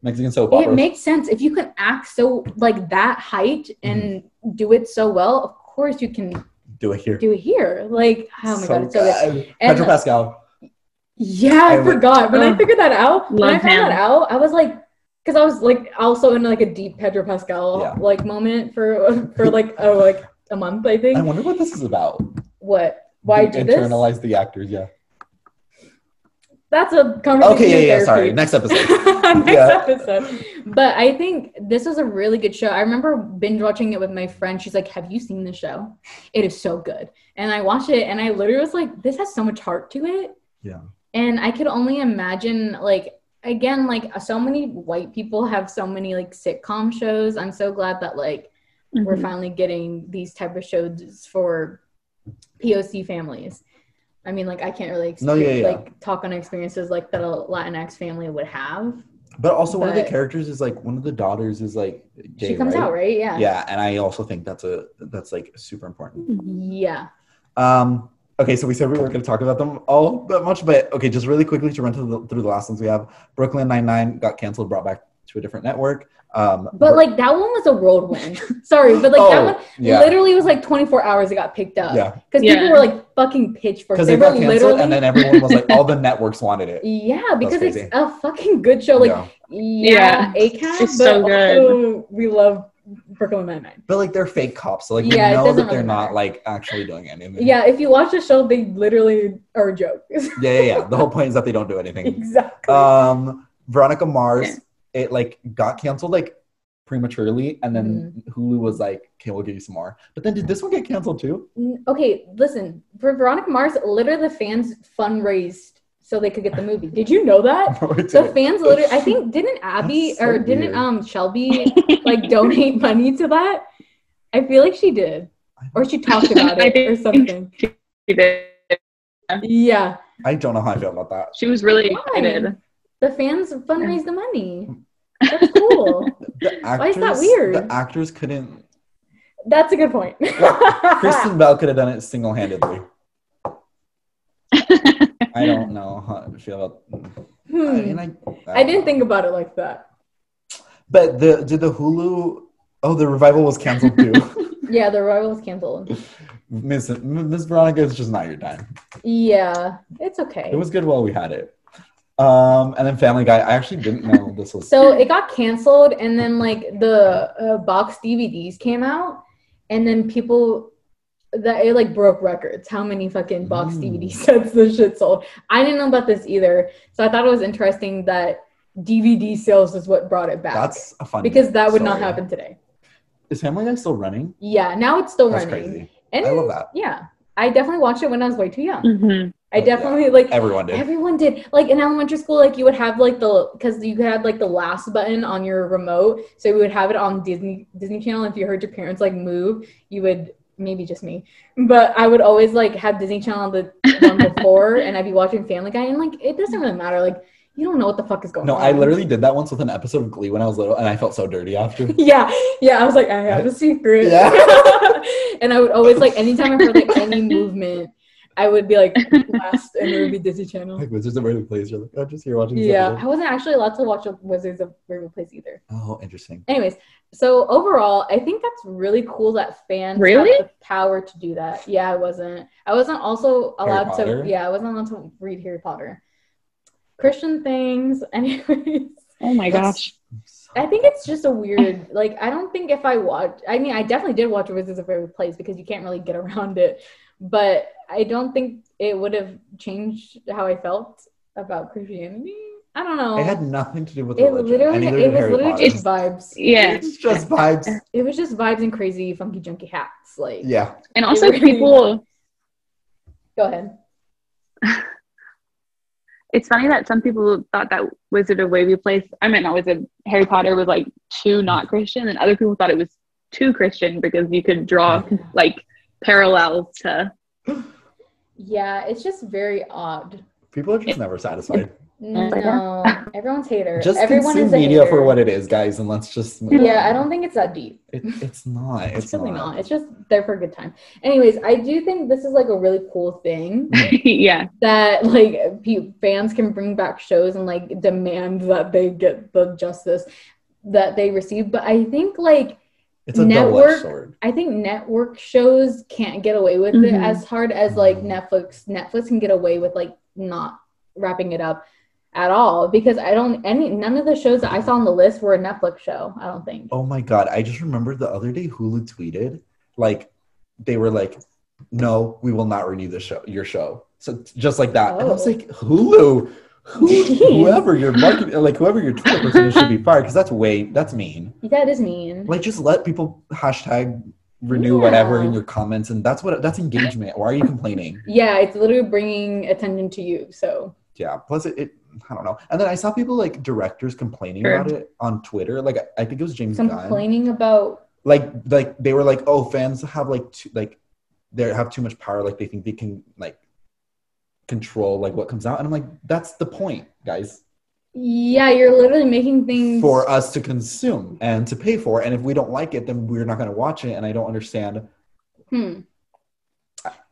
Mexican soap opera. it makes sense if you can act so like that height mm-hmm. and do it so well of course you can do it here. do it here like oh my god it's so good good. And- Pedro Pascal. yeah i, I would- forgot when i Oh, figured that out when i found him. that out i was like because i was like also in like a deep pedro pascal Yeah. like moment for for like oh like a month i think I wonder what this is about. what why To did this internalize the actors? Yeah. That's a conversation Okay. Yeah. in Yeah. Sorry. Next episode. Next Yeah. episode. But I think this was a really good show. I remember binge watching it with my friend. She's like, Have you seen the show? It is so good. And I watched it and I literally was like, This has so much heart to it. Yeah. And I could only imagine, like, again, like, so many white people have so many, like, sitcom shows. I'm so glad that, like, we're Mhm. finally getting these type of shows for POC families. I mean, like, I can't really No, yeah, yeah. like talk on experiences like that a Latinx family would have. But also, one of the characters is like one of the daughters is like gay, she comes right? out, right? Yeah. Yeah, and I also think that's a that's like super important. Yeah. Um, okay, so we said we weren't going to talk about them all that much, but okay, just really quickly to run through the, through the last ones we have. Brooklyn Nine Nine got canceled, brought back to a different network. Um, But like that one was a whirlwind. Sorry, but like Oh, that one yeah. literally was like 24 hours it got picked up. yeah, Because Yeah. people were like fucking pitchforks. because They it got canceled, literally and then everyone was like, all the networks wanted it. Yeah, because it's a fucking good show. Like Yeah. yeah, Yeah, ACAB, it's but so good. also we love Brooklyn Nine Nine. But like they're fake cops, so like Yeah, you know doesn't that they're really not like actually doing anything. Yeah, if you watch the show, they literally are jokes. yeah, yeah, yeah. The whole point is that they don't do anything. exactly. Um, Veronica Mars, Yeah. It like got canceled like prematurely, and then Mm-hmm. Hulu was like, "Okay, we'll give you some more." But then did this one get canceled too? Okay, listen. For Veronica Mars, literally the fans fundraised so they could get the movie. Did you know that? Or The fans literally. I think didn't Abby so or didn't weird. um Shelby like donate money to that? I feel like she did, or she talked about it or something. She did. Yeah, I don't know how I feel about that. She was really Why? excited. The fans fundraise the money. That's cool. The actors, Why is that weird? The actors couldn't. That's a good point. Kristen Bell could have done it single-handedly. I don't know how I feel about. I mean, Hmm. I, I didn't know. think about it like that. But the did the Hulu? Oh, the revival was canceled too. Yeah, the revival was canceled. Miss Miss Veronica, it's just not your time. Yeah, it's okay. It was good while we had it. Um, and then Family Guy. I actually didn't know this was. So it got canceled, and then like the uh, box DVDs came out, and then people that it like broke records. How many fucking box Mm. DVD sets this shit sold? I didn't know about this either, so I thought it was interesting that DVD sales is what brought it back. That's a fun because that would not happen today. Is Family Guy still running? Yeah, now it's still That's running. crazy. And I love that. Yeah, I definitely watched it when I was way too young. Mhm. I Oh, yeah. definitely like Everyone did. Everyone did. Like in elementary school, like you would have like the because you had like the last button on your remote, so we would have it on Disney Disney Channel. If you heard your parents like move, you would maybe just me, but I would always like have Disney Channel on the one before, and I'd be watching Family Guy, and like it doesn't really matter. Like you don't know what the fuck is going No, on. No, I literally did that once with an episode of Glee when I was little, and I felt so dirty after. Yeah, yeah. I was like, I have a secret. Yeah. and I would always like anytime I heard like any movement, I would be like last, and it would be Disney Channel. like Wizards of Waverly Place. You're like, I'm just here watching. This Yeah, I wasn't actually allowed to watch Wizards of Waverly Place either. Oh, interesting. Anyways, so overall, I think that's really cool that fans Really? have the power to do that. Yeah, I wasn't. I wasn't also allowed to. Yeah, I wasn't allowed to read Harry Potter. Christian things, anyways. Oh my gosh. I think it's just a weird. Like, I don't think if I watch. I mean, I definitely did watch Wizards of Waverly Place because you can't really get around it. But I don't think it would have changed how I felt about Christianity. I don't know. It had nothing to do with It religion. literally, it was Harry literally Potter. just vibes. Yeah. It's just vibes. It was just vibes and crazy, funky, junky hats. Like, Yeah. And also really- people go ahead. it's funny that some people thought that Wizard of Waverly Place, I mean not Wizard, Harry Potter was like too not Christian, and other people thought it was too Christian because you could draw like parallels to Yeah, it's just very odd. People are just never satisfied. No, everyone's hater. Just Everyone consume is a media hater. for what it is, guys, and let's just move Yeah, on. I don't think it's that deep. It, it's not. It's, It's really not. It's just there for a good time. Anyways, I do think this is like a really cool thing yeah. that like pe- fans can bring back shows and like demand that they get the justice that they receive. But I think like It's a Network- double-edged sword. I think network shows can't get away with it Mhm. as hard as like Mhm. Netflix. Netflix can get away with like not wrapping it up at all because I don't any none of the shows that I saw on the list were a Netflix show. I don't think. Oh my god! I just remembered the other day Hulu tweeted like they were like, "No, we will not renew the show, your show." So just like that, and I was Oh. like, "Hulu, who, whoever your market, like whoever your Twitter person is should be fired because that's way that's mean. That is mean. Like just let people hashtag renew Yeah. whatever in your comments, and that's what that's engagement. Why are you complaining? yeah, it's literally bringing attention to you. So Yeah. Plus, it, it I don't know. And then I saw people like directors complaining Sure. about it on Twitter. Like I think it was James Gunn. complaining about like like they were like oh fans have like too, like they have too much power like they think they can like control like what comes out and i'm like that's the point guys yeah, you're literally making things for us to consume and to pay for and if we don't like it then we're not going to watch it and i don't understand Hmm.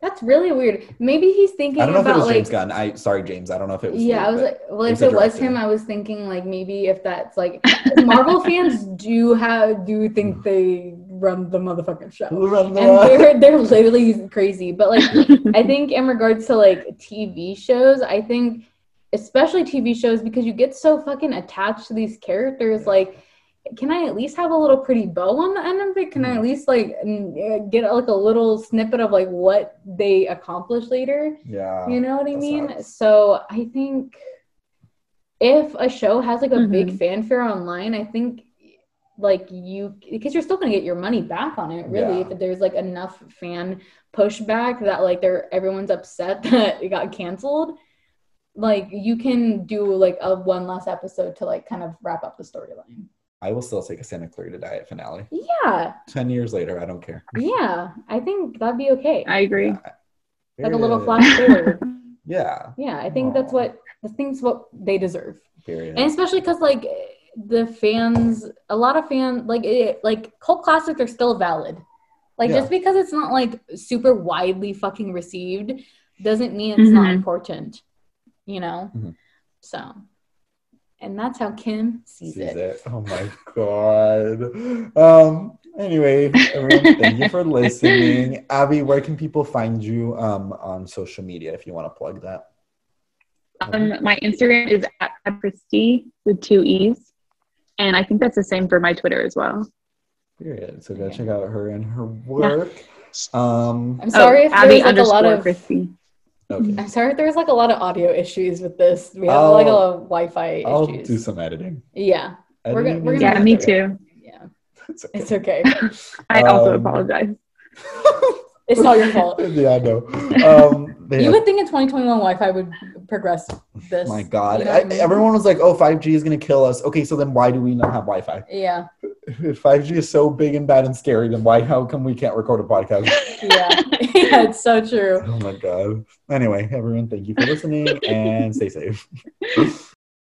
That's really weird. Maybe he's thinking i don't know if it about was like james gunn i sorry james i don't know if it was yeah, you, I was like, well, if it was him, I was thinking like maybe if that's like Marvel fans do have do think hmm. they run the motherfucking show, Who run the- and they're they're literally crazy. But like, I think in regards to like TV shows, I think especially TV shows because you get so fucking attached to these characters, like. Can I at least have a little pretty bow on the end of it? Can I at least like uh, get like a little snippet of like what they accomplish later? yeah You know what I mean? sucks. So I think if a show has like a big Mhm. fanfare online, I think like you because you're still gonna get your money back on it, really. Yeah. If there's like enough fan pushback that like they're everyone's upset that it got canceled, like you can do like a one last episode to like kind of wrap up the storyline. I will still take a santa clarita diet finale Yeah, 10 years later i don't care yeah. I think that'd be okay. I agree. like a little flash forward. yeah Yeah, I think that's what I think what they deserve. period and especially because like the fans a lot of fans like it like cult classics are still valid like Yeah. just because it's not like super widely fucking received doesn't mean it's not Mhm. important you know Mhm. so and that's how kim sees, sees it. it. Oh my god. Um. Anyway, everyone, thank you for listening. Abby, where can people find you um on social media if you want to plug that? Um, my Instagram is at Christy with two E's. And I think that's the same for my Twitter as well. Period. So go Okay. check out her and her work. Um. i'm sorry if Oh, Abby there's like a lot underscore of Christy. Okay. i'm sorry if there's like a lot of audio issues with this we have I'll- like a lot of wi-fi I'll issues do some editing. yeah We're gonna- we're gonna Yeah, me too. yeah It's okay. it's okay I also Um, apologize. it's not your fault yeah, I know. Um, they You have- would think in 2021 Wi-Fi would progress this. my God, you know I, I mean? everyone was like, "Oh, 5G is going to kill us." Okay, so then why do we not have Wi-Fi? Yeah, If 5G is so big and bad and scary, then why? How come we can't record a podcast? yeah, yeah. It's so true. Oh my god. Anyway, everyone, thank you for listening and stay safe.